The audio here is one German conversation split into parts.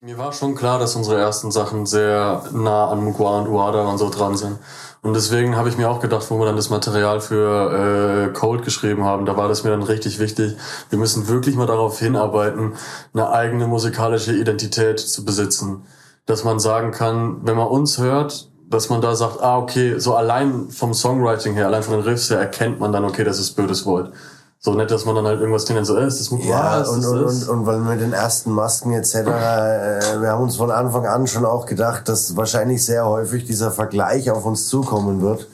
Mir war schon klar, dass unsere ersten Sachen sehr nah an Mugwa und Uada und so dran sind. Und deswegen habe ich mir auch gedacht, wo wir dann das Material für äh, Cold geschrieben haben, da war das mir dann richtig wichtig. Wir müssen wirklich mal darauf hinarbeiten, eine eigene musikalische Identität zu besitzen. Dass man sagen kann, wenn man uns hört, dass man da sagt, ah, okay, so allein vom Songwriting her, allein von den Riffs her, erkennt man dann, okay, das ist Bödes Wort. So nett, dass man dann halt irgendwas kennt, so, äh, ist das Mut Ja, und, und, und, und weil mit den ersten Masken etc., äh, wir haben uns von Anfang an schon auch gedacht, dass wahrscheinlich sehr häufig dieser Vergleich auf uns zukommen wird.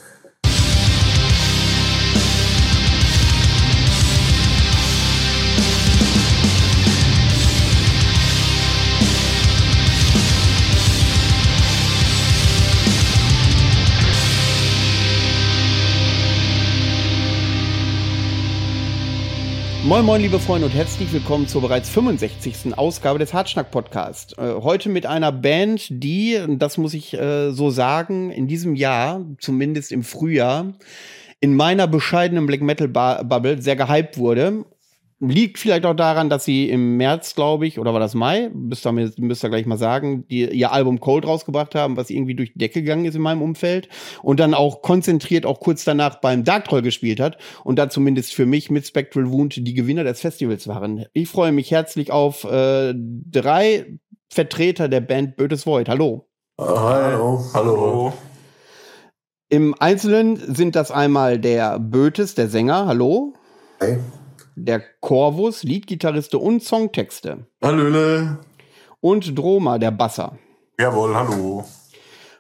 Moin Moin liebe Freunde und herzlich willkommen zur bereits 65. Ausgabe des Hartschnack Podcast. Äh, heute mit einer Band, die, das muss ich äh, so sagen, in diesem Jahr, zumindest im Frühjahr, in meiner bescheidenen Black Metal Bubble sehr gehypt wurde Liegt vielleicht auch daran, dass sie im März, glaube ich, oder war das Mai, müsst ihr, müsst ihr gleich mal sagen, die, ihr Album Cold rausgebracht haben, was irgendwie durch die Decke gegangen ist in meinem Umfeld. Und dann auch konzentriert auch kurz danach beim Dark Troll gespielt hat. Und da zumindest für mich mit Spectral Wound die Gewinner des Festivals waren. Ich freue mich herzlich auf äh, drei Vertreter der Band Bötes Void. Hallo. Hallo. Hallo. Im Einzelnen sind das einmal der Bötes, der Sänger. Hallo. Hey der Corvus, Leadgitarriste und Songtexte. Hallöle. Und Droma, der Basser. Jawohl, hallo.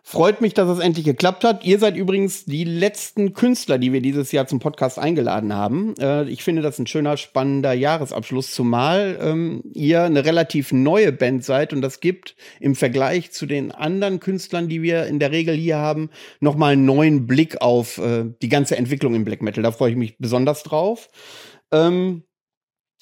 Freut mich, dass es endlich geklappt hat. Ihr seid übrigens die letzten Künstler, die wir dieses Jahr zum Podcast eingeladen haben. Äh, ich finde das ein schöner, spannender Jahresabschluss, zumal ähm, ihr eine relativ neue Band seid und das gibt im Vergleich zu den anderen Künstlern, die wir in der Regel hier haben, nochmal einen neuen Blick auf äh, die ganze Entwicklung im Black Metal. Da freue ich mich besonders drauf. Ähm,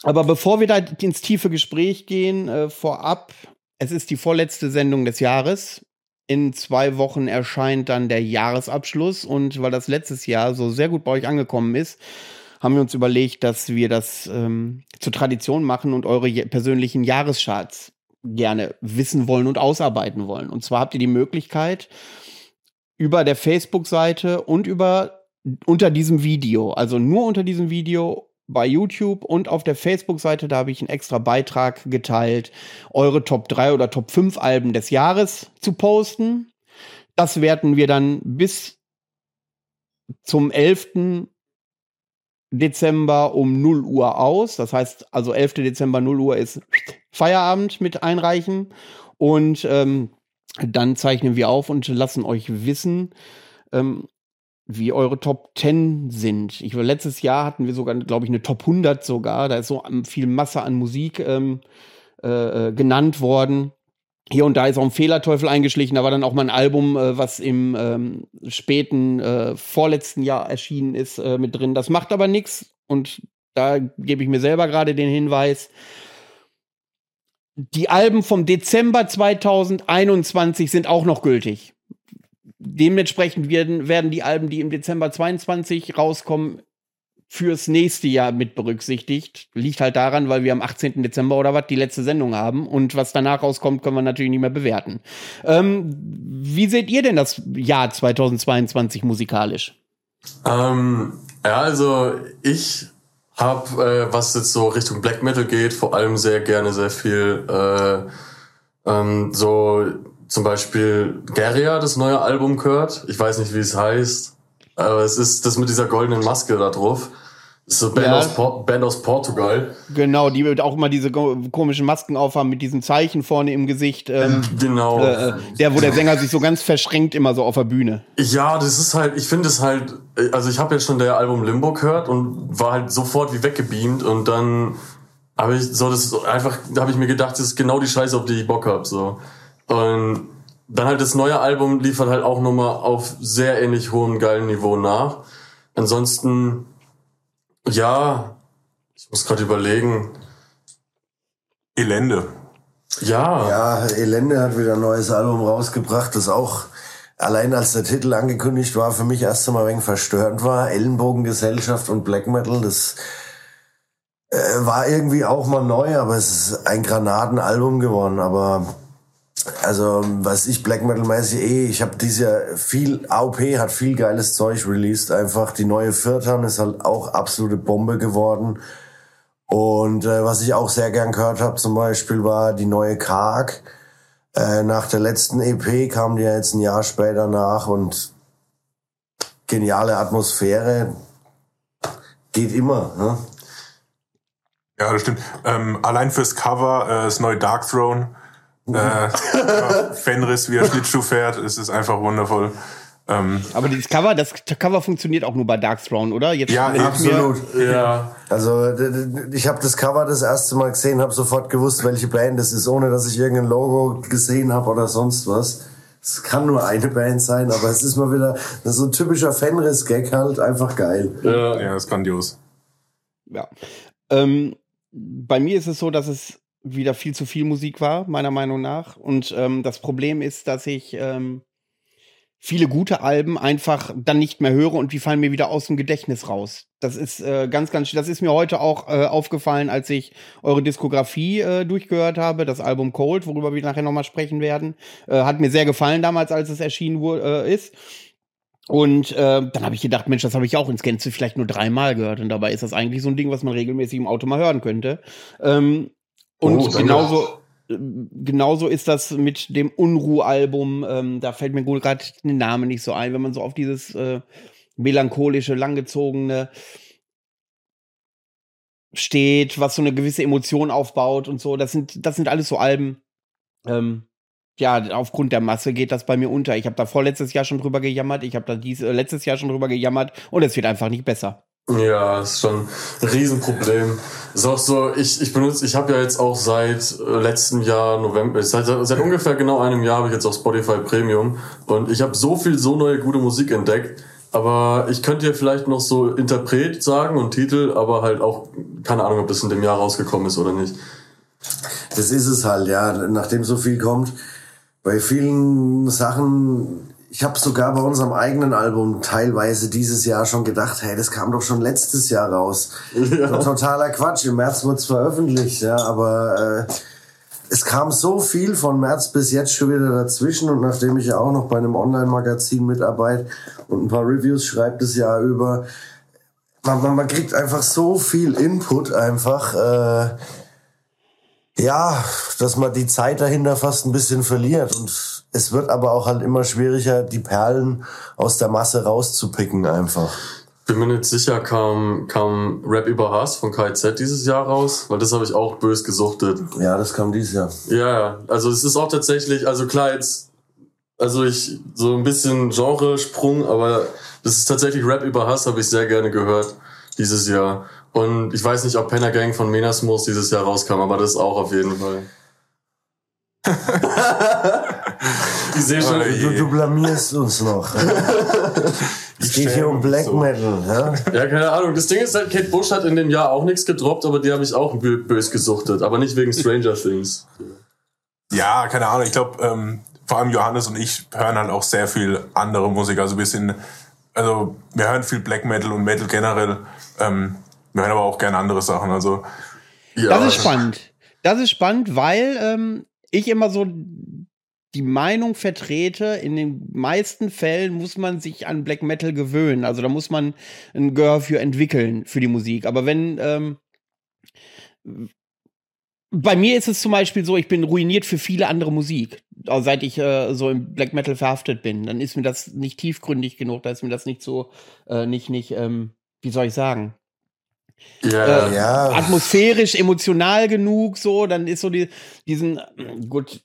aber bevor wir da ins tiefe Gespräch gehen, äh, vorab, es ist die vorletzte Sendung des Jahres. In zwei Wochen erscheint dann der Jahresabschluss und weil das letztes Jahr so sehr gut bei euch angekommen ist, haben wir uns überlegt, dass wir das ähm, zur Tradition machen und eure persönlichen Jahrescharts gerne wissen wollen und ausarbeiten wollen. Und zwar habt ihr die Möglichkeit, über der Facebook-Seite und über unter diesem Video, also nur unter diesem Video bei YouTube und auf der Facebook-Seite, da habe ich einen extra Beitrag geteilt, eure Top 3 oder Top 5 Alben des Jahres zu posten. Das werten wir dann bis zum 11. Dezember um 0 Uhr aus. Das heißt, also 11. Dezember 0 Uhr ist Feierabend mit einreichen. Und ähm, dann zeichnen wir auf und lassen euch wissen, ähm, wie eure Top 10 sind. Ich letztes Jahr hatten wir sogar, glaube ich, eine Top 100 sogar. Da ist so viel Masse an Musik ähm, äh, äh, genannt worden. Hier und da ist auch ein Fehlerteufel eingeschlichen. Da war dann auch mal ein Album, äh, was im ähm, späten äh, vorletzten Jahr erschienen ist, äh, mit drin. Das macht aber nichts. Und da gebe ich mir selber gerade den Hinweis. Die Alben vom Dezember 2021 sind auch noch gültig dementsprechend werden, werden die Alben, die im Dezember 22 rauskommen, fürs nächste Jahr mit berücksichtigt. Liegt halt daran, weil wir am 18. Dezember oder was die letzte Sendung haben und was danach rauskommt, können wir natürlich nicht mehr bewerten. Ähm, wie seht ihr denn das Jahr 2022 musikalisch? Ähm, ja, also ich habe, äh, was jetzt so Richtung Black Metal geht, vor allem sehr gerne sehr viel äh, ähm, so zum Beispiel Geria, das neue Album gehört. Ich weiß nicht, wie es heißt, aber es ist das mit dieser goldenen Maske da drauf. Das ist so Band, ja. aus, Por Band aus Portugal. Genau, die auch immer diese komischen Masken aufhaben mit diesem Zeichen vorne im Gesicht. Ähm, genau. Äh, äh, der, wo der Sänger sich so ganz verschränkt immer so auf der Bühne. Ja, das ist halt, ich finde es halt, also ich habe jetzt schon der Album Limbo gehört und war halt sofort wie weggebeamt und dann habe ich so das einfach, da habe ich mir gedacht, das ist genau die Scheiße, auf die ich Bock hab so. Und dann halt das neue Album liefert halt auch nochmal auf sehr ähnlich hohem geilen Niveau nach. Ansonsten, ja, ich muss gerade überlegen. Elende. Ja. Ja, Elende hat wieder ein neues Album rausgebracht, das auch allein als der Titel angekündigt war, für mich erst einmal ein wenig verstörend war. Ellenbogengesellschaft und Black Metal, das äh, war irgendwie auch mal neu, aber es ist ein Granatenalbum geworden. Aber also was ich Black Metal mäßig eh, ich habe dieses Jahr viel, AOP hat viel geiles Zeug released einfach. Die neue Viertern ist halt auch absolute Bombe geworden. Und äh, was ich auch sehr gern gehört habe zum Beispiel war die neue Karg. Äh, nach der letzten EP kam die ja jetzt ein Jahr später nach und geniale Atmosphäre. Geht immer. Ne? Ja, das stimmt. Ähm, allein fürs Cover, äh, das neue Dark Throne, äh, Fenris, wie er Schlittschuh fährt, es ist einfach wundervoll. Ähm, Aber dieses Cover, das Cover funktioniert auch nur bei Dark Throne, oder? Jetzt, ja, absolut. Ja. Also ich habe das Cover das erste Mal gesehen, habe sofort gewusst, welche Band es ist, ohne dass ich irgendein Logo gesehen habe oder sonst was. Es kann nur eine Band sein, aber es ist mal wieder so ein typischer Fenris-Gag halt, einfach geil. Ja, ja ist grandios. Ja. Ähm, bei mir ist es so, dass es wieder viel zu viel Musik war, meiner Meinung nach. Und ähm, das Problem ist, dass ich ähm, viele gute Alben einfach dann nicht mehr höre und die fallen mir wieder aus dem Gedächtnis raus. Das ist äh, ganz, ganz, das ist mir heute auch äh, aufgefallen, als ich eure Diskografie äh, durchgehört habe, das Album Cold, worüber wir nachher nochmal sprechen werden. Äh, hat mir sehr gefallen damals, als es erschienen wurde, äh, ist. Und äh, dann habe ich gedacht, Mensch, das habe ich auch ins Gänze vielleicht nur dreimal gehört. Und dabei ist das eigentlich so ein Ding, was man regelmäßig im Auto mal hören könnte. Ähm, und oh, genauso, genauso ist das mit dem Unruh-Album. Ähm, da fällt mir gerade der Name nicht so ein, wenn man so auf dieses äh, melancholische, langgezogene steht, was so eine gewisse Emotion aufbaut und so. Das sind, das sind alles so Alben. Ähm, ja, aufgrund der Masse geht das bei mir unter. Ich habe da vorletztes Jahr schon drüber gejammert, ich habe da dies, äh, letztes Jahr schon drüber gejammert und es wird einfach nicht besser. Ja, ist schon ein Riesenproblem. Ist auch so, ich, ich benutze, ich habe ja jetzt auch seit äh, letztem Jahr November, seit, seit ungefähr genau einem Jahr habe ich jetzt auch Spotify Premium und ich habe so viel so neue gute Musik entdeckt, aber ich könnte dir vielleicht noch so Interpret sagen und Titel, aber halt auch keine Ahnung, ob das in dem Jahr rausgekommen ist oder nicht. Das ist es halt, ja, nachdem so viel kommt. Bei vielen Sachen ich habe sogar bei unserem eigenen Album teilweise dieses Jahr schon gedacht, hey, das kam doch schon letztes Jahr raus. Ja. Totaler Quatsch. Im März wurde es veröffentlicht, ja, aber äh, es kam so viel von März bis jetzt schon wieder dazwischen und nachdem ich ja auch noch bei einem Online-Magazin mitarbeite und ein paar Reviews schreibe das Jahr über, man, man, man kriegt einfach so viel Input einfach. Äh, ja, dass man die Zeit dahinter fast ein bisschen verliert und es wird aber auch halt immer schwieriger, die Perlen aus der Masse rauszupicken einfach. Bin mir nicht sicher, kam, kam Rap über Hass von KZ dieses Jahr raus? Weil das habe ich auch bös gesuchtet. Ja, das kam dieses Jahr. Ja, also es ist auch tatsächlich, also klar jetzt, also ich, so ein bisschen Genresprung, aber das ist tatsächlich Rap über Hass, habe ich sehr gerne gehört dieses Jahr. Und ich weiß nicht, ob Penner Gang von Menasmus dieses Jahr rauskam, aber das auch auf jeden Fall. Ich sehe schon. Du, du blamierst uns noch. es geht hier um Black so. Metal. Ja? ja, keine Ahnung. Das Ding ist halt, Kate Bush hat in dem Jahr auch nichts gedroppt, aber die habe ich auch bös gesuchtet. Aber nicht wegen Stranger Things. Ja, keine Ahnung. Ich glaube, ähm, vor allem Johannes und ich hören halt auch sehr viel andere Musik. Also wir sind, also wir hören viel Black Metal und Metal generell. Ähm, wir hören aber auch gerne andere Sachen. Also ja. Das ist spannend. Das ist spannend, weil ähm, ich immer so die Meinung vertrete, in den meisten Fällen muss man sich an Black Metal gewöhnen. Also da muss man ein Gehör für entwickeln, für die Musik. Aber wenn, ähm, bei mir ist es zum Beispiel so, ich bin ruiniert für viele andere Musik, seit ich äh, so im Black Metal verhaftet bin. Dann ist mir das nicht tiefgründig genug, da ist mir das nicht so, äh, nicht, nicht, ähm, wie soll ich sagen, ja. Äh, ja. atmosphärisch, emotional genug, so, dann ist so die, diesen, gut,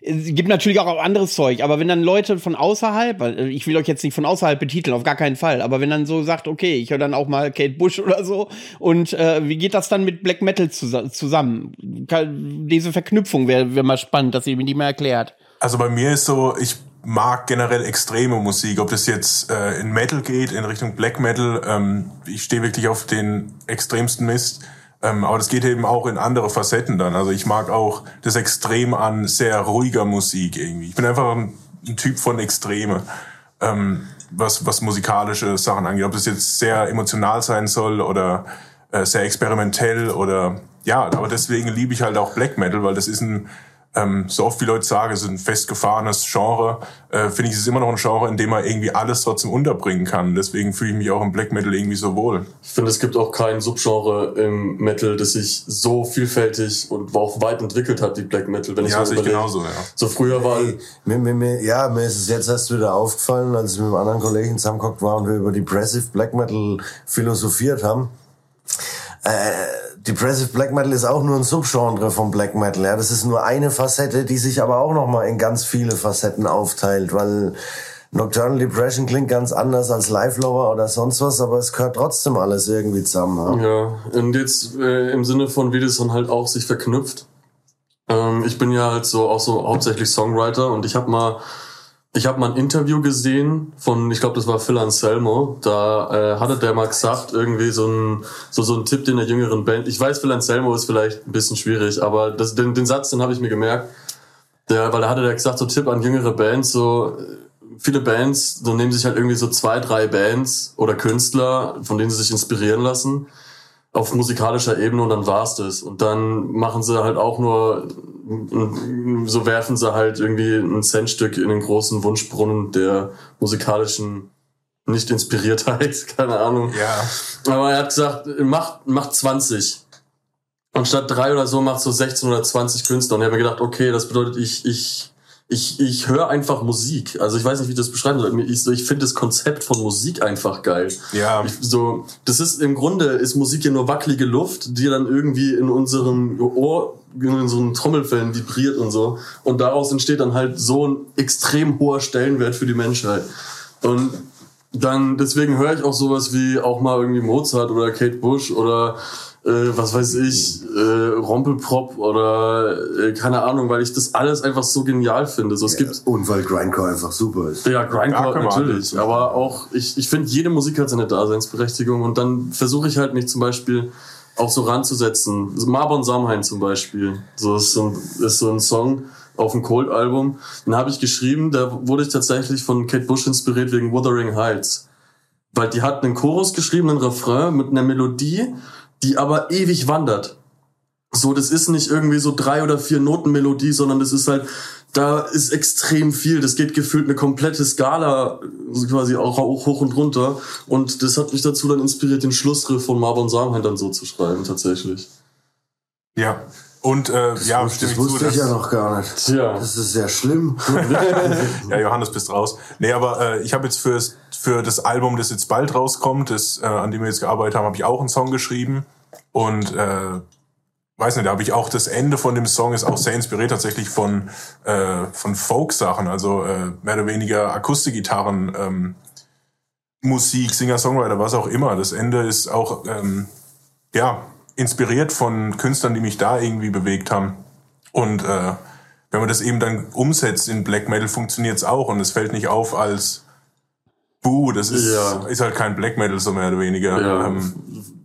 es gibt natürlich auch anderes Zeug, aber wenn dann Leute von außerhalb, äh, ich will euch jetzt nicht von außerhalb betiteln, auf gar keinen Fall, aber wenn dann so sagt, okay, ich höre dann auch mal Kate Bush oder so, und äh, wie geht das dann mit Black Metal zus zusammen? Diese Verknüpfung wäre wär mal spannend, dass ihr mir die mal erklärt. Also bei mir ist so, ich mag generell extreme Musik, ob das jetzt äh, in Metal geht, in Richtung Black Metal. Ähm, ich stehe wirklich auf den extremsten Mist. Ähm, aber das geht eben auch in andere Facetten dann. Also ich mag auch das Extrem an sehr ruhiger Musik irgendwie. Ich bin einfach ein, ein Typ von Extreme, ähm, was, was musikalische Sachen angeht. Ob das jetzt sehr emotional sein soll oder äh, sehr experimentell oder ja, aber deswegen liebe ich halt auch Black Metal, weil das ist ein ähm, so oft wie Leute sagen, es ist ein festgefahrenes Genre, äh, finde ich, es ist immer noch ein Genre, in dem man irgendwie alles trotzdem unterbringen kann. Deswegen fühle ich mich auch im Black Metal irgendwie so wohl. Ich finde, es gibt auch kein Subgenre im Metal, das sich so vielfältig und auch weit entwickelt hat wie Black Metal. Wenn ich Ja, so sehe ich überlege. genauso, ja. So früher war Hey, mir, mir, mir, ja, mir ist es jetzt erst wieder aufgefallen, als ich mit einem anderen Kollegen zusammengehockt war und wir über Depressive Black Metal philosophiert haben. Äh, Depressive Black Metal ist auch nur ein Subgenre vom Black Metal. Ja, das ist nur eine Facette, die sich aber auch noch mal in ganz viele Facetten aufteilt, weil Nocturnal Depression klingt ganz anders als Life Lover oder sonst was, aber es gehört trotzdem alles irgendwie zusammen. Ja? Ja, und jetzt äh, im Sinne von, wie das dann halt auch sich verknüpft. Ähm, ich bin ja halt so auch so hauptsächlich Songwriter und ich habe mal ich habe mal ein Interview gesehen von, ich glaube, das war Phil Anselmo. Da äh, hatte der mal gesagt, irgendwie so ein, so, so ein Tipp den der jüngeren Band. Ich weiß, Phil Anselmo ist vielleicht ein bisschen schwierig, aber das, den, den Satz, den habe ich mir gemerkt. Der, weil da hatte der gesagt, so Tipp an jüngere Bands, so äh, viele Bands, so nehmen sich halt irgendwie so zwei, drei Bands oder Künstler, von denen sie sich inspirieren lassen auf musikalischer Ebene und dann war's das. Und dann machen sie halt auch nur, so werfen sie halt irgendwie ein Centstück in den großen Wunschbrunnen der musikalischen Nicht-Inspiriertheit, keine Ahnung. Ja. Aber er hat gesagt, macht, macht 20. Und statt drei oder so macht so 16 oder 20 Künstler. Und ich habe mir gedacht, okay, das bedeutet, ich, ich, ich, ich höre einfach Musik. Also ich weiß nicht, wie ich das beschreiben soll. Ich, so, ich finde das Konzept von Musik einfach geil. Ja. Ich, so, das ist im Grunde ist Musik ja nur wackelige Luft, die dann irgendwie in unserem Ohr, in unseren Trommelfällen vibriert und so. Und daraus entsteht dann halt so ein extrem hoher Stellenwert für die Menschheit. Und dann, deswegen höre ich auch sowas wie auch mal irgendwie Mozart oder Kate Bush oder äh, was weiß ich, äh, Rompelprop oder äh, keine Ahnung, weil ich das alles einfach so genial finde. So, es gibt Und weil Grindcore einfach super ist. ja, Ja, Grindcore wir natürlich, aber auch ich, ich finde jede Musik hat seine Daseinsberechtigung und dann versuche ich halt mich zum Beispiel auch so ranzusetzen. Marbon Samhain zum Beispiel, so ist so ein, ist so ein Song auf dem Cold Album. Den habe ich geschrieben, da wurde ich tatsächlich von Kate Bush inspiriert wegen Wuthering Heights, weil die hat einen Chorus geschrieben, einen Refrain mit einer Melodie, die aber ewig wandert. So, das ist nicht irgendwie so drei oder vier Noten Melodie, sondern das ist halt, da ist extrem viel. Das geht gefühlt eine komplette Skala so quasi auch hoch und runter. Und das hat mich dazu dann inspiriert, den Schlussriff von Marbon Samhain dann so zu schreiben, tatsächlich. Ja. Und äh, ja, das stimme ich wusste zu. ich ja noch gar nicht. Tja. Das ist sehr schlimm. Ja, Johannes, bist raus. Nee, aber äh, ich habe jetzt fürs, für das Album, das jetzt bald rauskommt, das, äh, an dem wir jetzt gearbeitet haben, habe ich auch einen Song geschrieben. Und äh, weiß nicht, da habe ich auch das Ende von dem Song ist auch sehr inspiriert tatsächlich von, äh, von Folk-Sachen, also äh, mehr oder weniger Akustikgitarren, ähm, Musik, Singer-Songwriter, was auch immer. Das Ende ist auch ähm, ja inspiriert von Künstlern, die mich da irgendwie bewegt haben. Und äh, wenn man das eben dann umsetzt in Black Metal, funktioniert es auch und es fällt nicht auf als Buh, das ist, Ja. ist halt kein Black Metal so mehr oder weniger. Ja. Ähm,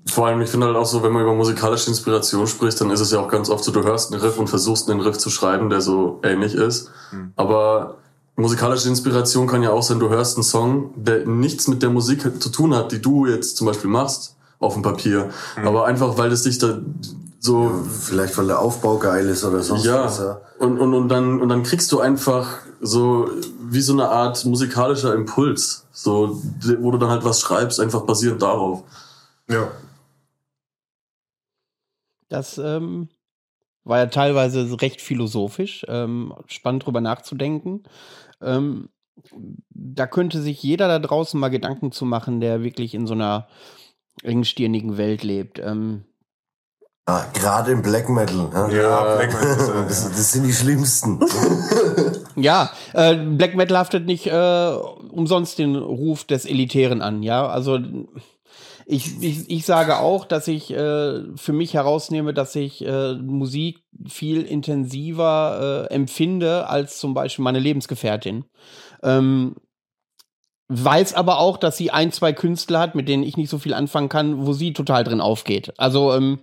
Vor allem, ich finde halt auch so, wenn man über musikalische Inspiration spricht, dann ist es ja auch ganz oft so, du hörst einen Riff und versuchst einen Riff zu schreiben, der so ähnlich ist. Aber musikalische Inspiration kann ja auch sein, du hörst einen Song, der nichts mit der Musik zu tun hat, die du jetzt zum Beispiel machst auf dem Papier. Aber einfach, weil es dich da so Vielleicht weil der Aufbau geil ist oder sonst ja, was. Ja. und, und, und, dann, und dann kriegst du einfach so wie so eine Art musikalischer Impuls, so, wo du dann halt was schreibst, einfach basierend darauf. ja. Das ähm, war ja teilweise recht philosophisch, ähm, spannend drüber nachzudenken. Ähm, da könnte sich jeder da draußen mal Gedanken zu machen, der wirklich in so einer engstirnigen Welt lebt. Ähm, Ah, Gerade im Black Metal. Ja. Ja, Black Metal Das, das sind die schlimmsten. Ja, äh, Black Metal haftet nicht äh, umsonst den Ruf des Elitären an, ja. Also ich, ich, ich sage auch, dass ich äh, für mich herausnehme, dass ich äh, Musik viel intensiver äh, empfinde als zum Beispiel meine Lebensgefährtin. Ähm, weiß aber auch, dass sie ein, zwei Künstler hat, mit denen ich nicht so viel anfangen kann, wo sie total drin aufgeht. Also ähm,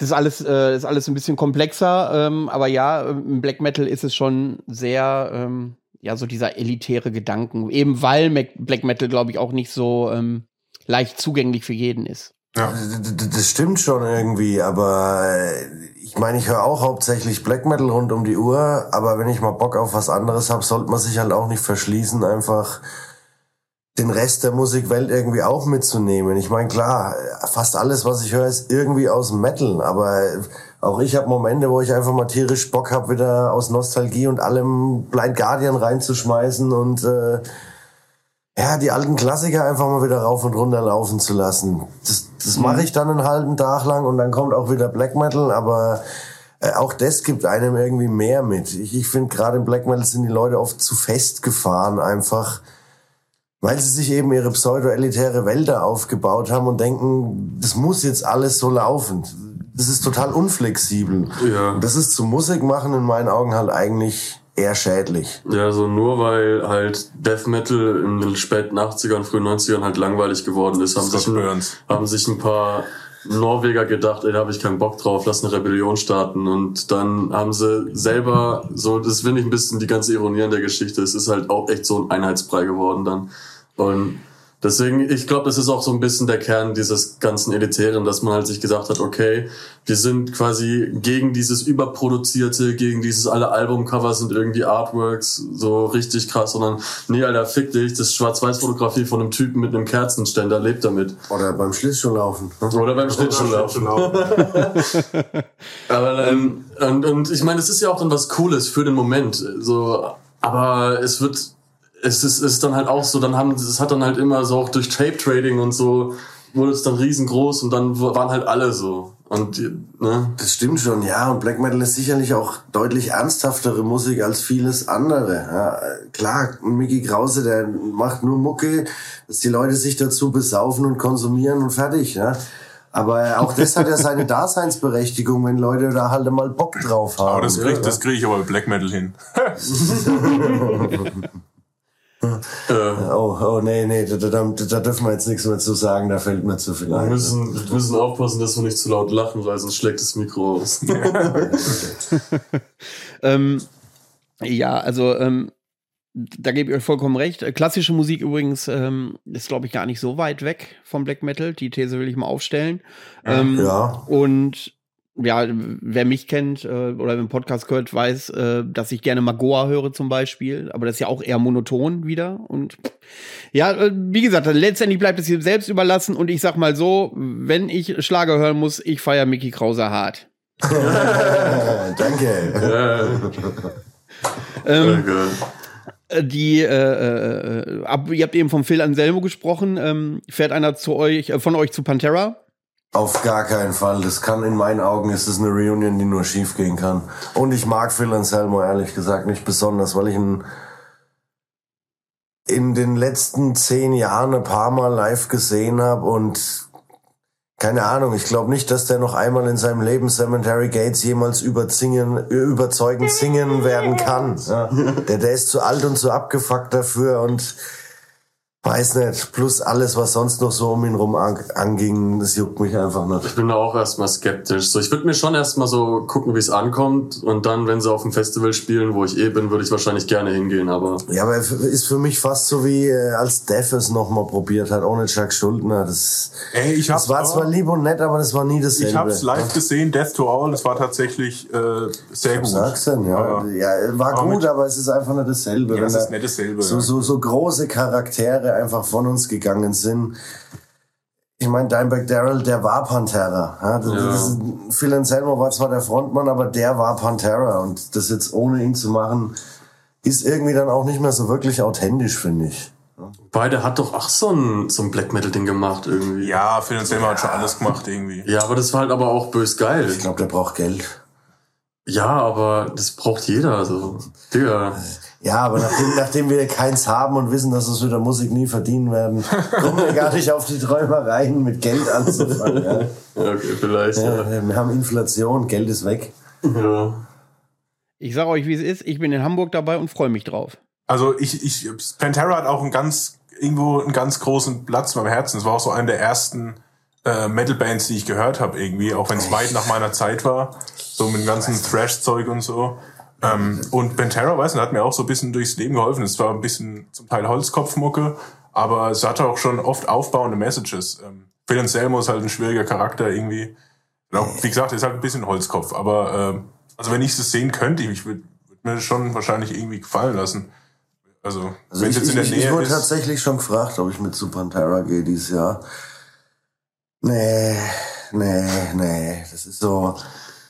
das ist alles, äh, ist alles ein bisschen komplexer, ähm, aber ja, im Black Metal ist es schon sehr, ähm, ja, so dieser elitäre Gedanken. Eben weil Mac Black Metal, glaube ich, auch nicht so ähm, leicht zugänglich für jeden ist. Ja. Das stimmt schon irgendwie, aber äh, ich meine, ich höre auch hauptsächlich Black Metal rund um die Uhr, aber wenn ich mal Bock auf was anderes habe, sollte man sich halt auch nicht verschließen, einfach den Rest der Musikwelt irgendwie auch mitzunehmen. Ich meine, klar, fast alles, was ich höre, ist irgendwie aus Metal, aber auch ich habe Momente, wo ich einfach mal tierisch Bock habe, wieder aus Nostalgie und allem Blind Guardian reinzuschmeißen und äh, ja, die alten Klassiker einfach mal wieder rauf und runter laufen zu lassen. Das, das mhm. mache ich dann einen halben Tag lang und dann kommt auch wieder Black Metal, aber äh, auch das gibt einem irgendwie mehr mit. Ich, ich finde, gerade im Black Metal sind die Leute oft zu festgefahren einfach, weil sie sich eben ihre pseudo-elitäre Wälder aufgebaut haben und denken, das muss jetzt alles so laufen. Das ist total unflexibel. Ja. Das ist zum Musik machen in meinen Augen halt eigentlich eher schädlich. Ja, so nur weil halt Death Metal in den späten 80ern, frühen 90ern halt langweilig geworden ist, haben, sich ein, haben sich ein paar Norweger gedacht, ey, da habe ich keinen Bock drauf, lass eine Rebellion starten. Und dann haben sie selber, so, das finde ich ein bisschen die ganze Ironie an der Geschichte, es ist halt auch echt so ein Einheitsbrei geworden dann. Und Deswegen, ich glaube, das ist auch so ein bisschen der Kern dieses ganzen Elitären, dass man halt sich gesagt hat, okay, wir sind quasi gegen dieses überproduzierte, gegen dieses alle Albumcover sind irgendwie Artworks, so richtig krass, sondern nee, Alter, fick dich, das ist Schwarz-Weiß-Fotografie von einem Typen mit einem Kerzenständer, lebt damit. Oder beim Schlittschuhlaufen. Oder beim Schlittschuhlaufen. aber, ähm, und, und ich meine, es ist ja auch dann was Cooles für den Moment, so, aber es wird es ist, ist dann halt auch so, dann haben, es hat dann halt immer so auch durch Tape Trading und so, wurde es dann riesengroß und dann waren halt alle so. Und, ne? Das stimmt schon, ja. Und Black Metal ist sicherlich auch deutlich ernsthaftere Musik als vieles andere. Ja, klar, Mickey Krause, der macht nur Mucke, dass die Leute sich dazu besaufen und konsumieren und fertig. Ja. Aber auch das hat ja seine Daseinsberechtigung, wenn Leute da halt mal Bock drauf haben. Aber das kriege ja. krieg ich aber mit Black Metal hin. Äh, oh, oh, nee, nee, da, da, da dürfen wir jetzt nichts mehr zu sagen, da fällt mir zu viel ein. Wir müssen, wir müssen aufpassen, dass wir nicht zu laut lachen, weil sonst schlägt das Mikro aus. ähm, ja, also ähm, da gebe ich euch vollkommen recht. Klassische Musik übrigens ähm, ist, glaube ich, gar nicht so weit weg vom Black Metal. Die These will ich mal aufstellen. Ähm, ja. Und ja, wer mich kennt äh, oder im Podcast gehört, weiß, äh, dass ich gerne Magoa höre zum Beispiel. Aber das ist ja auch eher monoton wieder. Und ja, äh, wie gesagt, letztendlich bleibt es hier selbst überlassen. Und ich sag mal so, wenn ich Schlager hören muss, ich feiere Mickey Krauser hart. Danke. ähm, äh, die, äh, äh, ab, ihr habt eben vom Phil Anselmo gesprochen. Ähm, fährt einer zu euch, äh, von euch zu Pantera? Auf gar keinen Fall. Das kann in meinen Augen ist es eine Reunion, die nur schief gehen kann. Und ich mag Phil Anselmo ehrlich gesagt nicht besonders, weil ich ihn in den letzten zehn Jahren ein paar Mal live gesehen habe und keine Ahnung, ich glaube nicht, dass der noch einmal in seinem Leben Cemetery Gates jemals überzingen, überzeugend singen werden kann. Ja. Der, der ist zu alt und zu abgefuckt dafür und Weiß nicht, plus alles, was sonst noch so um ihn rum anging, das juckt mich einfach nicht. Ich bin da auch erstmal skeptisch. So, ich würde mir schon erstmal so gucken, wie es ankommt. Und dann, wenn sie auf dem Festival spielen, wo ich eh bin, würde ich wahrscheinlich gerne hingehen, aber. Ja, aber ist für mich fast so wie äh, als Def es nochmal probiert hat, ohne Chuck Schuldner. Das, Ey, ich hab's das war zwar lieb und nett, aber das war nie dasselbe. Ich hab's live gesehen, Death to All, das war tatsächlich äh, sehr gut. Sag's denn, ja. Aber, ja, war aber gut, aber es ist einfach nicht dasselbe. Ja, es ist nicht dasselbe. So, so, so große Charaktere einfach von uns gegangen sind. Ich meine, Dimebag Daryl, der war Pantera. Ja, das, ja. Das Phil Anselmo war zwar der Frontmann, aber der war Pantera. Und das jetzt ohne ihn zu machen, ist irgendwie dann auch nicht mehr so wirklich authentisch, finde ich. Beide hat doch auch so ein, so ein Black Metal Ding gemacht irgendwie. Ja, Phil Anselmo ja. hat schon alles gemacht irgendwie. Ja, aber das war halt aber auch bös geil. Ich glaube, der braucht Geld. Ja, aber das braucht jeder, also. Digga. Ja, aber nachdem, nachdem wir keins haben und wissen, dass wir es mit der Musik nie verdienen werden, kommen wir gar nicht auf die Träumereien, mit Geld anzufangen. Ja, ja okay, vielleicht. Ja, ja. Wir haben Inflation, Geld ist weg. Ja. Ich sage euch, wie es ist. Ich bin in Hamburg dabei und freue mich drauf. Also ich, ich, Pantera hat auch einen ganz, irgendwo einen ganz großen Platz in meinem Herzen. Es war auch so eine der ersten äh, Metal-Bands, die ich gehört habe irgendwie, auch wenn es weit nach meiner Zeit war. So mit dem ganzen Thrash-Zeug und so. Ähm, und Pantera, weiß nicht, hat mir auch so ein bisschen durchs Leben geholfen. Es war ein bisschen zum Teil Holzkopfmucke, aber es hatte auch schon oft aufbauende Messages. Ähm, Phil Anselmo ist halt ein schwieriger Charakter irgendwie. Genau, wie gesagt, ist halt ein bisschen Holzkopf, aber äh, also wenn ich es sehen könnte, ich würde würd mir das schon wahrscheinlich irgendwie gefallen lassen. Also, Also wenn ich, es jetzt in der ich, Nähe ich wurde ist. tatsächlich schon gefragt, ob ich mit zu Pantera gehe dieses Jahr. Nee, nee, nee. Das ist so.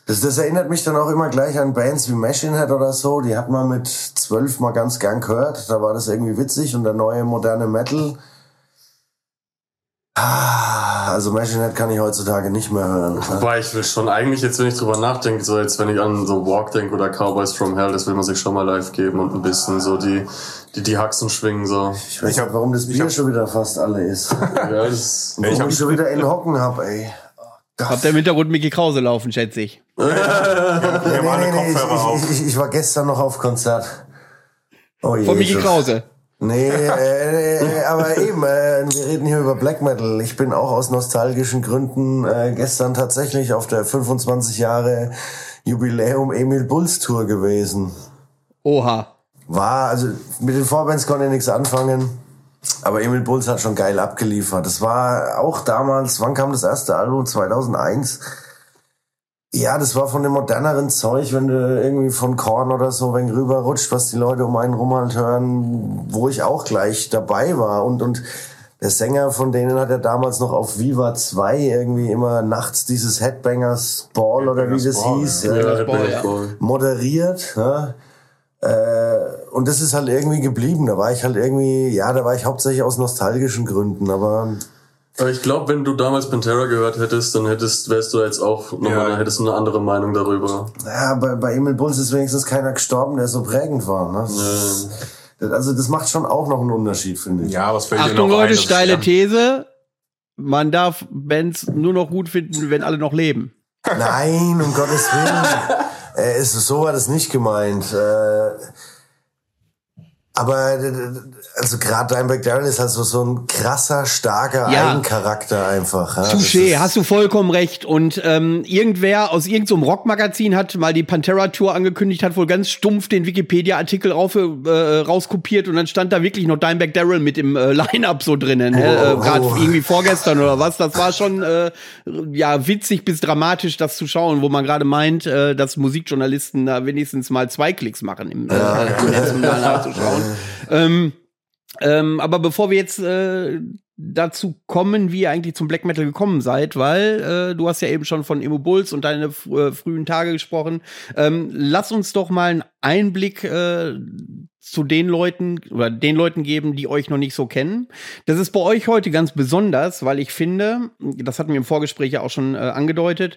Das, das erinnert mich dann auch immer gleich an Bands wie Machine Head oder so. Die hat man mit zwölf mal ganz gern gehört. Da war das irgendwie witzig und der neue moderne Metal. Ah, also Machine Head kann ich heutzutage nicht mehr hören. Wobei ich will schon eigentlich jetzt, wenn ich drüber nachdenke, so jetzt, wenn ich an so Walk denke oder Cowboys from Hell, das will man sich schon mal live geben und ein bisschen so die, die, die Haxen schwingen, so. Ich weiß Ich hab- nicht, warum das ich Bier hab- schon wieder fast alle ist. Ja, das, Warum ich, hab- schon wieder in Hocken hab, ey. Habt ihr im Hintergrund Mickey Krause laufen, schätze ich. Wir haben alle Kopfhörer ich, auf. ich, ich, ich war gestern noch auf Konzert. Oh Von Mickey Jesus. Krause. Nee, äh, äh, aber eben, äh, wir reden hier über Black Metal. Ich bin auch aus nostalgischen Gründen äh, gestern tatsächlich auf der 25 Jahre Jubiläum Emil Bulls Tour gewesen. Oha. War, also mit den Vorbands konnte ich nichts anfangen, aber Emil Bulls hat schon geil abgeliefert. Das war auch damals, wann kam das erste Album? 2001? Ja, das war von dem moderneren Zeug, wenn du irgendwie von Korn oder so wenn rüberrutscht, was die Leute um einen rum halt hören, wo ich auch gleich dabei war. Und, und der Sänger von denen hat ja damals noch auf Viva 2 irgendwie immer nachts dieses Headbangers Ball oder wie das Ball, hieß. ja. äh, ja, Ball, ja. Moderiert. Ja? Äh, und das ist halt irgendwie geblieben. Da war ich halt irgendwie, ja, da war ich hauptsächlich aus nostalgischen Gründen, Aber ich glaube, wenn du damals Pantera gehört hättest, dann hättest, wärst du jetzt auch nochmal, Ja. dann hättest du eine andere Meinung darüber. ja, bei, bei Emil Bulls ist wenigstens keiner gestorben, der so prägend war. Ne? Das, das, also das macht schon auch noch einen Unterschied, finde ich. Ja, was fällt dir Achtung, noch ein? Leute, Das- steile ja. These. Man darf Bands nur noch gut finden, wenn alle noch leben. Nein, um Gottes Willen. äh, ist, so war das nicht gemeint. Äh, aber äh, also gerade Dimebag Darrell ist halt so, so ein krasser, starker Ja. Eigencharakter einfach. Ja? Touché, hast du vollkommen recht. Und ähm, irgendwer aus irgendeinem Rockmagazin hat mal die Pantera-Tour angekündigt, hat wohl ganz stumpf den Wikipedia-Artikel rauf, äh, rauskopiert und dann stand da wirklich noch Dimebag Darrell mit im äh, Line-Up so drinnen. Ne? Oh, äh, Gerade oh. irgendwie vorgestern oder was. Das war schon äh, ja witzig bis dramatisch, das zu schauen, wo man gerade meint, äh, dass Musikjournalisten da wenigstens mal zwei Klicks machen, im, äh, da nachzuschauen. Ähm, ähm, aber bevor wir jetzt äh, dazu kommen, wie ihr eigentlich zum Black Metal gekommen seid, weil äh, du hast ja eben schon von Emo Bulls und deine äh, frühen Tage gesprochen. Ähm, lass uns doch mal einen Einblick äh, zu den Leuten oder den Leuten geben, die euch noch nicht so kennen. Das ist bei euch heute ganz besonders, weil ich finde, das hatten wir im Vorgespräch ja auch schon äh, angedeutet,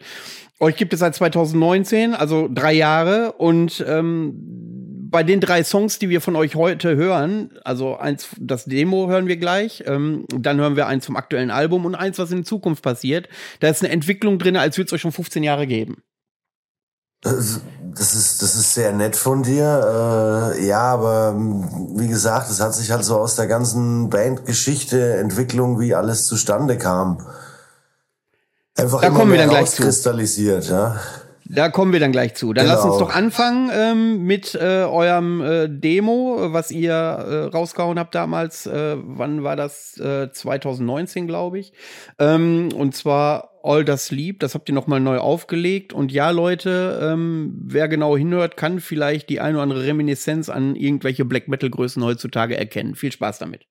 euch gibt es seit 2019, also drei Jahre und ähm, bei den drei Songs, die wir von euch heute hören, also eins, das Demo hören wir gleich, ähm, dann hören wir eins vom aktuellen Album und eins, was in Zukunft passiert. Da ist eine Entwicklung drin, als würde es euch schon 15 Jahre geben. Das das ist, das ist sehr nett von dir. Äh, ja, aber ähm, wie gesagt, es hat sich halt so aus der ganzen Bandgeschichte, Entwicklung, wie alles zustande kam. Einfach Da immer kommen wir dann gleich zu. ja. Da kommen wir dann gleich zu. Dann Genau. lasst uns doch anfangen ähm, mit äh, eurem äh, Demo, was ihr äh, rausgehauen habt damals. Äh, wann war das? Äh, 2019, glaube ich. Ähm, und zwar All Das Lieb. Das habt ihr noch mal neu aufgelegt. Und ja, Leute, ähm, wer genau hinhört, kann vielleicht die ein oder andere Reminiszenz an irgendwelche Black Metal Größen heutzutage erkennen. Viel Spaß damit.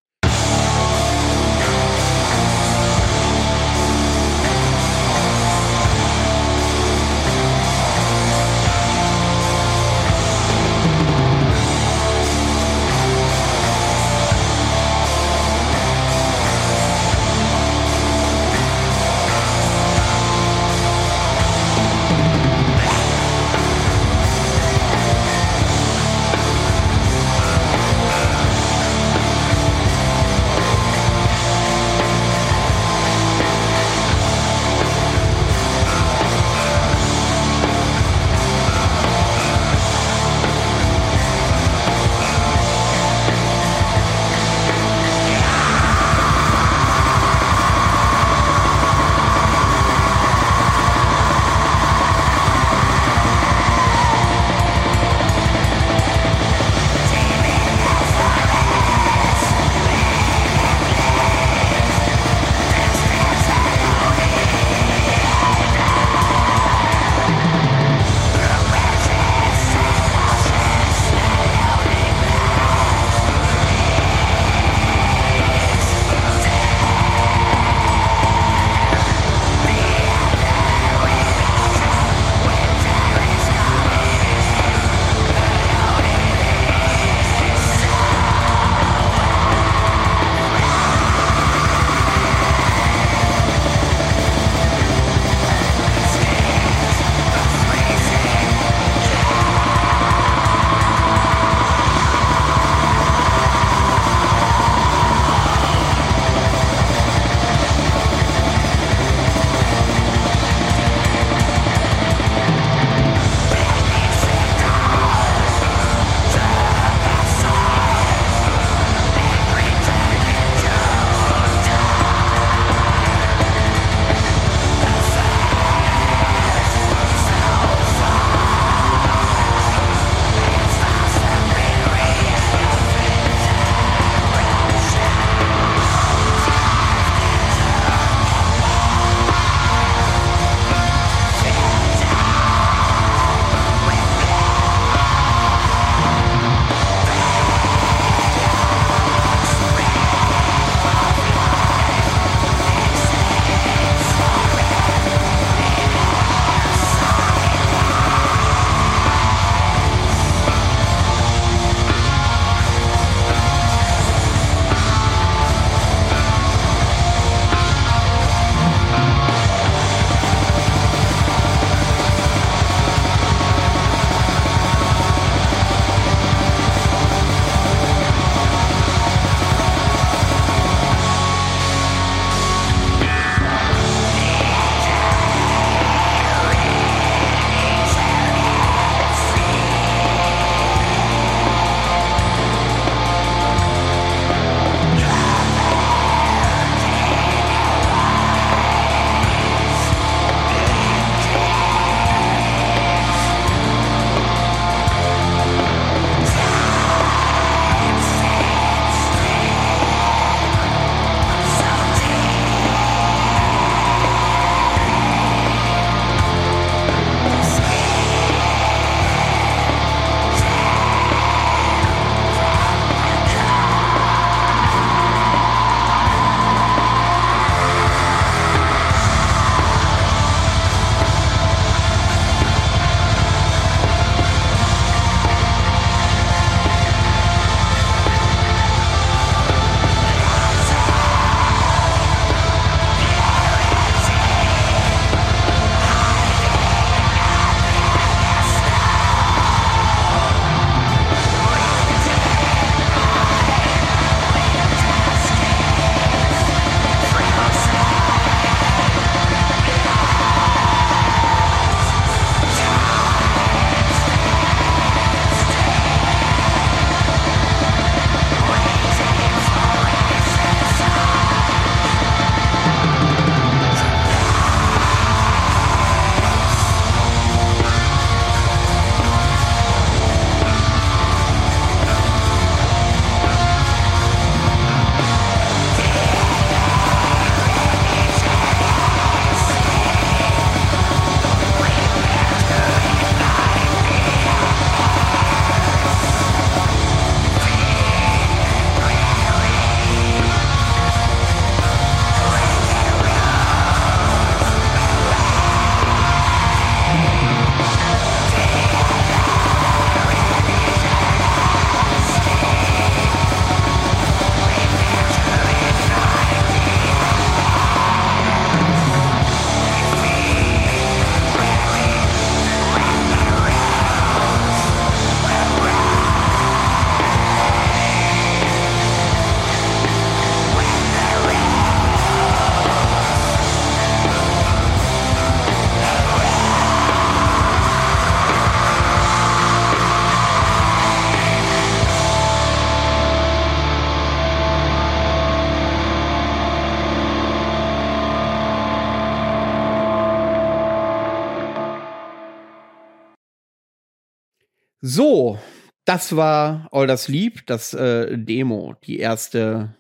So, das war All das Lieb, das äh, Demo, die erste,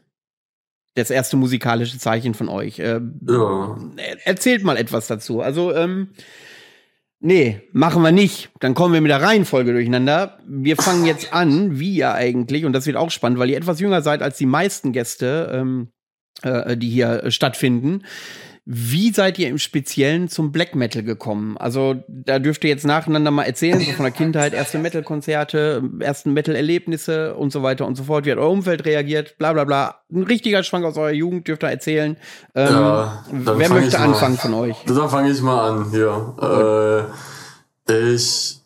das erste musikalische Zeichen von euch. Äh, Ja. Erzählt mal etwas dazu. Also, ähm, nee, machen wir nicht. Dann kommen wir mit der Reihenfolge durcheinander. Wir fangen jetzt an, wie ihr eigentlich, und das wird auch spannend, weil ihr etwas jünger seid als die meisten Gäste, ähm, äh, die hier äh, stattfinden. Wie seid ihr im Speziellen zum Black Metal gekommen? Also, da dürft ihr jetzt nacheinander mal erzählen, so von der Kindheit, erste Metal-Konzerte, ersten Metal-Erlebnisse und so weiter und so fort. Wie hat euer Umfeld reagiert? Bla, bla, bla. Ein richtiger Schwank aus eurer Jugend dürft ihr erzählen. Ähm, Ja, dann wer möchte ich mal- anfangen von euch? Da fange ich mal an hier. Äh, ich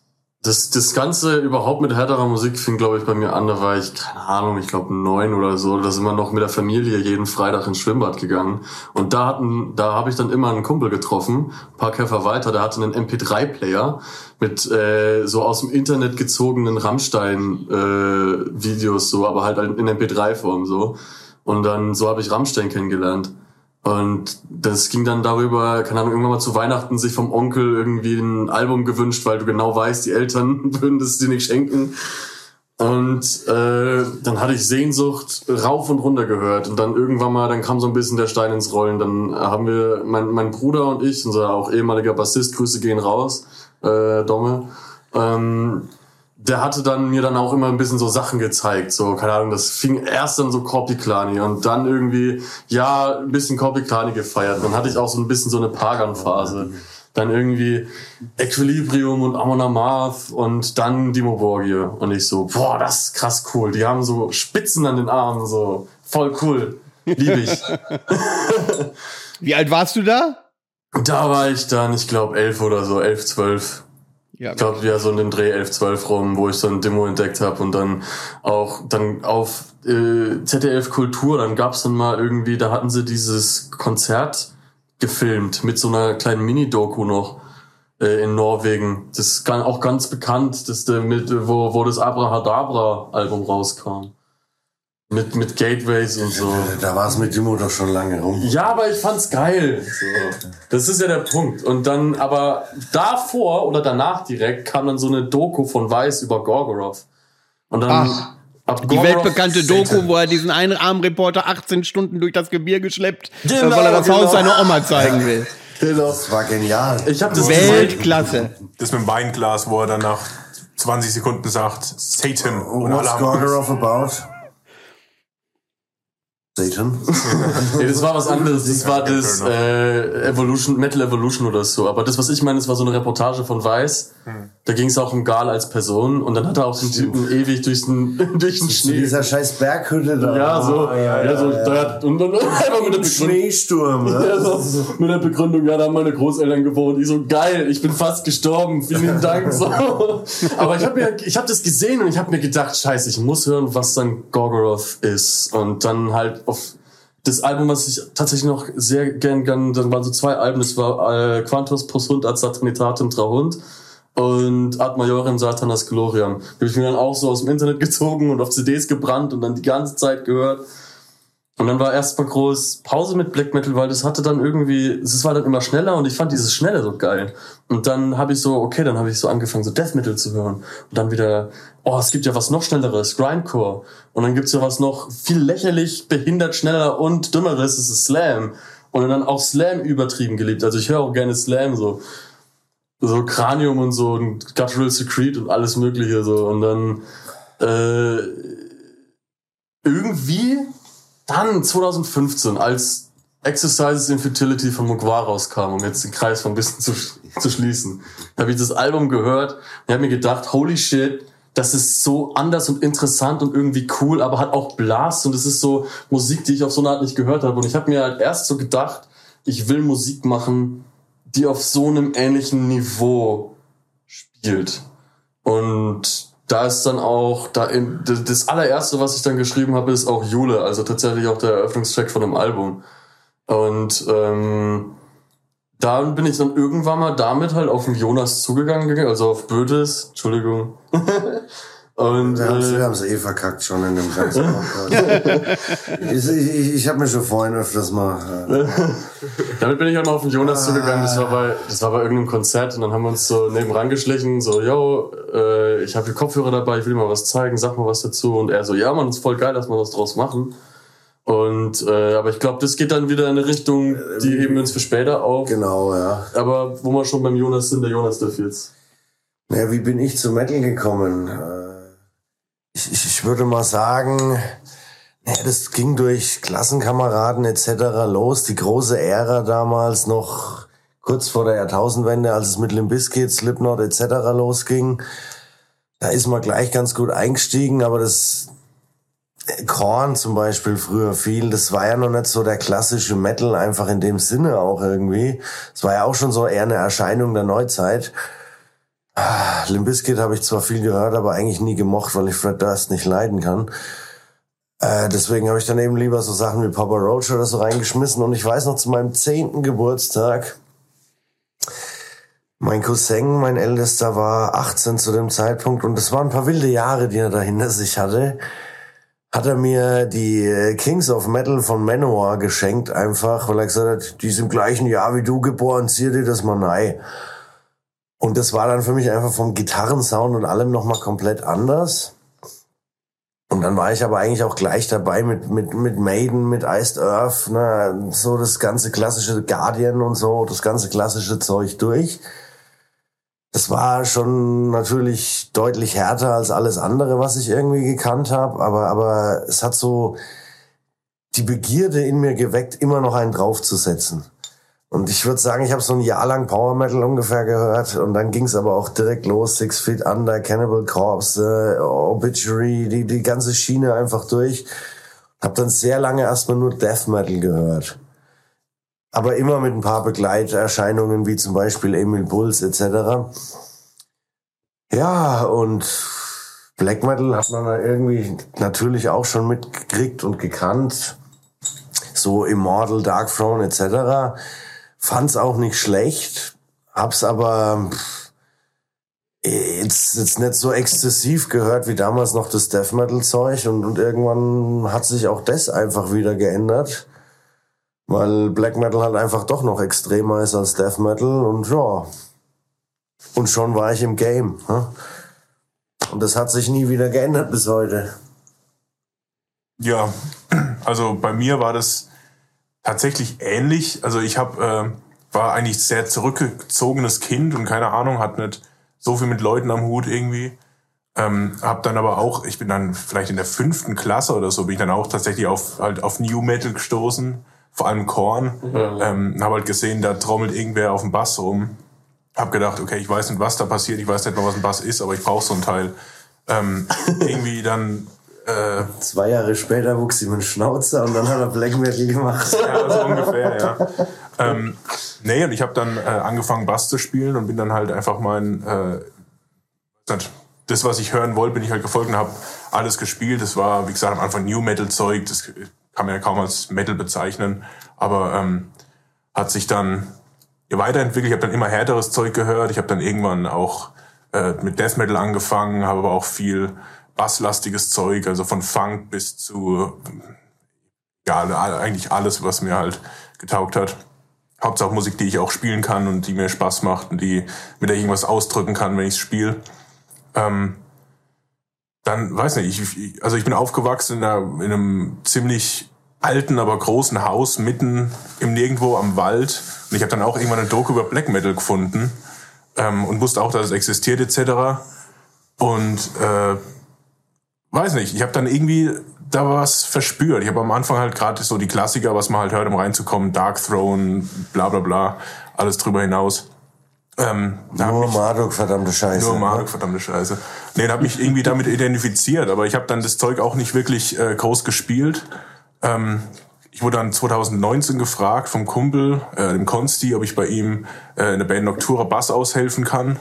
das, das Ganze überhaupt mit härterer Musik fing, glaube ich, bei mir an. Da war ich, keine Ahnung, ich glaube neun oder so. Da sind wir noch mit der Familie jeden Freitag ins Schwimmbad gegangen. Und da hatten, da habe ich dann immer einen Kumpel getroffen, ein paar Käfer weiter, der hatte einen MP3-Player mit äh, so aus dem Internet gezogenen Rammstein-Videos, so, aber halt in MP3-Form so. Und dann so habe ich Rammstein kennengelernt. Und das ging dann darüber, keine Ahnung, irgendwann mal zu Weihnachten sich vom Onkel irgendwie ein Album gewünscht, weil du genau weißt, die Eltern würden das dir nicht schenken. Und äh, dann hatte ich Sehnsucht rauf und runter gehört. Und dann irgendwann mal, dann kam so ein bisschen der Stein ins Rollen. Dann haben wir, mein, mein Bruder und ich, unser auch ehemaliger Bassist, Grüße gehen raus, äh, Domme, ähm, der hatte dann mir dann auch immer ein bisschen so Sachen gezeigt. So, keine Ahnung, das fing erst dann so Korpiklani und dann irgendwie, ja, ein bisschen Korpiklani gefeiert. Dann hatte ich auch so ein bisschen so eine Pagan-Phase. Dann irgendwie Equilibrium und Amon Amarth und dann Dimo Borgie. Und ich so, boah, das ist krass cool. Die haben so Spitzen an den Armen, so voll cool. Liebe ich. Wie alt warst du da? da war ich dann, ich glaube, elf oder so, elf, zwölf. Ja, Ich glaube, ja, so in dem Dreh 11, 12 rum, wo ich so ein Demo entdeckt habe und dann auch dann auf äh, ZDF Kultur, dann gab's dann mal irgendwie, da hatten sie dieses Konzert gefilmt mit so einer kleinen Mini-Doku noch äh, in Norwegen. Das ist auch ganz bekannt, das mit, wo, wo das Abrahadabra-Album rauskam. Mit, mit Gateways und so. Da war es mit Dimo doch schon lange rum. Ja, aber ich fand's geil. So. Das ist ja der Punkt. Und dann, aber davor oder danach direkt kam dann so eine Doku von Weiß über Gorgoroth. Und dann Ach, ab Die weltbekannte Doku, wo er diesen einen armen Reporter 18 Stunden durch das Gebirge schleppt, äh, Genau, weil er das genau. Haus seiner Oma zeigen will. Genau. Das war genial. Ich habe das. Weltklasse. Das mit dem Weinglas, wo er dann nach 20 Sekunden sagt, Satan. Alle What's haben Gorgoroth about? Satan? Nee, das war was anderes. Das war das äh, Evolution, Metal Evolution oder so. Aber das, was ich meine, das war so eine Reportage von Weiß. Da ging es auch um Gal als Person. Und dann hat er auch den Typen ewig durch den, durch den In Schnee. dieser scheiß Berghütte da. Ja, so. Ja, so. Da hat, und dann einfach mit der Begründung. Schneesturm. Ne? Ja, so, mit der Begründung, ja, da haben meine Großeltern gewohnt. Ich so, geil, ich bin fast gestorben, vielen Dank. So. Aber ich habe mir, ich habe das gesehen und ich habe mir gedacht, scheiße, ich muss hören, was dann Gorgoroth ist. Und dann halt auf das Album, was ich tatsächlich noch sehr gern, gern dann waren so zwei Alben, das war äh, Quantus Posunt ad Satanitatem Trahunt und Ad Majorem Satanas Gloriam. Die habe ich mir dann auch so aus dem Internet gezogen und auf CDs gebrannt und dann die ganze Zeit gehört. Und dann war erstmal groß Pause mit Black Metal, weil das hatte dann irgendwie, es war dann immer schneller und ich fand dieses Schnelle so geil. Und dann habe ich so, okay, dann habe ich so angefangen, so Death Metal zu hören. Und dann wieder, oh, es gibt ja was noch schnelleres, Grindcore. Und dann gibt's ja was noch viel lächerlich, behindert, schneller und dümmeres, das ist Slam. Und dann auch Slam übertrieben geliebt. Also ich höre auch gerne Slam so. So Cranium und so und Guttural Secret und alles mögliche so. Und dann äh, irgendwie dann 2015, als Exercises in Futility von Mugwar rauskam, um jetzt den Kreis von bisschen zu, zu schließen, habe ich das Album gehört und habe mir gedacht, holy shit, das ist so anders und interessant und irgendwie cool, aber hat auch Blast und es ist so Musik, die ich auf so eine Art nicht gehört habe. Und ich habe mir halt erst so gedacht, ich will Musik machen, die auf so einem ähnlichen Niveau spielt. Und da ist dann auch, da in, das allererste, was ich dann geschrieben habe, ist auch Jule, also tatsächlich auch der Eröffnungstrack von dem Album. Und ähm, da bin ich dann irgendwann mal damit halt auf den Jonas zugegangen, also auf Bödes, Entschuldigung. Und, Wir äh, haben es eh verkackt schon in dem ganzen Podcast. ich ich, ich, habe mir schon vorhin öfters mal. Äh, Damit bin ich halt mal auf den Jonas zugegangen. Das war bei, das war bei irgendeinem Konzert und dann haben wir uns so nebenan geschlichen. So, yo, äh, ich habe hier Kopfhörer dabei, ich will dir mal was zeigen, sag mal was dazu. Und er so, ja, man, ist voll geil, dass wir was draus machen. Und äh, aber ich glaube, das geht dann wieder in eine Richtung, die heben wir uns für später auf. genau, ja. Aber wo wir schon beim Jonas sind, der Jonas darf jetzt. Naja, wie bin ich zu Metal gekommen? Äh, Ich, ich, ich würde mal sagen, naja, das ging durch Klassenkameraden etc. los. Die große Ära damals noch kurz vor der Jahrtausendwende, als es mit Limp Bizkit, Slipknot etc. losging. Da ist man gleich ganz gut eingestiegen, aber das Korn zum Beispiel früher viel, das war ja noch nicht so der klassische Metal, einfach in dem Sinne auch irgendwie. Es war ja auch schon so eher eine Erscheinung der Neuzeit. Limp Bizkit habe ich zwar viel gehört, aber eigentlich nie gemocht, weil ich Fred Durst nicht leiden kann. Äh, deswegen habe ich dann eben lieber so Sachen wie Papa Roach oder so reingeschmissen. Und ich weiß noch zu meinem zehnten Geburtstag, mein Cousin, mein Ältester, war 18 zu dem Zeitpunkt und es waren ein paar wilde Jahre, die er da hinter sich hatte. Hat er mir die äh, Kings of Metal von Manowar geschenkt, einfach, weil er gesagt hat, die ist im gleichen Jahr wie du geboren, zieh dir das mal rein. Und das war dann für mich einfach vom Gitarrensound und allem nochmal komplett anders. Und dann war ich aber eigentlich auch gleich dabei mit, mit, mit Maiden, mit Iced Earth, ne, so das ganze klassische Guardian und so, das ganze klassische Zeug durch. Das war schon natürlich deutlich härter als alles andere, was ich irgendwie gekannt habe, aber, aber es hat so die Begierde in mir geweckt, immer noch einen draufzusetzen. Und ich würde sagen, ich habe so ein Jahr lang Power Metal ungefähr gehört und dann ging es aber auch direkt los, Six Feet Under, Cannibal Corpse, äh, Obituary, die, die ganze Schiene einfach durch. Hab dann sehr lange erstmal nur Death Metal gehört. Aber immer mit ein paar Begleiterscheinungen, wie zum Beispiel Emil Bulls etc. Ja, und Black Metal hat man da irgendwie natürlich auch schon mitgekriegt und gekannt. So Immortal, Dark Throne etc. Fand's auch nicht schlecht, hab's aber pff, jetzt, jetzt nicht so exzessiv gehört wie damals noch das Death Metal Zeug und, und irgendwann hat sich auch das einfach wieder geändert, weil Black Metal halt einfach doch noch extremer ist als Death Metal und ja, und schon war ich im Game. Ne? Und das hat sich nie wieder geändert bis heute. Ja, also bei mir war das tatsächlich ähnlich. Also ich habe äh, war eigentlich sehr zurückgezogenes Kind und keine Ahnung, hat nicht so viel mit Leuten am Hut irgendwie. Ähm, hab dann aber auch, ich bin dann vielleicht in der fünften Klasse oder so, bin ich dann auch tatsächlich auf halt auf New Metal gestoßen, vor allem Korn. Ähm, hab halt gesehen, da trommelt irgendwer auf dem Bass rum. Hab gedacht, okay, ich weiß nicht, was da passiert, ich weiß nicht mal, was ein Bass ist, aber ich brauche so ein Teil. Ähm, irgendwie dann äh, Zwei Jahre später wuchs ihm ein Schnauzer und dann hat er Black Metal gemacht. Ja, so ungefähr, ja. Ähm, nee, und ich habe dann äh, angefangen, Bass zu spielen und bin dann halt einfach mein, äh, das, was ich hören wollte, bin ich halt gefolgt und habe alles gespielt. Das war, wie gesagt, am Anfang New Metal Zeug, das kann man ja kaum als Metal bezeichnen, aber ähm, hat sich dann weiterentwickelt. Ich habe dann immer härteres Zeug gehört. Ich habe dann irgendwann auch äh, mit Death Metal angefangen, habe aber auch viel basslastiges Zeug, also von Funk bis zu ja, eigentlich alles, was mir halt getaugt hat. Hauptsache Musik, die ich auch spielen kann und die mir Spaß macht und die mit der ich irgendwas ausdrücken kann, wenn ich spiele. Ähm, dann weiß nicht, ich, ich, also ich bin aufgewachsen in, einer, in einem ziemlich alten, aber großen Haus mitten im Nirgendwo am Wald. Und ich habe dann auch irgendwann eine Doku über Black Metal gefunden ähm, und wusste auch, dass es existiert etc. Und äh, weiß nicht, ich habe dann irgendwie da was verspürt. Ich habe am Anfang halt gerade so die Klassiker, was man halt hört, um reinzukommen, Dark Throne, bla bla bla, alles drüber hinaus. Ähm, da Nur Marduk, verdammte Scheiße. nur Marduk, verdammte Scheiße. Nee, und habe mich irgendwie damit identifiziert, aber ich habe dann das Zeug auch nicht wirklich äh, groß gespielt. Ähm, ich wurde dann 2019 gefragt vom Kumpel, äh, dem Konsti, ob ich bei ihm äh, in der Band Noctura Bass aushelfen kann.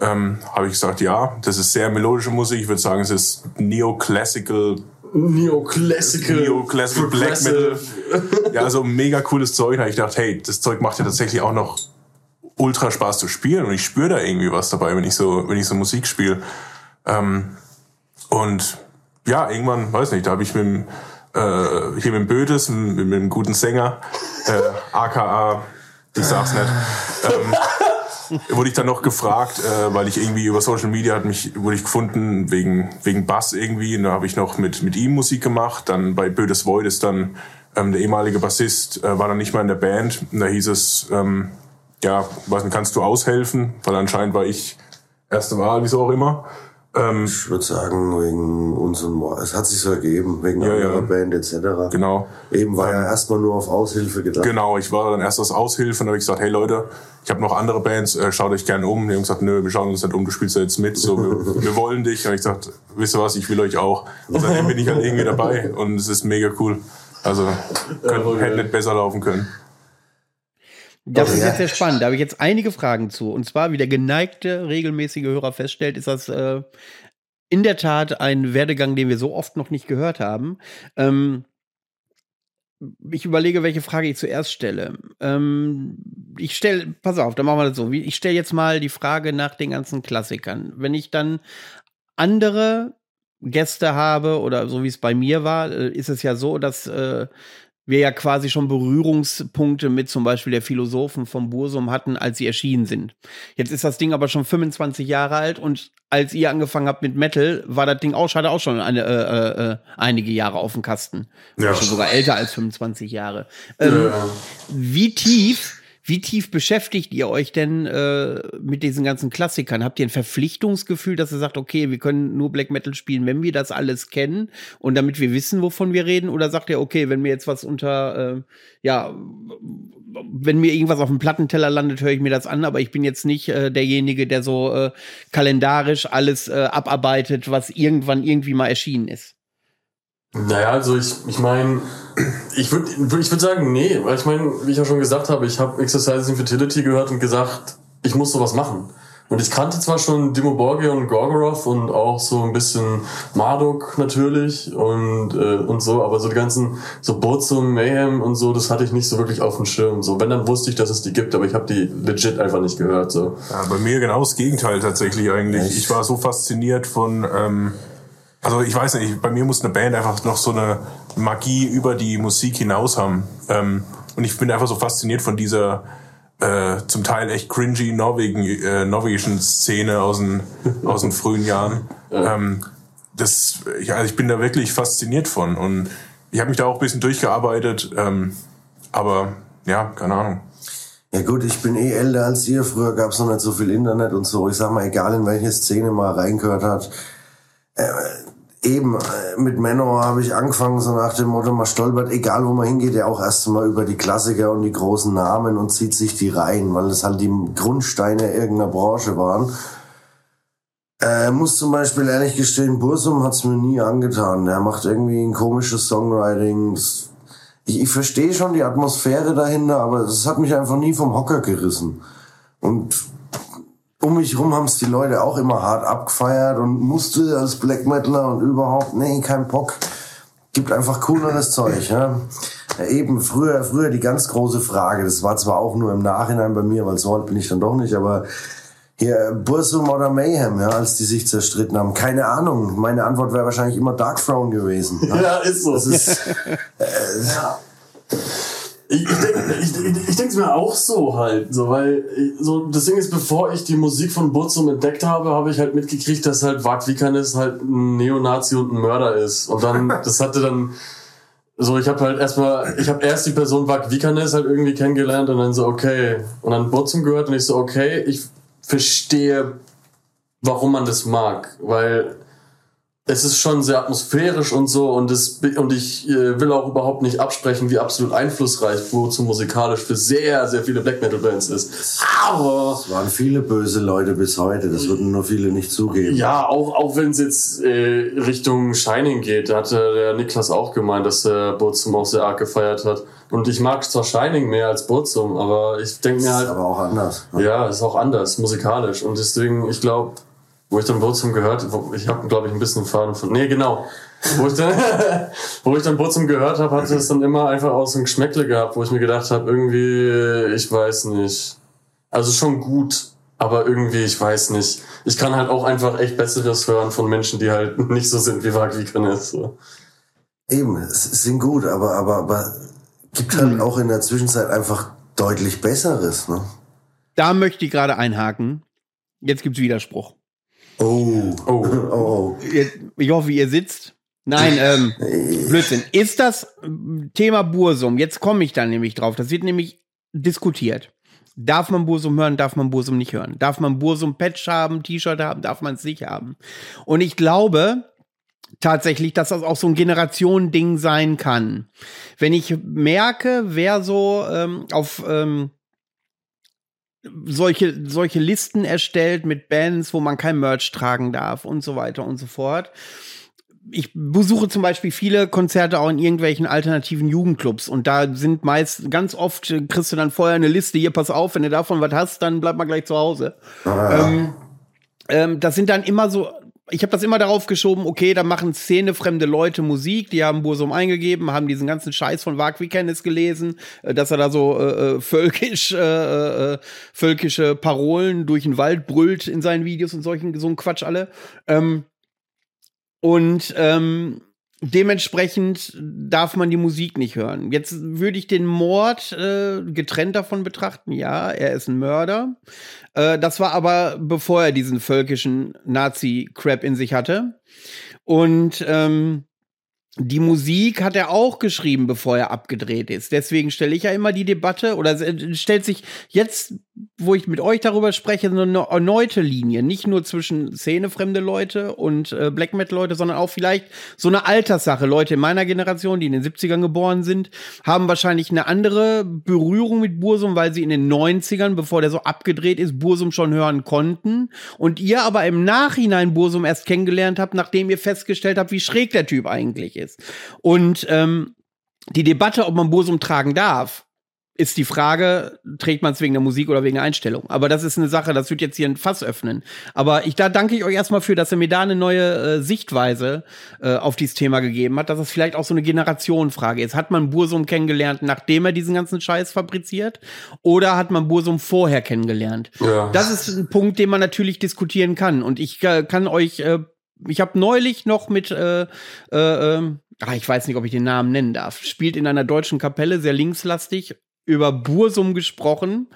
Ähm, habe ich gesagt, ja, das ist sehr melodische Musik. Ich würde sagen, es ist Neoclassical Neoclassical. Neoclassical Black Metal. Ja, also mega cooles Zeug. Da habe ich gedacht, hey, das Zeug macht ja tatsächlich auch noch ultra Spaß zu spielen und ich spüre da irgendwie was dabei, wenn ich so, wenn ich so Musik spiele. Ähm, Und ja, irgendwann, weiß nicht, da habe ich mit dem, äh, hier mit dem Bödes, mit, mit dem guten Sänger, äh, aka, ich sag's nicht, ähm, wurde ich dann noch gefragt, äh, weil ich irgendwie über Social Media hat mich wurde ich gefunden wegen wegen Bass irgendwie und da habe ich noch mit mit ihm Musik gemacht. Dann bei Bödes Void ist dann ähm, der ehemalige Bassist äh, war dann nicht mehr in der Band. Und da hieß es ähm, ja, was kannst du aushelfen? Weil anscheinend war ich erste Wahl, wieso auch immer. Ähm, ich würde sagen, wegen unserem, es hat sich so ergeben, wegen ja, anderer ja. Band etc. Genau. Eben war ja erstmal nur auf Aushilfe gedacht. Genau, ich war dann erst als Aushilfe und habe ich gesagt, hey Leute, ich habe noch andere Bands, äh, schaut euch gerne um. Die haben gesagt, nö, wir schauen uns nicht um, du spielst ja jetzt mit, so, wir, wir wollen dich. Und ich gesagt, wisst ihr was, ich will euch auch. Und seitdem bin ich halt irgendwie dabei und es ist mega cool. Also, können, hätte nicht besser laufen können. Das ist jetzt sehr spannend. Da habe ich jetzt einige Fragen zu. Und zwar, wie der geneigte, regelmäßige Hörer feststellt, ist das äh, in der Tat ein Werdegang, den wir so oft noch nicht gehört haben. Ähm, ich überlege, welche Frage ich zuerst stelle. Ähm, ich stelle, pass auf, dann machen wir das so. Ich stelle jetzt mal die Frage nach den ganzen Klassikern. Wenn ich dann andere Gäste habe oder so wie es bei mir war, äh, ist es ja so, dass äh, wir ja quasi schon Berührungspunkte mit zum Beispiel der Philosophen vom Bursum hatten, als sie erschienen sind. Jetzt ist das Ding aber schon 25 Jahre alt und als ihr angefangen habt mit Metal, war das Ding auch, hatte auch schon eine, äh, äh, äh einige Jahre auf dem Kasten. Ja. Schon sogar älter als 25 Jahre. Ähm, ja. Wie tief wie tief beschäftigt ihr euch denn äh, mit diesen ganzen Klassikern? Habt ihr ein Verpflichtungsgefühl, dass ihr sagt, okay, wir können nur Black Metal spielen, wenn wir das alles kennen und damit wir wissen, wovon wir reden? Oder sagt ihr, okay, wenn mir jetzt was unter, äh, ja, wenn mir irgendwas auf dem Plattenteller landet, höre ich mir das an, aber ich bin jetzt nicht äh, derjenige, der so äh, kalendarisch alles äh, abarbeitet, was irgendwann irgendwie mal erschienen ist? Naja, also ich, ich meine, ich würde ich würd sagen, nee, weil ich meine, wie ich ja schon gesagt habe, ich habe Exercise in Fertility gehört und gesagt, ich muss sowas machen. Und ich kannte zwar schon Dimo Borgir und Gorgoroth und auch so ein bisschen Marduk natürlich und, äh, und so, aber so die ganzen, so Burzum, Mayhem und so, das hatte ich nicht so wirklich auf dem Schirm. So, wenn, dann wusste ich, dass es die gibt, aber ich habe die legit einfach nicht gehört. So. Ja, bei mir genau das Gegenteil tatsächlich eigentlich. Ich war so fasziniert von... Ähm also ich weiß nicht, bei mir muss eine Band einfach noch so eine Magie über die Musik hinaus haben. Ähm, und ich bin einfach so fasziniert von dieser äh, zum Teil echt cringy Norwegen, äh, norwegischen Szene aus den, aus den frühen Jahren. Ähm, das, ich, also ich bin da wirklich fasziniert von. Und ich habe mich da auch ein bisschen durchgearbeitet. Ähm, aber ja, keine Ahnung. Ja gut, ich bin eh älter als ihr. Früher gab es noch nicht so viel Internet und so. Ich sag mal, egal in welche Szene man reingehört hat, äh, eben äh, mit Menor habe ich angefangen, so nach dem Motto, man stolpert, egal wo man hingeht, ja auch erst mal über die Klassiker und die großen Namen und zieht sich die rein, weil das halt die Grundsteine irgendeiner Branche waren. Äh, muss zum Beispiel ehrlich gestehen, Bursum hat's mir nie angetan. Der macht irgendwie ein komisches Songwriting. Ich, ich verstehe schon die Atmosphäre dahinter, aber es hat mich einfach nie vom Hocker gerissen. Und um mich rum haben es die Leute auch immer hart abgefeiert und musste als Black Metaler und überhaupt, nee, kein Bock. Gibt einfach cooleres Zeug, ja. ja. Eben, früher, früher die ganz große Frage, das war zwar auch nur im Nachhinein bei mir, weil so alt bin ich dann doch nicht, aber hier, Bursum oder Mayhem, ja, als die sich zerstritten haben. Keine Ahnung. Meine Antwort wäre wahrscheinlich immer Dark Throne gewesen. Ja, ja ist so. Das ist, äh, ja. Ich, ich denke ich, ich, ich denk's mir auch so halt, so, weil so das Ding ist, bevor ich die Musik von Burzum entdeckt habe, habe ich halt mitgekriegt, dass halt Wag Vikanes halt ein Neonazi und ein Mörder ist. Und dann, das hatte dann, so ich habe halt erstmal, ich habe erst die Person Wag Vikanes halt irgendwie kennengelernt und dann so, okay. Und dann Burzum gehört und ich so, okay, ich verstehe, warum man das mag, weil es ist schon sehr atmosphärisch und so und es und ich äh, will auch überhaupt nicht absprechen, wie absolut einflussreich wozu musikalisch für sehr sehr viele Black Metal Bands ist. Aber es waren viele böse Leute bis heute, das würden nur viele nicht zugeben. Ja, auch auch wenn es jetzt äh, Richtung Shining geht, da hatte der Niklas auch gemeint, dass er Burzum auch sehr arg gefeiert hat. Und ich mag zwar Shining mehr als Burzum, aber ich denke mir halt. Ist aber auch anders. Ne? Ja, ist auch anders musikalisch und deswegen ich glaube wo ich dann Burzum gehört, ich habe glaube ich ein bisschen Faden von, nee genau, wo ich dann, wo ich dann Burzum gehört habe, hatte es dann immer einfach aus dem Geschmäckle gehabt, wo ich mir gedacht habe, irgendwie, ich weiß nicht, also schon gut, Aber irgendwie, ich weiß nicht. Ich kann halt auch einfach echt Besseres hören von Menschen, die halt nicht so sind wie Wag ist. So. Eben, es sind gut, aber, aber, aber gibt halt Mhm. auch in der Zwischenzeit einfach deutlich Besseres, ne? Da möchte ich gerade einhaken. Jetzt gibt's Widerspruch. Oh. Oh. Oh, oh. Ich hoffe, ihr sitzt. Nein, ähm, Blödsinn. Ist das ähm, Thema Bursum? Jetzt komme ich da nämlich drauf. Das wird nämlich diskutiert. Darf man Bursum hören, darf man Bursum nicht hören? Darf man Bursum Patch haben, T-Shirt haben, darf man es nicht haben? Und ich glaube tatsächlich, dass das auch so ein Generationending sein kann. Wenn ich merke, wer so ähm, auf ähm, solche, solche Listen erstellt mit Bands, wo man kein Merch tragen darf und so weiter und so fort. Ich besuche zum Beispiel viele Konzerte auch in irgendwelchen alternativen Jugendclubs und da sind meist ganz oft kriegst du dann vorher eine Liste, hier pass auf, wenn du davon was hast, dann bleib mal gleich zu Hause. Ähm, ähm, das sind dann immer so, ich habe das immer darauf geschoben, okay, da machen szenefremde Leute Musik, die haben Bursum eingegeben, haben diesen ganzen Scheiß von Wag Weekend gelesen, äh, dass er da so äh, äh, völkisch, äh, äh, völkische Parolen durch den Wald brüllt in seinen Videos und solchen so ein Quatsch alle. Ähm, und ähm, dementsprechend darf man die Musik nicht hören. Jetzt würde ich den Mord äh, getrennt davon betrachten. Ja, er ist ein Mörder. Äh, das war aber bevor er diesen völkischen Nazi-Crap in sich hatte. Und ähm, die Musik hat er auch geschrieben, bevor er abgedreht ist. Deswegen stelle ich ja immer die Debatte oder stellt sich jetzt, wo ich mit euch darüber spreche, eine erneute Linie. Nicht nur zwischen szenefremde Leute und äh, Black Metal Leute, sondern auch vielleicht so eine Alterssache. Leute in meiner Generation, die in den 70ern geboren sind, haben wahrscheinlich eine andere Berührung mit Bursum, weil sie in den 90ern, bevor der so abgedreht ist, Bursum schon hören konnten. Und ihr aber im Nachhinein Bursum erst kennengelernt habt, nachdem ihr festgestellt habt, wie schräg der Typ eigentlich ist. Und ähm, die Debatte, ob man Bursum tragen darf, ist die Frage, trägt man es wegen der Musik oder wegen der Einstellung? Aber das ist eine Sache, das wird jetzt hier ein Fass öffnen. Aber ich, da danke ich euch erstmal für, dass ihr mir da eine neue äh, Sichtweise äh, auf dieses Thema gegeben hat, dass es vielleicht auch so eine Generationenfrage ist. Hat man Bursum kennengelernt, nachdem er diesen ganzen Scheiß fabriziert? Oder hat man Bursum vorher kennengelernt? Ja. Das ist ein Punkt, den man natürlich diskutieren kann. Und ich äh, kann euch, äh, ich habe neulich noch mit, äh, äh, ähm, ah, ich weiß nicht, ob ich den Namen nennen darf, spielt in einer deutschen Kapelle, sehr linkslastig, über Bursum gesprochen.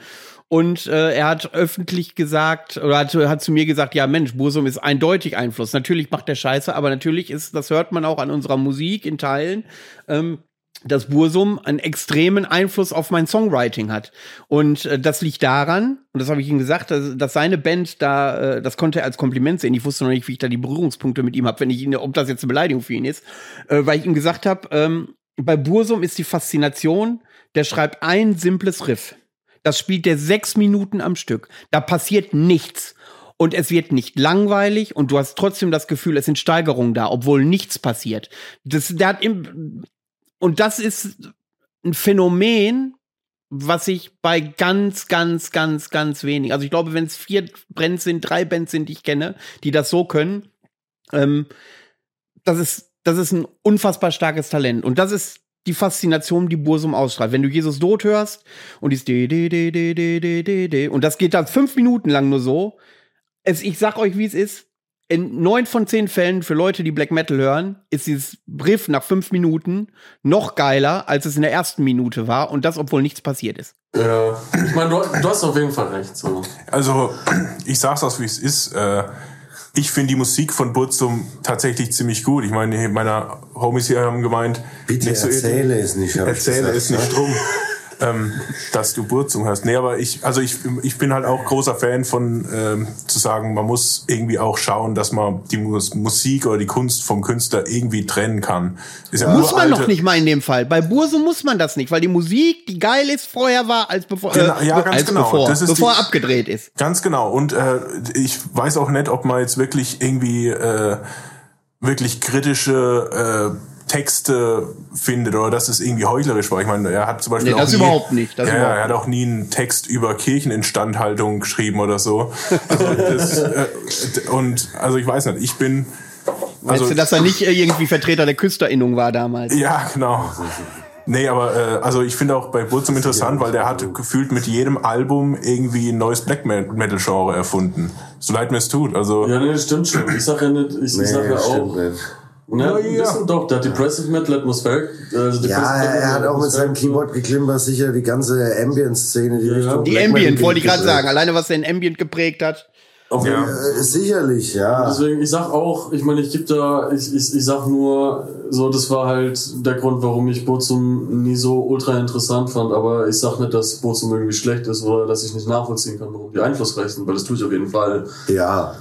Und äh, er hat öffentlich gesagt, oder hat, hat zu mir gesagt, ja Mensch, Bursum ist eindeutig Einfluss. Natürlich macht der Scheiße, aber natürlich ist, das hört man auch an unserer Musik in Teilen, ähm, dass Bursum einen extremen Einfluss auf mein Songwriting hat. Und äh, das liegt daran, und das habe ich ihm gesagt, dass, dass seine Band da, äh, das konnte er als Kompliment sehen. Ich wusste noch nicht, wie ich da die Berührungspunkte mit ihm habe, wenn ich ihn, ob das jetzt eine Beleidigung für ihn ist, äh, weil ich ihm gesagt habe, ähm, bei Bursum ist die Faszination, der schreibt ein simples Riff. Das spielt der sechs Minuten am Stück. Da passiert nichts. Und es wird nicht langweilig und du hast trotzdem das Gefühl, es sind Steigerungen da, obwohl nichts passiert. Das, der hat im, und das ist ein Phänomen, was ich bei ganz, ganz, ganz, ganz wenig, also ich glaube, wenn es vier Bands sind, drei Bands sind, die ich kenne, die das so können, ähm, das ist, das ist ein unfassbar starkes Talent. Und das ist die Faszination, die Bursum ausstrahlt. Wenn du Jesus Tod hörst und dies de, de, de, de, de, de, de, de, und das geht dann fünf Minuten lang nur so, es, ich sag euch, wie es ist, in neun von zehn Fällen für Leute, die Black Metal hören, ist dieses Riff nach fünf Minuten noch geiler, als es in der ersten Minute war. Und das, obwohl nichts passiert ist. Ja. Ich meine, du, du hast auf jeden Fall recht. So. Also, ich sag's aus, wie es ist. Äh, ich finde die Musik von Burzum tatsächlich ziemlich gut. Ich meine, meine Homies hier haben gemeint, Bitte nicht so- erzähle es nicht. erzähle gesagt, es nicht ne? drum, ähm, dass du Burzum hast. Nee, aber ich, also ich, ich bin halt auch großer Fan von ähm, zu sagen, man muss irgendwie auch schauen, dass man die Mus Musik oder die Kunst vom Künstler irgendwie trennen kann. Ja Muss man noch nicht mal in dem Fall. Bei Bursum muss man das nicht, weil die Musik, die geil ist, vorher war, als bevor, Genau, äh, ja, ganz als genau. bevor, Das ist bevor die- abgedreht ist. Ganz genau. Und äh, ich weiß auch nicht, ob man jetzt wirklich irgendwie äh, wirklich kritische äh, Texte findet oder dass es irgendwie heuchlerisch war. Ich meine, er hat zum Beispiel Nee, auch das nie, überhaupt nicht, das ja, überhaupt er hat auch nie einen Text über Kircheninstandhaltung geschrieben oder so. Also das, äh, und also ich weiß nicht, ich bin Weißt also du, dass er nicht irgendwie Vertreter der Künstlerinnung war damals? ja genau. Nee, aber äh, also ich finde auch bei Burzum interessant, weil der hat gefühlt mit jedem Album irgendwie ein neues Black Metal Genre erfunden. So leid mir es tut. Also Ja, nee, das stimmt schon. Ich sag ja nicht, ich, ich sag ja auch. nicht. Ja, ein ja. bisschen doch, der hat Depressive Metal Atmosphäre. Also Ja, er, hat auch mit seinem Keyboard geklimpert sicher die ganze Ambient-Szene, die Richtung Die Black Ambient, wollte ich gerade sagen. Alleine, was den Ambient geprägt hat. Auf Ja. Äh, sicherlich, ja. Deswegen, ich sag auch, ich meine, ich geb da, ich, ich, ich sag nur, so, das war halt der Grund, warum ich Burzum nie so ultra interessant fand, aber ich sag nicht, dass Burzum irgendwie schlecht ist oder dass ich nicht nachvollziehen kann, warum die einflussreich sind, weil das tue ich auf jeden Fall. Ja.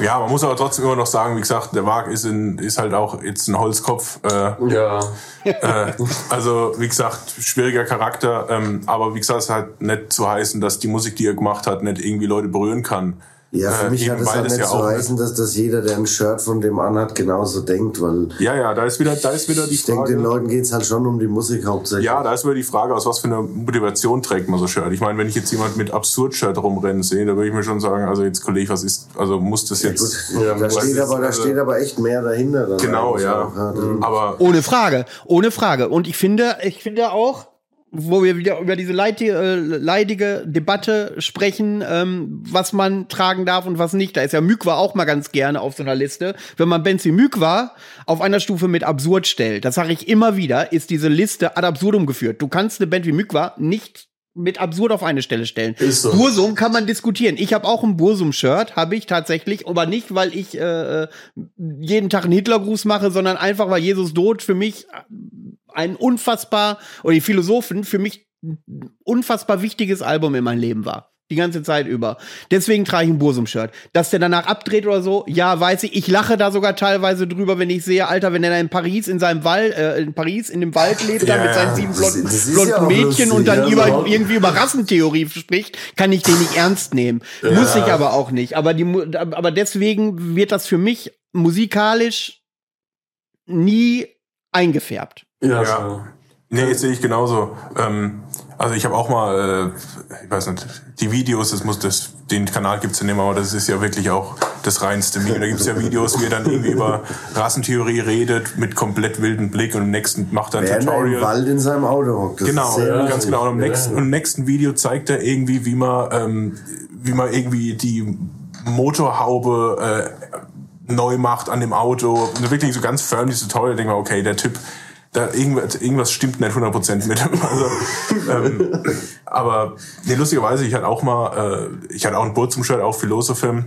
Ja, man muss aber trotzdem immer noch sagen, wie gesagt, der Wag ist, in, ist halt auch jetzt ein Holzkopf. Äh, Ja. äh, also wie gesagt, schwieriger Charakter, ähm, aber wie gesagt, es hat nicht zu heißen, dass die Musik, die er gemacht hat, nicht irgendwie Leute berühren kann. Ja, für Äh, mich eben hat es halt nicht ja so auch- heißen, dass das jeder, der ein Shirt von dem anhat, genauso denkt, weil Ja, ja, da ist wieder, da ist wieder die ich denke, Frage. den Leuten geht's halt schon um die Musik hauptsächlich. Ja, da ist wieder die Frage, aus was für einer Motivation trägt man so Shirt. Ich meine, wenn ich jetzt jemand mit Absurd-Shirt rumrennen sehe, da würde ich mir schon sagen, also jetzt Kollege, was ist, also muss das Gut, jetzt... Ja, da, was steht ist- aber, da steht aber echt mehr dahinter. dann Genau, ja. auch, drin. Aber Ohne Frage, ohne Frage. Und ich finde, ich finde auch, wo wir wieder über diese leidige, äh, leidige Debatte sprechen, ähm, was man tragen darf und was nicht. Da ist ja Mykwa auch mal ganz gerne auf so einer Liste. Wenn man Benzi Mykwa auf einer Stufe mit absurd stellt, das sage ich immer wieder, ist diese Liste ad absurdum geführt. Du kannst eine Band wie Mykwa nicht mit absurd auf eine Stelle stellen. Ist so. Bursum kann man diskutieren. Ich habe auch ein Bursum-Shirt, habe ich tatsächlich, aber nicht, weil ich äh, äh, jeden Tag einen Hitlergruß mache, sondern einfach, weil Jesus Tod für mich ein unfassbar, oder die Philosophen für mich ein unfassbar wichtiges Album in meinem Leben war. Die ganze Zeit über. Deswegen trage ich ein Bursum-Shirt. Dass der danach abdreht oder so, ja, weiß ich. Ich lache da sogar teilweise drüber, wenn ich sehe, Alter, wenn er da in Paris in seinem Wald, äh, in Paris in dem Wald lebt, da Ja, mit seinen sieben blonden, blonden ja Mädchen lustig, und dann ja, über, irgendwie über Rassentheorie spricht, kann ich den nicht ernst nehmen. Muss ich aber auch nicht. Aber die, aber deswegen wird das für mich musikalisch nie eingefärbt. Ja, Ja. Nee, sehe ich genauso. Ähm, also ich habe auch mal, äh, ich weiß nicht, die Videos, das muss das, den Kanal gibt's ja nicht mehr, aber das ist ja wirklich auch das reinste Meme. Da gibt's ja Videos, wie er dann irgendwie über Rassentheorie redet mit komplett wilden Blick und im nächsten macht er ein Während er im Tutorial. Wald in seinem Auto hockt. Genau, ganz genau. Und im, nächsten, und im nächsten Video zeigt er irgendwie, wie man, ähm, wie man irgendwie die Motorhaube äh, neu macht an dem Auto. Und wirklich so ganz förmliches Tutorial. Denke mal, okay, der Typ, da irgendwas, irgendwas stimmt nicht 100% mit. Also, ähm, aber nee, lustigerweise, ich hatte auch mal, äh, ich hatte auch ein Burzum-Shirt, auch Philosophim.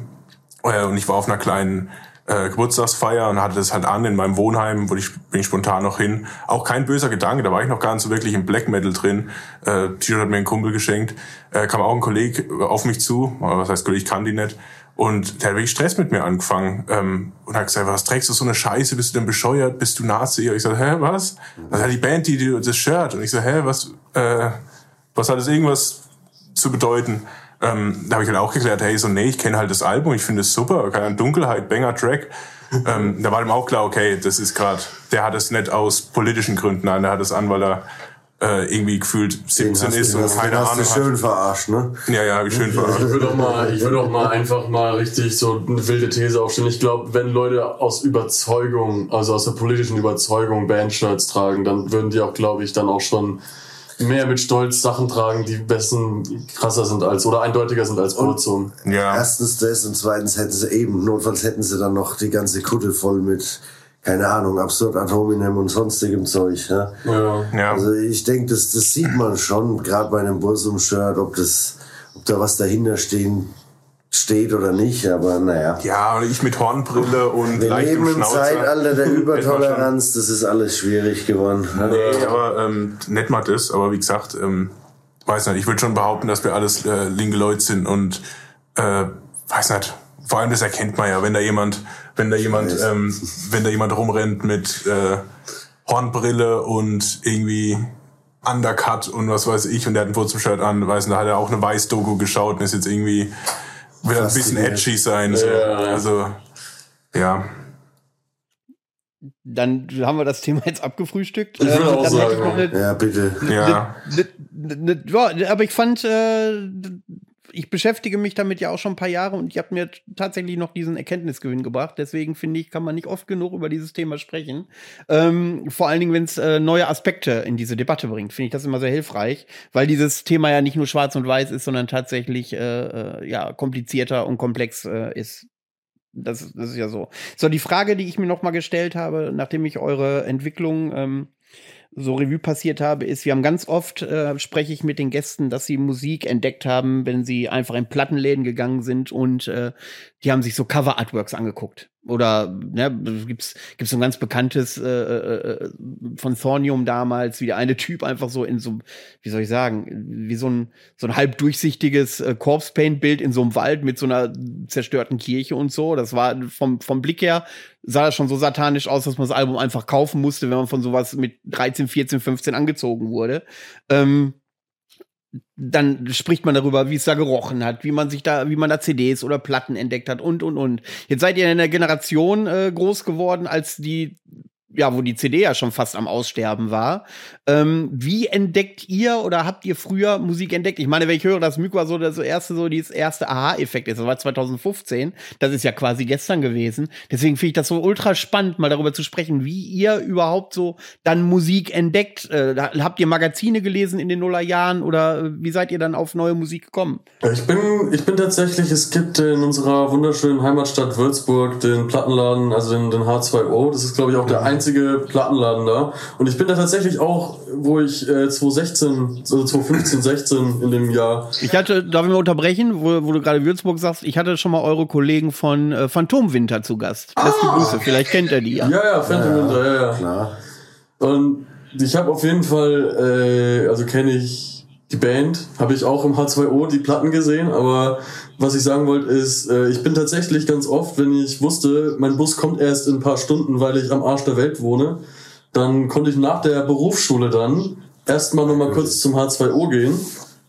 Äh, und ich war auf einer kleinen äh, Geburtstagsfeier und hatte das halt an in meinem Wohnheim, wo ich bin ich spontan noch hin. Auch kein böser Gedanke, da war ich noch gar nicht so wirklich im Black Metal drin. Äh, T-Shirt hat mir ein Kumpel geschenkt, äh, kam auch ein Kollege auf mich zu, oder was heißt Kollege, ich kann die nicht. Und der hat wirklich Stress mit mir angefangen ähm, und hat gesagt, was trägst du so eine Scheiße, bist du denn bescheuert, bist du Nazi? Und ich so, hä, was? Das hat die Band, die, die das Shirt. Und ich so, hä, was, äh, was hat das irgendwas zu bedeuten? Ähm, da habe ich halt auch geklärt, hey, so nee, ich kenne halt das Album, ich finde es super, keine Ahnung, Dunkelheit, Banger Track. ähm, da war ihm auch klar, okay, das ist gerade, der hat es nicht aus politischen Gründen an, der hat es an, weil er äh, irgendwie gefühlt Den 17 hast, ist und keine hast Ahnung du schön hat. verarscht, ne? Ja, ja, hab ich schön Ich verarscht. würde auch mal, ich würde auch mal einfach mal richtig so eine wilde These aufstellen. Ich glaube, wenn Leute aus Überzeugung, also aus der politischen Überzeugung Bandshirts tragen, dann würden die auch, glaube ich, dann auch schon mehr mit Stolz Sachen tragen, die besten krasser sind als oder eindeutiger sind als Burzum. Ja, Erstens das und zweitens hätten sie eben, notfalls hätten sie dann noch die ganze Kutte voll mit, keine Ahnung, absurd Atominem und sonstigem Zeug. Ja? Ja. ja. Also ich denke, das, das sieht man schon, gerade bei einem Bursum-Shirt, ob das, ob da was dahinter stehen steht oder nicht, aber naja. ja, und ich mit Hornbrille und Wir leben im Schnauzer. Zeitalter der Übertoleranz, das ist alles schwierig geworden. ne? Nee, aber ähm, nicht mal das, aber wie gesagt, ähm, weiß nicht, ich würde schon behaupten, dass wir alles äh, linke Leute sind und äh, weiß nicht, vor allem das erkennt man ja, wenn da jemand, wenn da jemand, ähm, wenn da jemand rumrennt mit äh, Hornbrille und irgendwie Undercut und was weiß ich und der hat ein Wurzelshirt an, weiß nicht, da hat er auch eine Weiß-Doku geschaut und ist jetzt irgendwie will ein bisschen edgy sein. So. Ja. Also ja. Dann haben wir das Thema jetzt abgefrühstückt. Ich würde auch hätte ich sagen, eine, Ja, bitte. Ja. Ne, ne, ne, ja, aber ich fand, äh, ich beschäftige mich damit ja auch schon ein paar Jahre und ich habe mir tatsächlich noch diesen Erkenntnisgewinn gebracht. Deswegen finde ich, kann man nicht oft genug über dieses Thema sprechen. Ähm, vor allen Dingen, wenn es äh, neue Aspekte in diese Debatte bringt, finde ich das immer sehr hilfreich, weil dieses Thema ja nicht nur schwarz und weiß ist, sondern tatsächlich äh, äh ja komplizierter und komplex äh, ist. Das, das ist ja so. So, die Frage, die ich mir noch mal gestellt habe, nachdem ich eure Entwicklung ähm, so Revue passiert habe, ist, wir haben ganz oft, äh, spreche ich mit den Gästen, dass sie Musik entdeckt haben, wenn sie einfach in Plattenläden gegangen sind und äh, die haben sich so Cover-Artworks angeguckt. Oder ne, gibt's gibt's so ein ganz bekanntes äh, äh, von Thornium damals, wie der eine Typ einfach so in so, wie soll ich sagen, wie so ein so ein halb durchsichtiges äh, Corpse Paint Bild in so einem Wald mit so einer zerstörten Kirche und so. Das war vom vom Blick her sah das schon so satanisch aus, dass man das Album einfach kaufen musste, wenn man von sowas mit 13, 14, 15 angezogen wurde. Ähm, dann spricht man darüber, wie es da gerochen hat, wie man sich da, wie man da CDs oder Platten entdeckt hat und und und. Jetzt seid ihr in einer Generation äh, groß geworden, als die ja, wo die CD ja schon fast am Aussterben war. Ähm, wie entdeckt ihr oder habt ihr früher Musik entdeckt? Ich meine, wenn ich höre, dass Mykwa so das erste, so dieses erste Aha-Effekt ist, das war 2015, das ist ja quasi gestern gewesen. Deswegen finde ich das so ultra spannend, mal darüber zu sprechen, wie ihr überhaupt so dann Musik entdeckt. Äh, habt ihr Magazine gelesen in den Nullerjahren oder äh, wie seid ihr dann auf neue Musik gekommen? Ich bin, ich bin tatsächlich, es gibt in unserer wunderschönen Heimatstadt Würzburg den Plattenladen, also den, den H2O. Das ist, glaube ich, auch der einzige einzige Plattenladen da. Und ich bin da tatsächlich auch, wo ich äh, 2016, also 2015, 16 in dem Jahr. Ich hatte, darf ich mal unterbrechen, wo, wo du gerade Würzburg sagst, ich hatte schon mal eure Kollegen von äh, Phantomwinter zu Gast. Ah. Beste Grüße, vielleicht kennt er die ja. Ja, ja, Phantomwinter, ja, ja. ja. Klar. Und ich habe auf jeden Fall, äh, also kenne ich die Band, habe ich auch im H2O die Platten gesehen, aber was ich sagen wollte ist, äh, ich bin tatsächlich ganz oft, wenn ich wusste, mein Bus kommt erst in ein paar Stunden, weil ich am Arsch der Welt wohne, dann konnte ich nach der Berufsschule dann erstmal nochmal kurz zum H2O gehen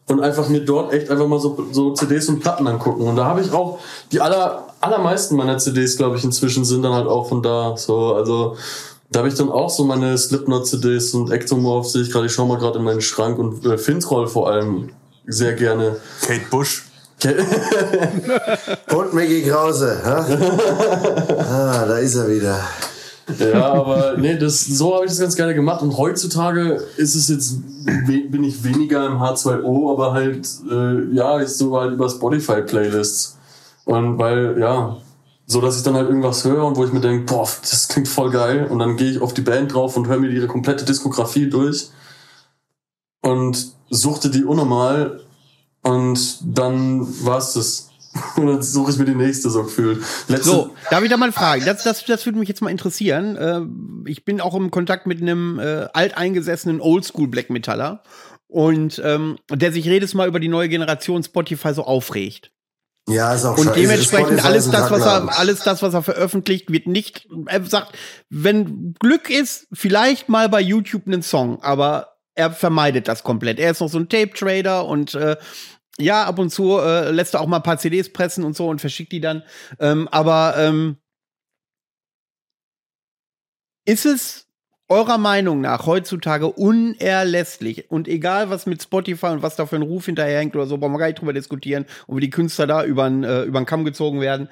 und einfach mir dort echt einfach mal so, so CDs und Platten angucken. Und da habe ich auch die aller, allermeisten meiner CDs, glaube ich, inzwischen sind dann halt auch von da. So, also da habe ich dann auch so meine Slipknot-CDs und Ectomorph sehe ich gerade. Ich schaue mal gerade in meinen Schrank und äh, Fintroll vor allem sehr gerne. Kate Bush. Und Mickey Krause. Ha? Ah, da ist er wieder. Ja, aber nee, das, so habe ich das ganz gerne gemacht. Und heutzutage ist es jetzt, bin ich weniger im H2O, aber halt, äh, ja, ist so halt über Spotify-Playlists. Und weil, ja, so dass ich dann halt irgendwas höre und wo ich mir denke, boah, das klingt voll geil. Und dann gehe ich auf die Band drauf und höre mir ihre komplette Diskografie durch. Und suchte die unnormal und dann war's das. Und dann suche ich mir die nächste so gefühlt. Letzte so, darf ich da mal fragen? Das, das, das würde mich jetzt mal interessieren. Äh, ich bin auch im Kontakt mit einem äh, alteingesessenen Oldschool Black Metaller und ähm, der sich jedes Mal über die neue Generation Spotify so aufregt. Ja, ist auch Und dementsprechend alles das, was er, alles das, was er veröffentlicht, wird nicht, er sagt, wenn Glück ist, vielleicht mal bei YouTube einen Song, aber er vermeidet das komplett. Er ist noch so ein Tape-Trader und äh, ja, ab und zu äh, lässt er auch mal ein paar CDs pressen und so und verschickt die dann. Ähm, aber ähm, ist es eurer Meinung nach heutzutage unerlässlich und egal was mit Spotify und was da für ein Ruf hinterherhängt oder so, brauchen wir gar nicht drüber diskutieren wie die Künstler da über den äh, übern Kamm gezogen werden,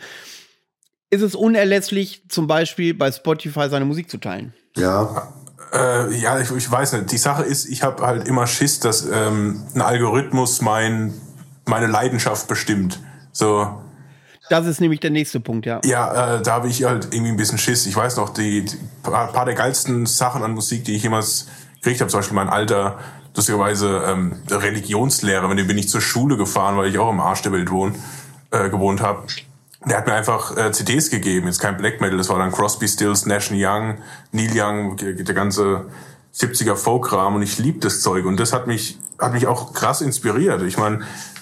ist es unerlässlich, zum Beispiel bei Spotify seine Musik zu teilen? Ja, äh, ja, ich, ich weiß nicht. Die Sache ist, ich habe halt immer Schiss, dass ähm, ein Algorithmus mein, meine Leidenschaft bestimmt. So. Das ist nämlich der nächste Punkt, ja. Ja, äh, da habe ich halt irgendwie ein bisschen Schiss. Ich weiß noch, die, die paar, paar der geilsten Sachen an Musik, die ich jemals gekriegt habe, zum Beispiel mein alter, lustigerweise ähm, Religionslehrer, mit dem bin ich zur Schule gefahren, weil ich auch im Arsch der Welt wohn, äh, gewohnt habe der hat mir einfach äh, CDs gegeben, jetzt kein Black Metal, das war dann Crosby, Stills, Nash Young, Neil Young, der ganze 70er Folkrahmen und ich lieb das Zeug und das hat mich hat mich auch krass inspiriert. Ich meine,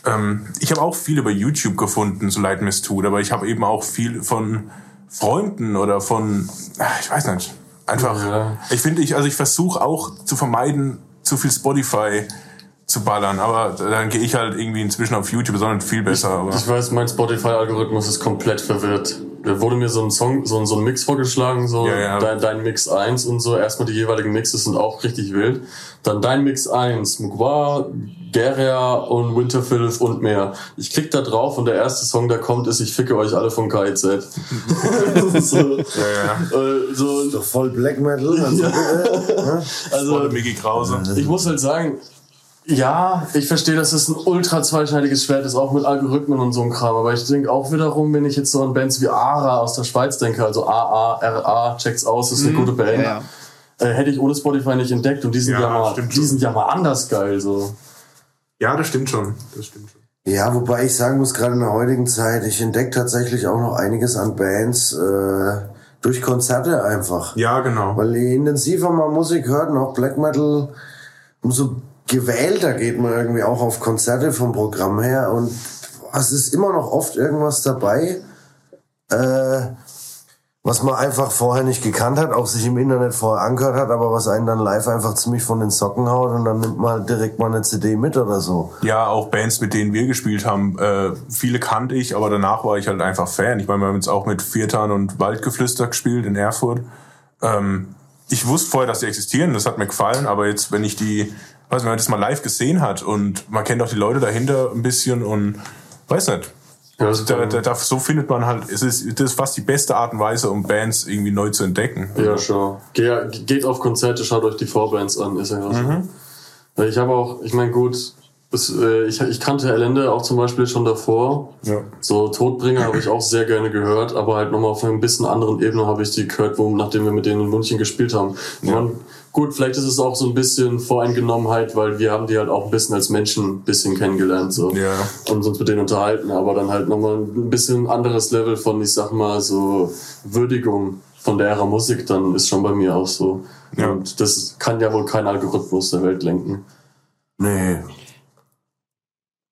ähm, ich habe auch viel über YouTube gefunden, so leid mir es tut, aber ich habe eben auch viel von Freunden oder von, ich weiß nicht, einfach, ja. ich finde, ich, also ich versuche auch zu vermeiden, zu viel Spotify zu ballern, aber dann gehe ich halt irgendwie inzwischen auf YouTube, sondern viel besser. Ich, ich weiß, mein Spotify-Algorithmus ist komplett verwirrt. Da wurde mir so ein Song, so, ein- so ein Mix vorgeschlagen, so Ja, ja. Dein, dein Mix 1 und so. Erstmal die jeweiligen Mixes sind auch richtig wild. Dann dein Mix 1, Mugwa, Geria und Winterfilth und mehr. Ich klick da drauf und der erste Song, der kommt, ist Ich ficke euch alle von KIZ. so, Ja, ja. äh, so, Doch voll Black Metal. Also, äh, also, Volle Mickey Krause. ich muss halt sagen, ja, ich verstehe, dass es ein ultra zweischneidiges Schwert ist, auch mit Algorithmen und so einem Kram. Aber ich denke auch wiederum, wenn ich jetzt so an Bands wie ARA aus der Schweiz denke, also AARA, checkt's aus, ist eine gute Band. Ja, Äh, hätte ich ohne Spotify nicht entdeckt und die sind ja, Ja, mal, die sind ja mal anders geil, so. Ja, das stimmt schon. Das stimmt schon. Ja, wobei ich sagen muss, gerade in der heutigen Zeit, ich entdecke tatsächlich auch noch einiges an Bands äh, durch Konzerte einfach. Ja, genau. Weil je intensiver man Musik hört, und auch Black Metal, umso gewählter geht man irgendwie auch auf Konzerte vom Programm her. Und es ist immer noch oft irgendwas dabei, äh, was man einfach vorher nicht gekannt hat, auch sich im Internet vorher angehört hat, aber was einen dann live einfach ziemlich von den Socken haut und dann nimmt man direkt mal eine CD mit oder so. Ja, auch Bands, mit denen wir gespielt haben. Äh, viele kannte ich, aber danach war ich halt einfach Fan. Ich meine, wir haben jetzt auch mit Viertan und Waldgeflüster gespielt in Erfurt. Ähm, ich wusste vorher, dass die existieren, das hat mir gefallen, aber jetzt, wenn ich die, weiß nicht, wenn man das mal live gesehen hat und man kennt auch die Leute dahinter ein bisschen und weiß nicht. Ja, das Da, da, da, so findet man halt, es ist, das ist fast die beste Art und Weise, um Bands irgendwie neu zu entdecken. Ja, schon. Ge geht auf Konzerte, schaut euch die Vorbands an, ist ja so. Weil Ich habe auch, ich meine, gut, es, äh, ich, ich kannte Elende auch zum Beispiel schon davor. Ja. So Todbringer habe ich auch sehr gerne gehört, aber halt nochmal auf ein bisschen anderen Ebene habe ich die gehört, wo, nachdem wir mit denen in München gespielt haben. Man, gut, vielleicht ist es auch so ein bisschen Voreingenommenheit, weil wir haben die halt auch ein bisschen als Menschen ein bisschen kennengelernt so Ja. und uns mit denen unterhalten, aber dann halt nochmal ein bisschen anderes Level von, ich sag mal, so Würdigung von der Ära Musik, dann ist schon bei mir auch so. Ja. Und das kann ja wohl kein Algorithmus der Welt lenken. Nee.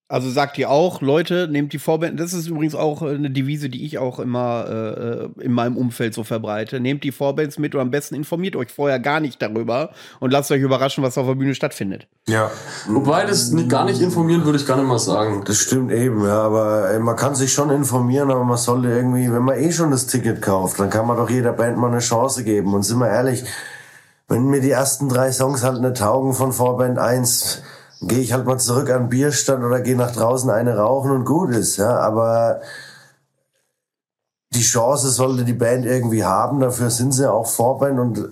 Also sagt ihr auch, Leute, nehmt die Vorband. Das ist übrigens auch äh, eine Devise, die ich auch immer äh, in meinem Umfeld so verbreite. Nehmt die Vorbands mit oder am besten informiert euch vorher gar nicht darüber und lasst euch überraschen, was auf der Bühne stattfindet. Ja. Wobei das nicht, gar nicht informieren würde ich gar nicht mal sagen. Das stimmt eben, ja, aber äh, man kann sich schon informieren, aber man sollte irgendwie, wenn man eh schon das Ticket kauft, dann kann man doch jeder Band mal eine Chance geben. Und sind wir ehrlich, wenn mir die ersten drei Songs halt nicht taugen von Vorband 1, gehe ich halt mal zurück an den Bierstand oder gehe nach draußen eine rauchen und gut ist, ja, aber die Chance sollte die Band irgendwie haben, dafür sind sie auch Vorband und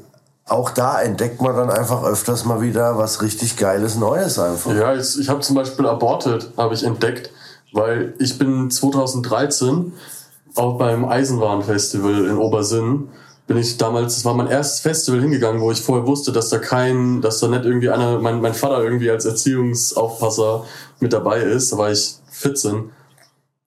auch da entdeckt man dann einfach öfters mal wieder was richtig Geiles Neues einfach. Ja, ich, ich habe zum Beispiel Aborted, habe ich entdeckt, weil ich bin 2013 auch beim Eisenwarenfestival in Obersinn bin ich damals, das war mein erstes Festival hingegangen, wo ich vorher wusste, dass da kein, dass da nicht irgendwie einer, mein, mein Vater irgendwie als Erziehungsaufpasser mit dabei ist. Da war ich 14.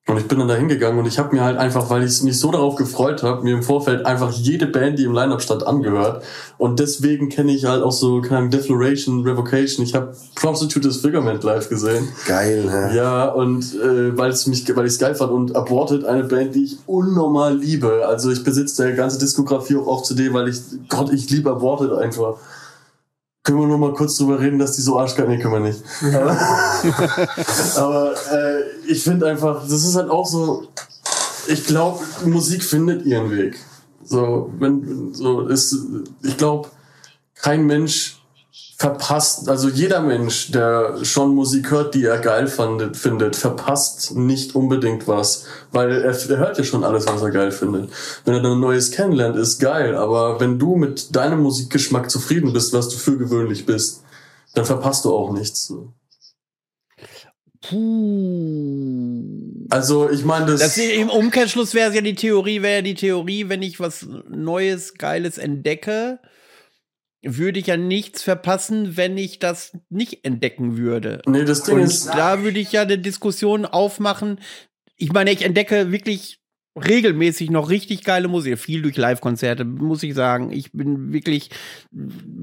Und ich bin dann da hingegangen und ich habe mir halt einfach, weil ich mich so darauf gefreut habe, mir im Vorfeld einfach jede Band, die im Line-Up stand, angehört. Und deswegen kenne ich halt auch so, keine Ahnung, Defloration, Revocation. Ich habe Prostitute Disfigurement live gesehen. Geil, ja. Ja, und äh, weil es mich, weil ich es geil fand und Aborted eine Band, die ich unnormal liebe. Also ich besitze der ganze Diskografie auch auf CD, weil ich, Gott, ich liebe Aborted einfach. Können wir nur mal kurz drüber reden, dass die so arschgeil, nee, können wir nicht. Aber, aber äh, ich finde einfach, das ist halt auch so, ich glaube, Musik findet ihren Weg. So, wenn, so ist, ich glaube, kein Mensch verpasst, also jeder Mensch, der schon Musik hört, die er geil fandet, findet, verpasst nicht unbedingt was, weil er, er hört ja schon alles, was er geil findet. Wenn er dann ein neues kennenlernt, ist geil, aber wenn du mit deinem Musikgeschmack zufrieden bist, was du für gewöhnlich bist, dann verpasst du auch nichts. Puh. Also ich meine, das, Das im Umkehrschluss wäre ja die Theorie, wäre ja die Theorie, wenn ich was Neues, Geiles entdecke, würde ich ja nichts verpassen, wenn ich das nicht entdecken würde. nee, das Ding Und ist, da würde ich ja eine Diskussion aufmachen. Ich meine, ich entdecke wirklich regelmäßig noch richtig geile Musik, viel durch Live-Konzerte, muss ich sagen. Ich bin wirklich,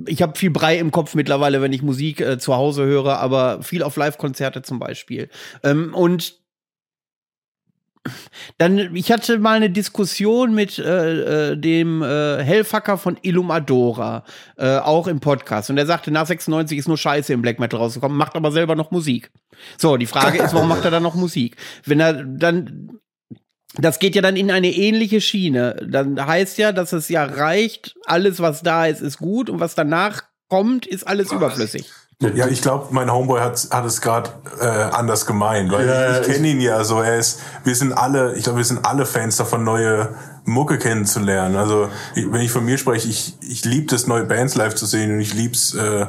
ich habe viel Brei im Kopf mittlerweile, wenn ich Musik äh, zu Hause höre, aber viel auf Live-Konzerte zum Beispiel. Ähm, und dann, ich hatte mal eine Diskussion mit äh, äh, dem äh, Hellfucker von Illumadora, äh, auch im Podcast. Und er sagte, nach 96 ist nur Scheiße im Black Metal rausgekommen, macht aber selber noch Musik. So, die Frage ist, warum macht er dann noch Musik? Wenn er dann das geht ja dann in eine ähnliche Schiene. Dann heißt ja, dass es ja reicht, alles, was da ist, ist gut und was danach kommt, ist alles überflüssig. Ja, ich glaube, mein Homeboy hat, hat es gerade äh, anders gemeint, weil ja, ich, ich kenne ihn ja so. Er ist, wir sind alle, ich glaube, wir sind alle Fans davon, neue Mucke kennenzulernen. Also ich, wenn ich von mir spreche, ich, ich liebe es, neue Bands live zu sehen und ich lieb's äh,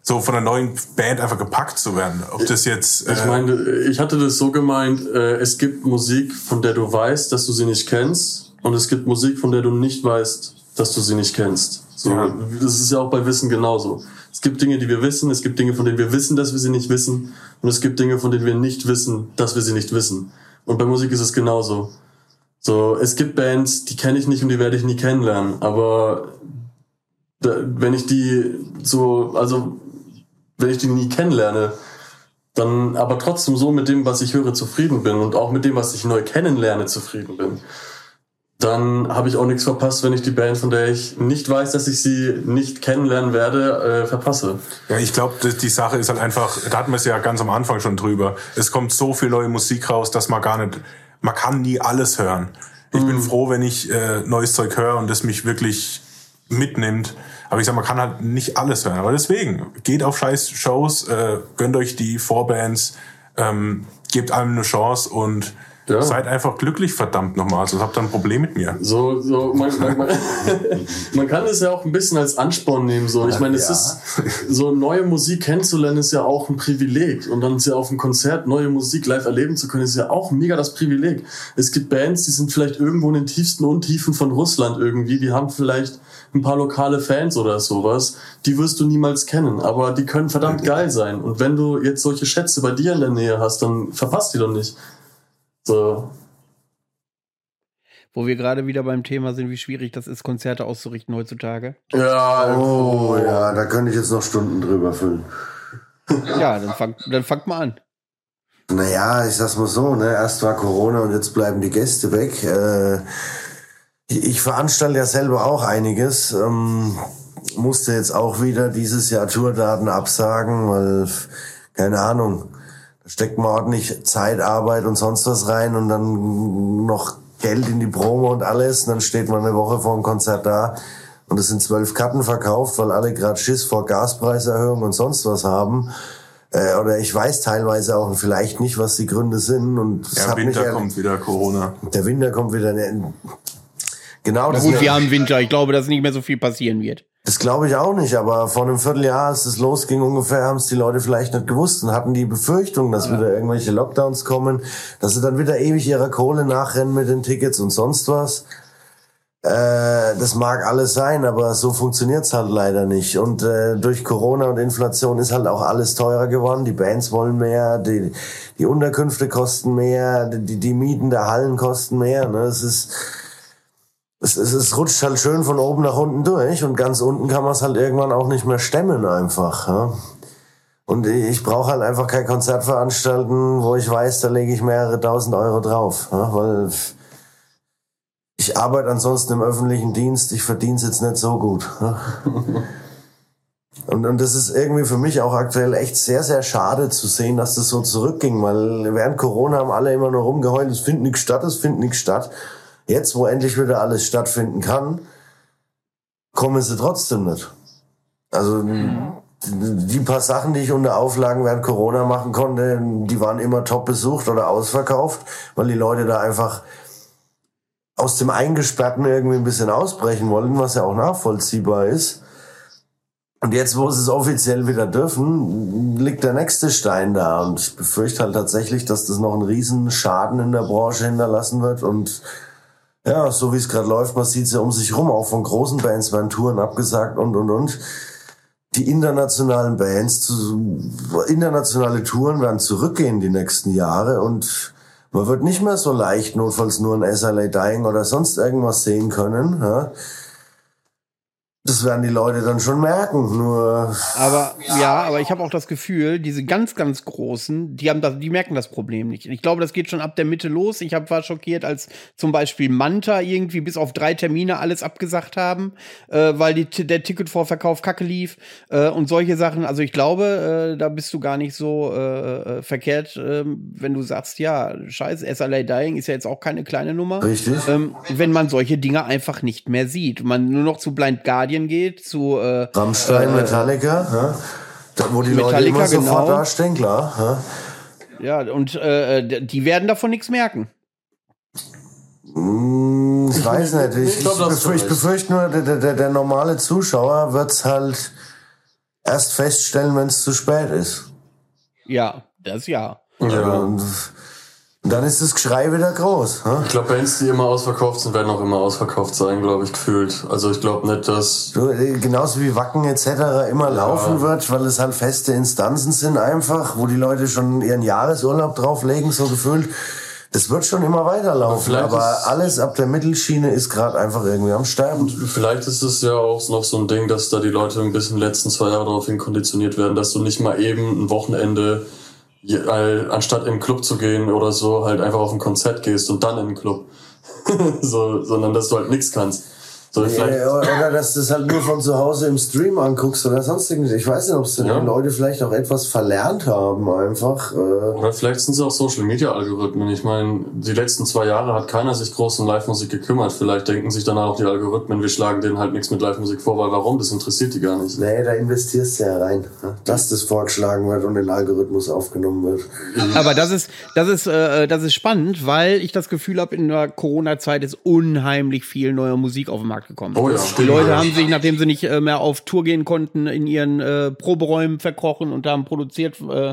so von einer neuen Band einfach gepackt zu werden. Ob das jetzt. Äh ich meine, ich hatte das so gemeint, äh, es gibt Musik, von der du weißt, dass du sie nicht kennst, und es gibt Musik, von der du nicht weißt, dass du sie nicht kennst. So, ja. Das ist ja auch bei Wissen genauso. Es gibt Dinge, die wir wissen, es gibt Dinge, von denen wir wissen, dass wir sie nicht wissen, und es gibt Dinge, von denen wir nicht wissen, dass wir sie nicht wissen. Und bei Musik ist es genauso. So, es gibt Bands, die kenne ich nicht und die werde ich nie kennenlernen, aber da, wenn ich die so, also wenn ich die nie kennenlerne, dann aber trotzdem so mit dem, was ich höre, zufrieden bin und auch mit dem, was ich neu kennenlerne, zufrieden bin dann habe ich auch nichts verpasst, wenn ich die Band, von der ich nicht weiß, dass ich sie nicht kennenlernen werde, äh, verpasse. Ja, ich glaube, die Sache ist halt einfach, da hatten wir es ja ganz am Anfang schon drüber. Es kommt so viel neue Musik raus, dass man gar nicht, man kann nie alles hören. Ich mhm. bin froh, wenn ich äh, neues Zeug höre und das mich wirklich mitnimmt. Aber ich sag, man kann halt nicht alles hören. Aber deswegen, geht auf scheiß Shows, äh, gönnt euch die Vorbands, ähm, gebt einem eine Chance und ja. Seid einfach glücklich, verdammt nochmal. Also habt ihr ein Problem mit mir. So, so, man, man, man, man kann es ja auch ein bisschen als Ansporn nehmen. So, ich meine, es ja. ist so neue Musik kennenzulernen ist ja auch ein Privileg und dann ist ja auf einem Konzert neue Musik live erleben zu können ist ja auch mega das Privileg. Es gibt Bands, die sind vielleicht irgendwo in den tiefsten Untiefen von Russland irgendwie. Die haben vielleicht ein paar lokale Fans oder sowas. Die wirst du niemals kennen, aber die können verdammt geil sein. Und wenn du jetzt solche Schätze bei dir in der Nähe hast, dann verpasst die doch nicht. So. Wo wir gerade wieder beim Thema sind, wie schwierig das ist, Konzerte auszurichten heutzutage. Ja, oh ja, da könnte ich jetzt noch Stunden drüber füllen. ja, dann fangt, dann fangt mal an. Naja, ich sag's mal so, ne? Erst war Corona und jetzt bleiben die Gäste weg. Äh, ich veranstalte ja selber auch einiges. Ähm, musste jetzt auch wieder dieses Jahr Tourdaten absagen, weil, keine Ahnung, steckt man ordentlich Zeit, Arbeit und sonst was rein und dann noch Geld in die Promo und alles. Und dann steht man eine Woche vor dem Konzert da und es sind zwölf Karten verkauft, weil alle gerade Schiss vor Gaspreiserhöhung und sonst was haben. Äh, oder ich weiß teilweise auch vielleicht nicht, was die Gründe sind. Und ja, Winter kommt wieder Corona. Der Winter kommt wieder. Genau. Na gut, wir haben Winter. Ich glaube, dass nicht mehr so viel passieren wird. Das glaube ich auch nicht, aber vor einem Vierteljahr, als es losging ungefähr, haben es die Leute vielleicht nicht gewusst und hatten die Befürchtung, dass ja. wieder irgendwelche Lockdowns kommen, dass sie dann wieder ewig ihrer Kohle nachrennen mit den Tickets und sonst was. Äh, das mag alles sein, aber so funktioniert's halt leider nicht. Und äh, durch Corona und Inflation ist halt auch alles teurer geworden. Die Bands wollen mehr, die, die Unterkünfte kosten mehr, die, die Mieten der Hallen kosten mehr. Ne? Es ist es, es, es rutscht halt schön von oben nach unten durch und ganz unten kann man es halt irgendwann auch nicht mehr stemmen einfach. Ja? Und ich brauche halt einfach kein Konzert veranstalten, wo ich weiß, da lege ich mehrere tausend Euro drauf. Ja? Weil ich arbeite ansonsten im öffentlichen Dienst, ich verdiene es jetzt nicht so gut. Ja? Und, und das ist irgendwie für mich auch aktuell echt sehr, sehr schade zu sehen, dass das so zurückging, weil während Corona haben alle immer nur rumgeheult, es findet nichts statt, es findet nichts statt. Jetzt, wo endlich wieder alles stattfinden kann, kommen sie trotzdem nicht. Also die paar Sachen, die ich unter Auflagen während Corona machen konnte, die waren immer top besucht oder ausverkauft, weil die Leute da einfach aus dem Eingesperrten irgendwie ein bisschen ausbrechen wollten, was ja auch nachvollziehbar ist. Und jetzt, wo sie es offiziell wieder dürfen, liegt der nächste Stein da. Und ich befürchte halt tatsächlich, dass das noch einen riesen Schaden in der Branche hinterlassen wird und ja, so wie es gerade läuft, man sieht es ja um sich rum, auch von großen Bands werden Touren abgesagt und und und. Die internationalen Bands, zu, internationale Touren werden zurückgehen die nächsten Jahre und man wird nicht mehr so leicht notfalls nur ein SLA Dying oder sonst irgendwas sehen können. Ja. Das werden die Leute dann schon merken. Nur aber ja, aber ich habe auch das Gefühl, diese ganz, ganz großen, die haben das, die merken das Problem nicht. Ich glaube, das geht schon ab der Mitte los. Ich hab, war schockiert, als zum Beispiel Manta irgendwie bis auf drei Termine alles abgesagt haben, äh, weil die, der Ticketvorverkauf kacke lief äh, und solche Sachen. Also ich glaube, äh, da bist du gar nicht so äh, äh verkehrt, äh, wenn du sagst, ja, scheiße, SLA Dying ist ja jetzt auch keine kleine Nummer. Richtig. Ähm, wenn man solche Dinge einfach nicht mehr sieht. Man nur noch zu Blind Guardian Stadien geht, zu äh, Rammstein, äh, Metallica, ja? da, wo die Metallica, Leute immer sofort genau. dastehen, klar. Ja, ja und äh, die werden davon nichts merken. Hm, ich weiß nicht. Ich, ich, befür, ich befürchte nur, der, der, der normale Zuschauer wird es halt erst feststellen, wenn es zu spät ist. Ja, das ja. ja. Und dann ist das Geschrei wieder groß. Hm? Ich glaube, Bands, die immer ausverkauft sind, werden auch immer ausverkauft sein, glaube ich, gefühlt. Also ich glaube nicht, dass... Du, äh, genauso wie Wacken etc. immer ja. laufen wird, weil es halt feste Instanzen sind einfach, wo die Leute schon ihren Jahresurlaub drauflegen, so gefühlt. Das wird schon immer weiterlaufen, aber, aber alles ab der Mittelschiene ist gerade einfach irgendwie am Sterben. Vielleicht ist es ja auch noch so ein Ding, dass da die Leute ein bisschen letzten zwei Jahre daraufhin konditioniert werden, dass du nicht mal eben ein Wochenende anstatt in den Club zu gehen oder so, halt einfach auf ein Konzert gehst und dann in den Club. so, sondern dass du halt nichts kannst. So, nee, oder dass du es halt nur von zu Hause im Stream anguckst oder sonst irgendwie. Ich weiß nicht, ob es ja. die Leute vielleicht auch etwas verlernt haben, einfach. Äh. Oder vielleicht sind es auch Social Media Algorithmen. Ich meine, die letzten zwei Jahre hat keiner sich groß um Live-Musik gekümmert. Vielleicht denken sich danach auch die Algorithmen, wir schlagen denen halt nichts mit Live-Musik vor, weil warum? Das interessiert die gar nicht. Nee, da investierst du ja rein, ne? dass das vorgeschlagen wird und in den Algorithmus aufgenommen wird. Aber das ist, das ist, äh, das ist spannend, weil ich das Gefühl habe, in der Corona-Zeit ist unheimlich viel neue Musik auf dem Markt Markt gekommen. Oh ja. Die Leute haben sich, nachdem sie nicht äh, mehr auf Tour gehen konnten, in ihren äh, Proberäumen verkrochen und haben produziert, äh,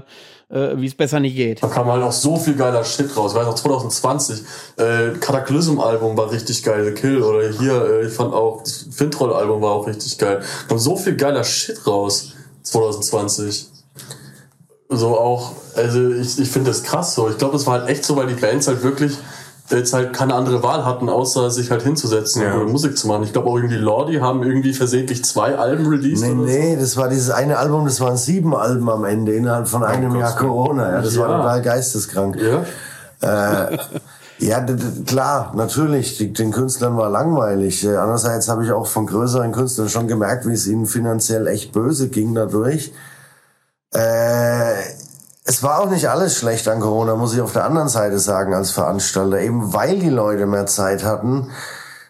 äh, wie es besser nicht geht. Da kam halt auch so viel geiler Shit raus. Ich weiß noch, 2020, äh, Cataclysm-Album war richtig geil, The Kill. Oder hier, äh, ich fand auch, das Fintroll-Album war auch richtig geil. Da kam so viel geiler Shit raus, 2020 so auch, also ich, ich finde das krass so. Ich glaube, es war halt echt so, weil die Bands halt wirklich jetzt halt keine andere Wahl hatten, außer sich halt hinzusetzen ja. und Musik zu machen. Ich glaube auch irgendwie Lordi haben irgendwie versehentlich zwei Alben released. Nee, nee, das war dieses eine Album, das waren sieben Alben am Ende innerhalb von einem oh Jahr Corona. Ja, das ja. war total geisteskrank. Ja. Äh, ja, klar, natürlich, den Künstlern war langweilig. Äh, andererseits habe ich auch von größeren Künstlern schon gemerkt, wie es ihnen finanziell echt böse ging dadurch. Äh, es war auch nicht alles schlecht an Corona, muss ich auf der anderen Seite sagen, als Veranstalter. Eben weil die Leute mehr Zeit hatten.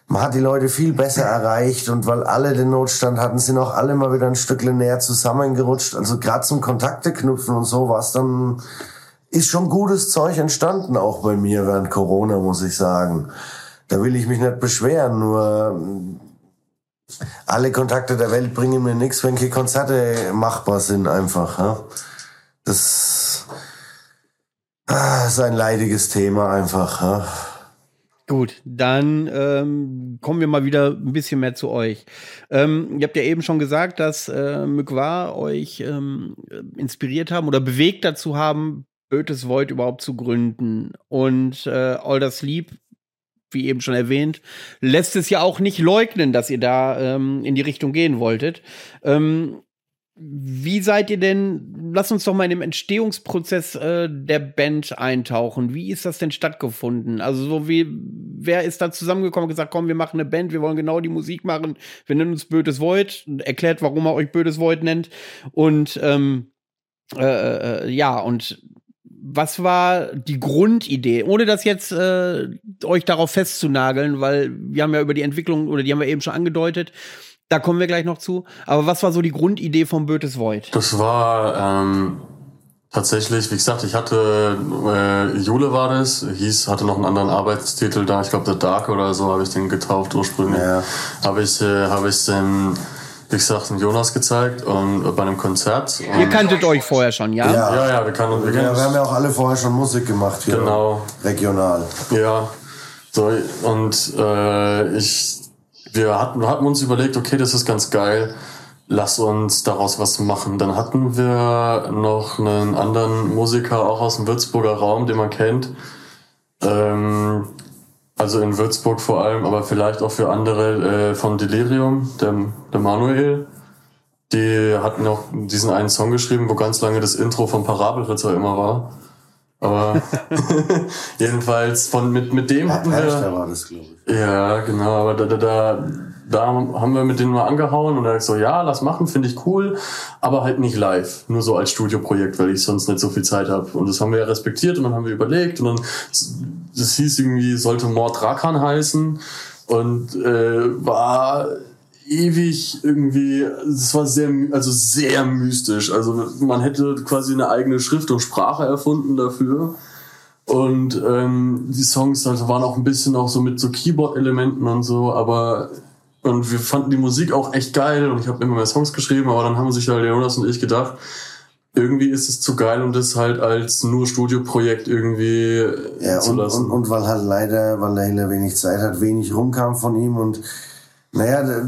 Man hat die Leute viel besser erreicht und weil alle den Notstand hatten, sind auch alle mal wieder ein Stückchen näher zusammengerutscht. Also gerade zum Kontakte knüpfen und so was dann ist schon gutes Zeug entstanden, auch bei mir während Corona, muss ich sagen. Da will ich mich nicht beschweren, nur alle Kontakte der Welt bringen mir nichts, wenn keine Konzerte machbar sind einfach. Ja? Das ah, ist ein leidiges Thema einfach. Ja. Gut, dann ähm, kommen wir mal wieder ein bisschen mehr zu euch. Ähm, ihr habt ja eben schon gesagt, dass äh, Mykwa euch ähm, inspiriert haben oder bewegt dazu haben, Bötes Void überhaupt zu gründen. Und äh, All the Sleep, wie eben schon erwähnt, lässt es ja auch nicht leugnen, dass ihr da ähm, in die Richtung gehen wolltet. Ähm, wie seid ihr denn, lass uns doch mal in den Entstehungsprozess äh, der Band eintauchen. Wie ist das denn stattgefunden? Also so wie, wer ist da zusammengekommen und gesagt, komm, wir machen eine Band, wir wollen genau die Musik machen, wir nennen uns Bödes Void, erklärt, warum er euch Bödes Void nennt. Und ähm, äh, äh, ja, und was war die Grundidee, ohne das jetzt äh, euch darauf festzunageln, weil wir haben ja über die Entwicklung, oder die haben wir eben schon angedeutet, da kommen wir gleich noch zu. Aber was war so die Grundidee von Bötes Void? Das war ähm, tatsächlich, wie gesagt, ich hatte äh, Jule war das, hieß, hatte noch einen anderen Arbeitstitel da, ich glaube The Dark oder so habe ich den getauft ursprünglich. Ja. Habe ich, äh, habe ich den wie gesagt, den Jonas gezeigt und bei einem Konzert. Ihr kanntet euch vorher schon, ja? Ja, ja, ja wir kannten wir, ja, wir haben ja auch alle vorher schon Musik gemacht hier. Genau. Regional. Ja. So, und äh, ich wir hatten, hatten uns überlegt, okay, das ist ganz geil, lass uns daraus was machen. Dann hatten wir noch einen anderen Musiker, auch aus dem Würzburger Raum, den man kennt. Ähm, Also in Würzburg vor allem, aber vielleicht auch für andere äh, von Delirium, der, der Manuel. Die hatten auch diesen einen Song geschrieben, wo ganz lange das Intro vom Parabelritter immer war. Aber jedenfalls von mit mit dem hatten wir. war das, glaube ich. Ja, genau. Aber da, da, da, da haben wir mit denen mal angehauen und er hat so, ja, lass machen, finde ich cool, aber halt nicht live, nur so als Studioprojekt, weil ich sonst nicht so viel Zeit habe. Und das haben wir ja respektiert und dann haben wir überlegt und dann das hieß irgendwie sollte Mord Rakan heißen und äh, war ewig irgendwie, es war sehr, also sehr mystisch. Also man hätte quasi eine eigene Schrift und Sprache erfunden dafür. Und ähm, die Songs also waren auch ein bisschen auch so mit so Keyboard-Elementen und so, aber und wir fanden die Musik auch echt geil und ich habe immer mehr Songs geschrieben, aber dann haben sich halt Jonas und ich gedacht, irgendwie ist es zu geil, um das halt als nur Studioprojekt irgendwie ja, zu lassen. Und, und, und weil halt leider, weil der Hiller wenig Zeit hat, wenig rumkam von ihm und naja,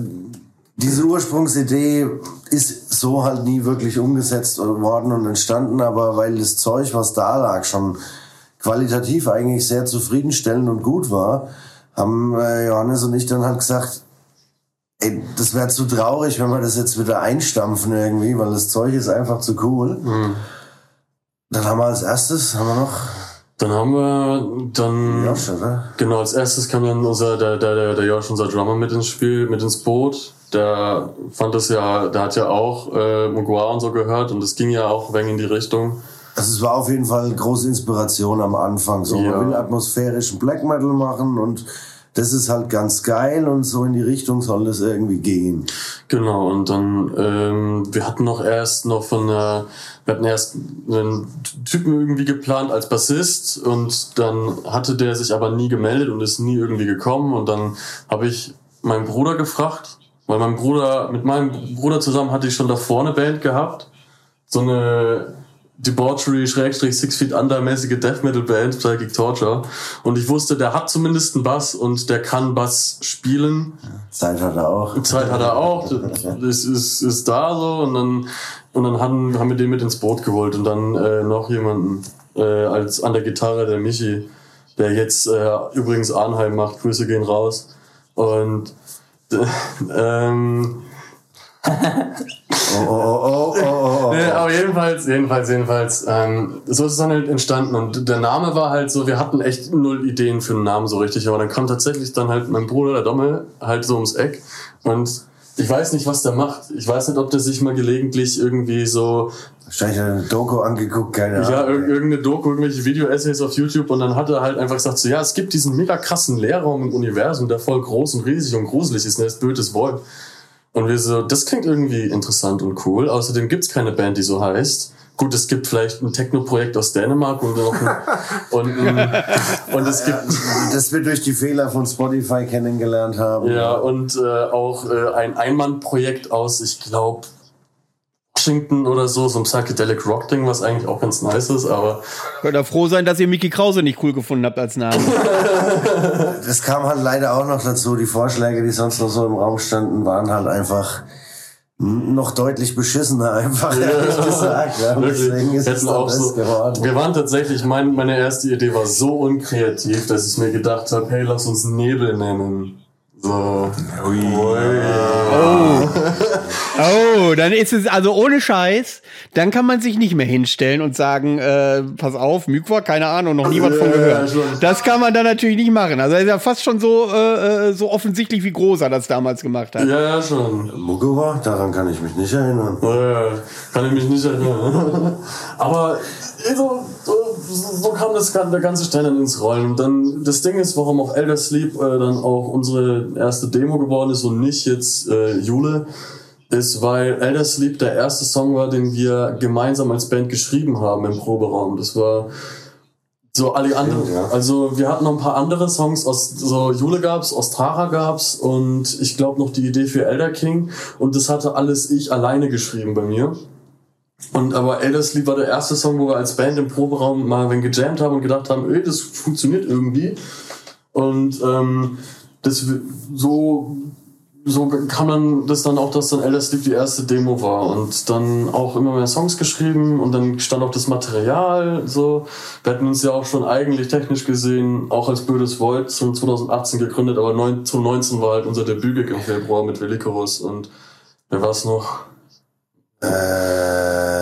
diese Ursprungsidee ist so halt nie wirklich umgesetzt worden und entstanden, aber weil das Zeug, was da lag, schon qualitativ eigentlich sehr zufriedenstellend und gut war, haben äh, Johannes und ich dann halt gesagt, ey, das wäre zu traurig, wenn wir das jetzt wieder einstampfen irgendwie, weil das Zeug ist einfach zu cool. Mhm. Dann haben wir als erstes, haben wir noch dann haben wir dann Josh, oder? genau als erstes kam dann unser der der der, der Josh unser Drummer mit ins Spiel mit ins Boot der fand das ja, der hat ja auch äh, Mugua und so gehört und das ging ja auch wegen in die Richtung. Also es war auf jeden Fall große Inspiration am Anfang. So, ja. man will atmosphärischen Black Metal machen und das ist halt ganz geil und so in die Richtung soll das irgendwie gehen. Genau, und dann, ähm, wir hatten noch erst noch von der, wir hatten erst einen Typen irgendwie geplant als Bassist und dann hatte der sich aber nie gemeldet und ist nie irgendwie gekommen und dann habe ich meinen Bruder gefragt, weil mein Bruder, mit meinem Bruder zusammen hatte ich schon davor eine Band gehabt. So eine Debauchery, Schrägstrich, Six Feet Under mäßige Death Metal Band, Psychic Torture. Und ich wusste, der hat zumindest einen Bass und der kann Bass spielen. Zeit hat er auch. Zeit hat er auch. Das ist, ist da so. Und dann, und dann haben, haben wir den mit ins Boot geholt und dann äh, noch jemanden äh, als an der Gitarre, der Michi, der jetzt äh, übrigens Arnheim macht. Grüße gehen raus. Und ähm, oh, oh, oh, oh, oh, oh. Nee, aber jedenfalls, jedenfalls, jedenfalls, ähm, so ist es dann halt entstanden und der Name war halt so, wir hatten echt null Ideen für einen Namen so richtig, aber dann kam tatsächlich dann halt mein Bruder, der Dommel, halt so ums Eck und ich weiß nicht, was der macht. Ich weiß nicht, ob der sich mal gelegentlich irgendwie so Wahrscheinlich eine Doku angeguckt, keine Ahnung. Ja, irgendeine Doku, irgendwelche Video-Essays auf YouTube und dann hat er halt einfach gesagt so, ja, es gibt diesen mega krassen Leerraum im Universum, der voll groß und riesig und gruselig ist, und er ist blödes Wort. Und wir so, das klingt irgendwie interessant und cool. Außerdem gibt's keine Band, die so heißt. Gut, es gibt vielleicht ein Techno-Projekt aus Dänemark und noch ein, und, und es gibt das wir durch die Fehler von Spotify kennengelernt haben. Ja und äh, auch äh, ein Einmann-Projekt aus, ich glaube Washington oder so, so ein Psychedelic Rock Ding, was eigentlich auch ganz nice ist, aber. Könnt ihr froh sein, dass ihr Mickey Krause nicht cool gefunden habt als Namen. das kam halt leider auch noch dazu. Die Vorschläge, die sonst noch so im Raum standen, waren halt einfach noch deutlich beschissener, einfach ja, ehrlich gesagt. Ja. Deswegen ist es auch so, geworden. Wir waren tatsächlich, mein, meine erste Idee war so unkreativ, dass ich mir gedacht habe, hey, lass uns Nebel nennen. So. Ui. Oh. oh, dann ist es also ohne Scheiß, dann kann man sich nicht mehr hinstellen und sagen, äh, pass auf, Mykwa, keine Ahnung, noch nie was von gehört. Das kann man dann natürlich nicht machen. Also ist ja fast schon so, äh, äh, so offensichtlich, wie Großer das damals gemacht hat. Ja, ja, schon. Mugawa, daran kann ich mich nicht erinnern. Ja, kann ich mich nicht erinnern. Aber so, so, so kam das, der ganze Stein dann ins Rollen. Und dann, das Ding ist, warum auch Elder Sleep äh, dann auch unsere erste Demo geworden ist und nicht jetzt äh, Jule, ist, weil Elder Sleep der erste Song war, den wir gemeinsam als Band geschrieben haben im Proberaum. Das war so alle anderen. Ja. Also wir hatten noch ein paar andere Songs aus so Jule gab's, Ostrara gab's und ich glaube noch die Idee für Elder King und das hatte alles ich alleine geschrieben bei mir. Und aber Elder Sleep war der erste Song, wo wir als Band im Proberaum mal wenn gejammt haben und gedacht haben, ey, das funktioniert irgendwie. Und ähm, das so so kam dann das dann auch, dass dann LS Sleep die erste Demo war und dann auch immer mehr Songs geschrieben und dann stand auch das Material so. Wir hatten uns ja auch schon eigentlich technisch gesehen auch als Bödes Void zum 2018 gegründet, aber 2019 war halt unser Debütgig im Februar mit Velikorus und wer war es noch? Äh,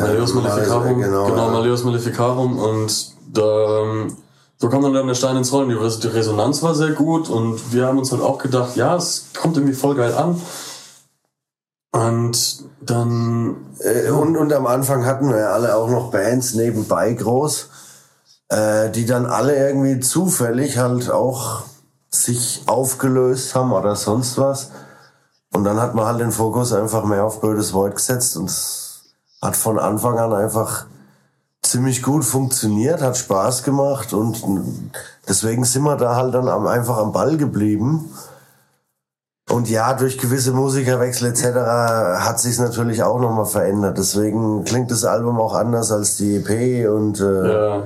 Maleus Maleficarum. Genau, genau Maleus Maleficarum und da ähm, so kam dann der Stein ins Rollen. Die Resonanz war sehr gut und wir haben uns halt auch gedacht, ja, es kommt irgendwie voll geil an. Und dann. Äh, und, und am Anfang hatten wir ja alle auch noch Bands nebenbei groß, äh, die dann alle irgendwie zufällig halt auch sich aufgelöst haben oder sonst was. Und dann hat man halt den Fokus einfach mehr auf Bödes Void gesetzt und hat von Anfang an einfach ziemlich gut funktioniert, hat Spaß gemacht und deswegen sind wir da halt dann einfach am Ball geblieben. Und ja, durch gewisse Musikerwechsel etc. hat sich natürlich auch nochmal verändert. Deswegen klingt das Album auch anders als die EP und äh, ja.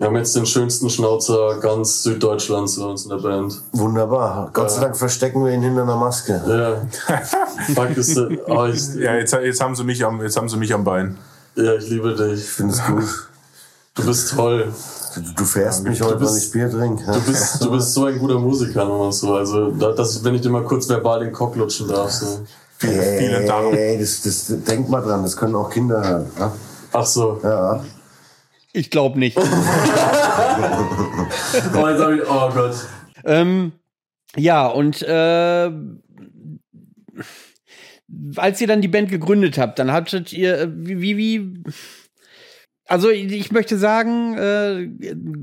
Wir haben jetzt den schönsten Schnauzer ganz Süddeutschlands bei uns in der Band. Wunderbar. Gott sei Dank verstecken wir ihn hinter einer Maske. Ja. Fuck ist, oh, ich, ja, jetzt, jetzt, haben sie mich am, jetzt haben sie mich am Bein. Ja, ich liebe dich. Ich finde es gut. Du bist toll. Du, du fährst ja, mich heute, bist, wenn ich Bier trinke. Du bist, du bist so ein guter Musiker, nochmal so. Also, dass, wenn ich dir mal kurz verbal den Cock lutschen darf. So. Hey, Vielen Dank. Hey, das, das, denk mal dran, das können auch Kinder hören. Ja? Ach so. Ja. Ich glaube nicht. oh, ich, oh Gott. Ähm, ja, und äh, als ihr dann die Band gegründet habt, dann hattet ihr, äh, wie, wie, also ich möchte sagen, äh,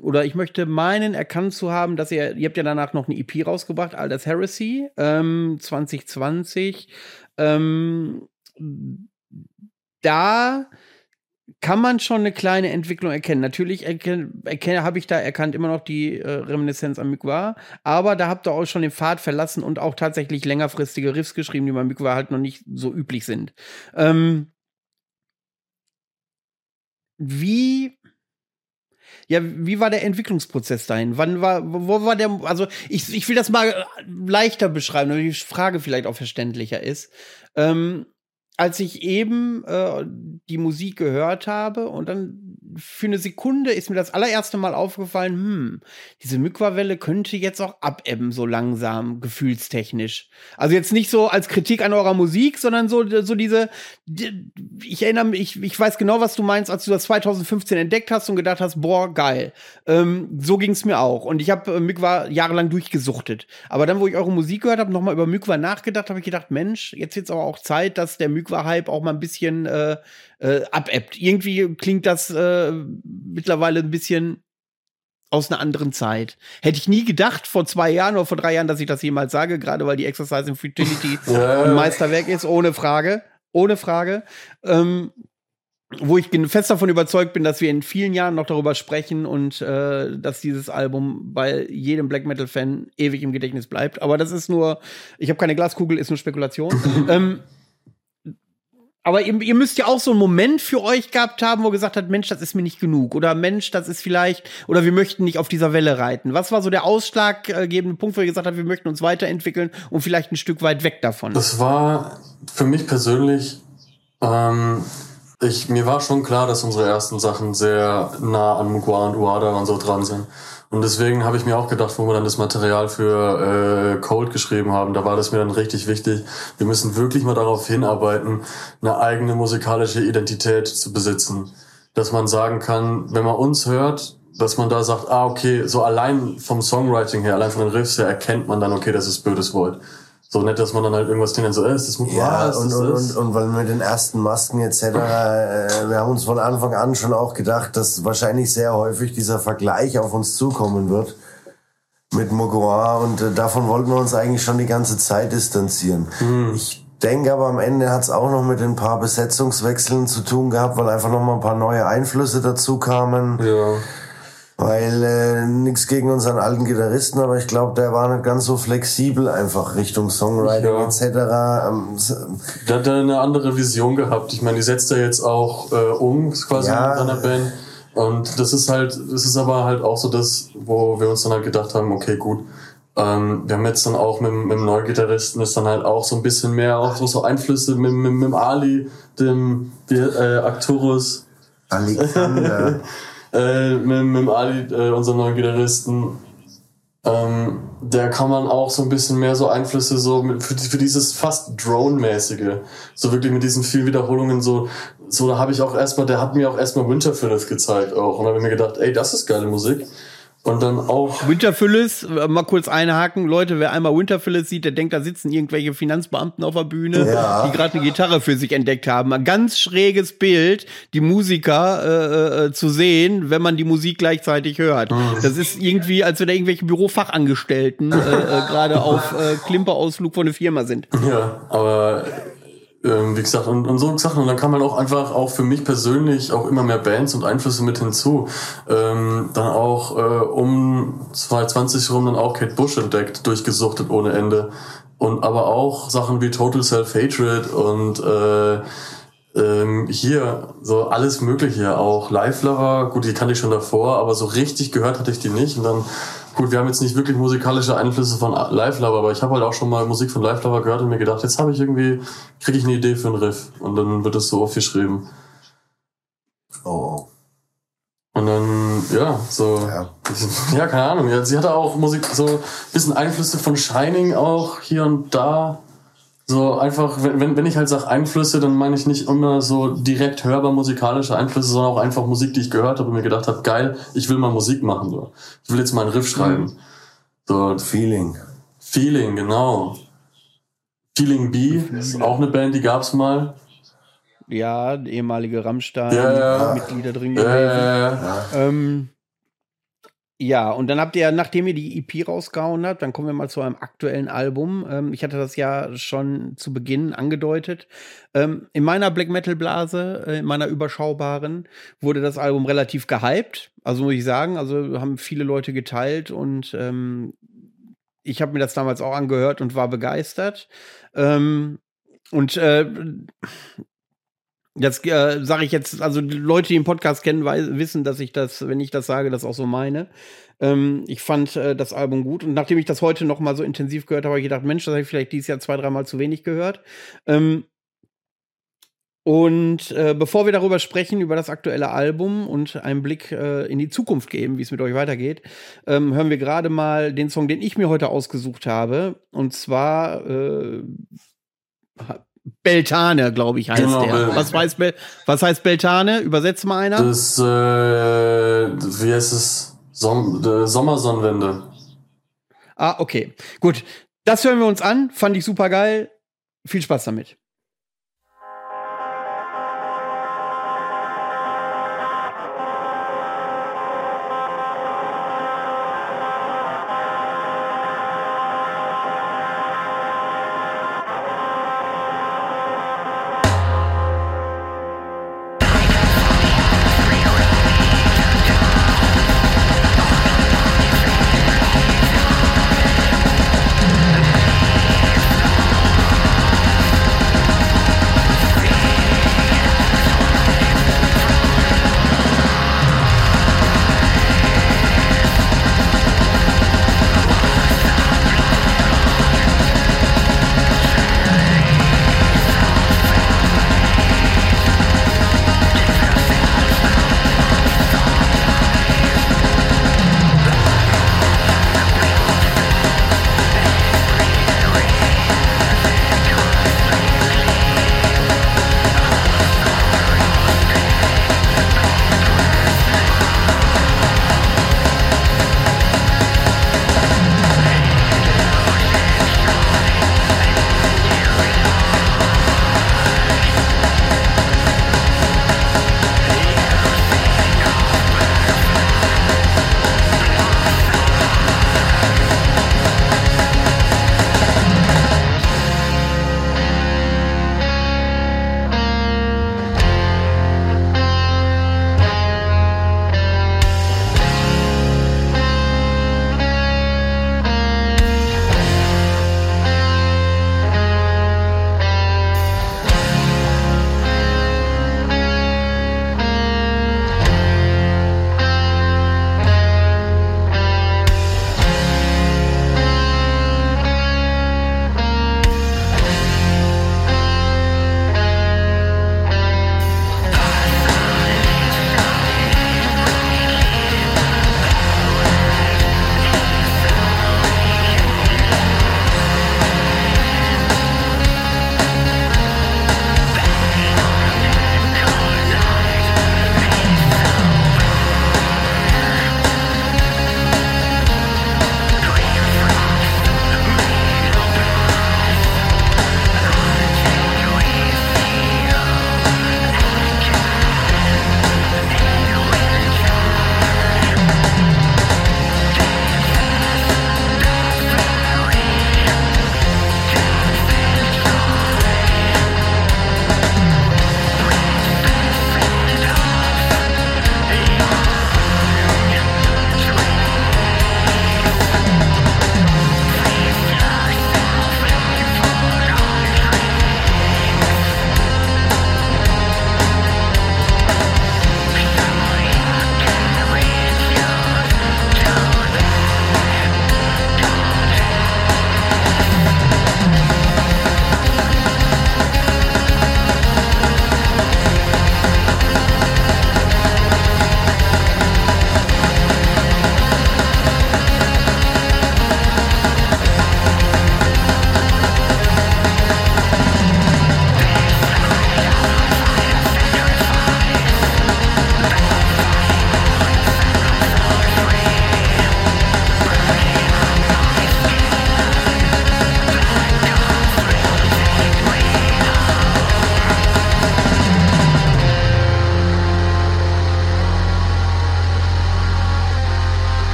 oder ich möchte meinen, erkannt zu haben, dass ihr, ihr habt ja danach noch eine EP rausgebracht, Aldous Heresy, ähm, 2020. Ähm, da kann man schon eine kleine Entwicklung erkennen. Natürlich erkenne, erkenne habe ich da erkannt immer noch die äh, Reminiszenz an Mykwa, aber da habt ihr auch schon den Pfad verlassen und auch tatsächlich längerfristige Riffs geschrieben, die bei Mykwa halt noch nicht so üblich sind. Ähm, wie ja, wie war der Entwicklungsprozess dahin? Wann war, wo war der, also ich, ich will das mal leichter beschreiben, damit die Frage vielleicht auch verständlicher ist. Ähm, als ich eben äh, die Musik gehört habe und dann für eine Sekunde ist mir das allererste Mal aufgefallen, hm, diese Mykwa-Welle könnte jetzt auch abebben, so langsam, gefühlstechnisch. Also jetzt nicht so als Kritik an eurer Musik, sondern so, so diese, ich erinnere mich, ich, ich weiß genau, was du meinst, als du das 2015 entdeckt hast und gedacht hast, boah, geil. Ähm, so ging's mir auch. Und ich habe äh, Mykwa jahrelang durchgesuchtet. Aber dann, wo ich eure Musik gehört habe, nochmal über Mykwa nachgedacht, habe ich gedacht, Mensch, jetzt wird's aber auch Zeit, dass der Mykwa-Hype auch mal ein bisschen äh, äh, abebbt. Irgendwie klingt das äh, mittlerweile ein bisschen aus einer anderen Zeit. Hätte ich nie gedacht vor zwei Jahren oder vor drei Jahren, dass ich das jemals sage, gerade weil die Exercise in Futility ein Meisterwerk ist, ohne Frage. Ohne Frage. Ähm, wo ich fest davon überzeugt bin, dass wir in vielen Jahren noch darüber sprechen und äh, dass dieses Album bei jedem Black Metal Fan ewig im Gedächtnis bleibt. Aber das ist nur, ich habe keine Glaskugel, ist nur Spekulation. ähm, aber ihr, ihr, müsst ja auch so einen Moment für euch gehabt haben, wo ihr gesagt habt, Mensch, das ist mir nicht genug. Oder Mensch, das ist vielleicht, oder wir möchten nicht auf dieser Welle reiten. Was war so der ausschlaggebende Punkt, wo ihr gesagt habt, wir möchten uns weiterentwickeln und vielleicht ein Stück weit weg davon? Das war für mich persönlich, ähm, ich, mir war schon klar, dass unsere ersten Sachen sehr nah an Mugwa und Uada und so dran sind. Und deswegen habe ich mir auch gedacht, wo wir dann das Material für äh, Cold geschrieben haben, da war das mir dann richtig wichtig. Wir müssen wirklich mal darauf hinarbeiten, eine eigene musikalische Identität zu besitzen. Dass man sagen kann, wenn man uns hört, dass man da sagt, ah, okay, so allein vom Songwriting her, allein von den Riffs her, erkennt man dann, okay, das ist Bödes Void. So nett, dass man dann halt irgendwas kennt, so, äh, ist das gut? Ja, ja und, und, und, und weil mit den ersten Masken etc., äh, wir haben uns von Anfang an schon auch gedacht, dass wahrscheinlich sehr häufig dieser Vergleich auf uns zukommen wird mit Mogua und äh, davon wollten wir uns eigentlich schon die ganze Zeit distanzieren. Mhm. Ich denke aber am Ende hat es auch noch mit ein paar Besetzungswechseln zu tun gehabt, weil einfach noch mal ein paar neue Einflüsse dazu kamen. Ja. Weil äh, nichts gegen unseren alten Gitarristen, aber ich glaube, der war nicht ganz so flexibel einfach Richtung Songwriting ja. etc. Ähm, der hat eine andere Vision gehabt. Ich meine, die setzt er jetzt auch äh, um, quasi ja. in seiner Band. Und das ist halt, das ist aber halt auch so das, wo wir uns dann halt gedacht haben, okay, gut, Ähm, wir haben jetzt dann auch mit, mit dem neuen Gitarristen ist dann halt auch so ein bisschen mehr auch so, so Einflüsse mit, mit, mit dem Ali, dem die, äh, Arcturus. Alexander. äh, mit, mit Ali, äh, unserem neuen Gitarristen. Ähm, der kann man auch so ein bisschen mehr so Einflüsse so mit, für, für dieses fast Drone-mäßige, so wirklich mit diesen vielen Wiederholungen so, so da habe ich auch erstmal, der hat mir auch erstmal Winterfillet gezeigt auch und da habe mir gedacht, ey, das ist geile Musik. Und dann auch. Winterphyllis, äh, mal kurz einhaken. Leute, wer einmal Winterphyllis sieht, der denkt, da sitzen irgendwelche Finanzbeamten auf der Bühne, ja. die gerade eine Gitarre für sich entdeckt haben. Ein ganz schräges Bild, die Musiker äh, äh, zu sehen, wenn man die Musik gleichzeitig hört. Mhm. Das ist irgendwie, als wenn da irgendwelche Bürofachangestellten äh, äh, gerade auf äh, Klimperausflug von einer Firma sind. Ja, aber ähm, wie gesagt, und, und so Sachen. Und dann kam halt auch einfach auch für mich persönlich auch immer mehr Bands und Einflüsse mit hinzu. Ähm, dann auch äh, um 2020 rum dann auch Kate Bush entdeckt, durchgesuchtet ohne Ende. Und aber auch Sachen wie Total Self-Hatred und äh, ähm, hier so alles Mögliche, auch Live-Lover, gut, die kannte ich schon davor, aber so richtig gehört hatte ich die nicht. Und dann Gut, wir haben jetzt nicht wirklich musikalische Einflüsse von Live Lover, aber ich habe halt auch schon mal Musik von Live Lover gehört und mir gedacht, jetzt habe ich irgendwie, kriege ich eine Idee für einen Riff. Und dann wird es so aufgeschrieben. Oh. oh. Und dann, ja, so, ja, ja keine Ahnung. Ja, sie hatte auch Musik, so ein bisschen Einflüsse von Shining auch hier und da. So einfach, wenn, wenn ich halt sage Einflüsse, dann meine ich nicht immer so direkt hörbar musikalische Einflüsse, sondern auch einfach Musik, die ich gehört habe und mir gedacht habe, geil, ich will mal Musik machen. So. Ich will jetzt mal einen Riff schreiben. Mhm. So. Feeling. Feeling, genau. Feeling B ist auch eine Band, die gab's mal. Ja, ehemalige Rammstein, ja, ja. Mitglieder drin ja, gewesen. Ja, ja, ja. Ähm, ja, und dann habt ihr, nachdem ihr die EP rausgehauen habt, dann kommen wir mal zu einem aktuellen Album. Ähm, ich hatte das ja schon zu Beginn angedeutet. Ähm, in meiner Black Metal Blase, äh, in meiner überschaubaren, wurde das Album relativ gehypt. Also muss ich sagen, also haben viele Leute geteilt und ähm, ich habe mir das damals auch angehört und war begeistert. Ähm, und äh, Jetzt äh, sage ich jetzt, also die Leute, die den Podcast kennen, wissen, dass ich das, wenn ich das sage, das auch so meine. Ähm, ich fand äh, das Album gut und nachdem ich das heute noch mal so intensiv gehört habe, habe ich gedacht, Mensch, das habe ich vielleicht dieses Jahr zwei, dreimal zu wenig gehört. Ähm, und äh, bevor wir darüber sprechen, über das aktuelle Album und einen Blick äh, in die Zukunft geben, wie es mit euch weitergeht, ähm, hören wir gerade mal den Song, den ich mir heute ausgesucht habe. Und zwar äh, Beltane, glaube ich, heißt genau, der. Was, heißt Bel was heißt Beltane? Übersetzt mal einer. Das, äh, wie heißt es? Som Sommersonnenwende. Ah, okay. Gut. Das hören wir uns an. Fand ich super geil. Viel Spaß damit.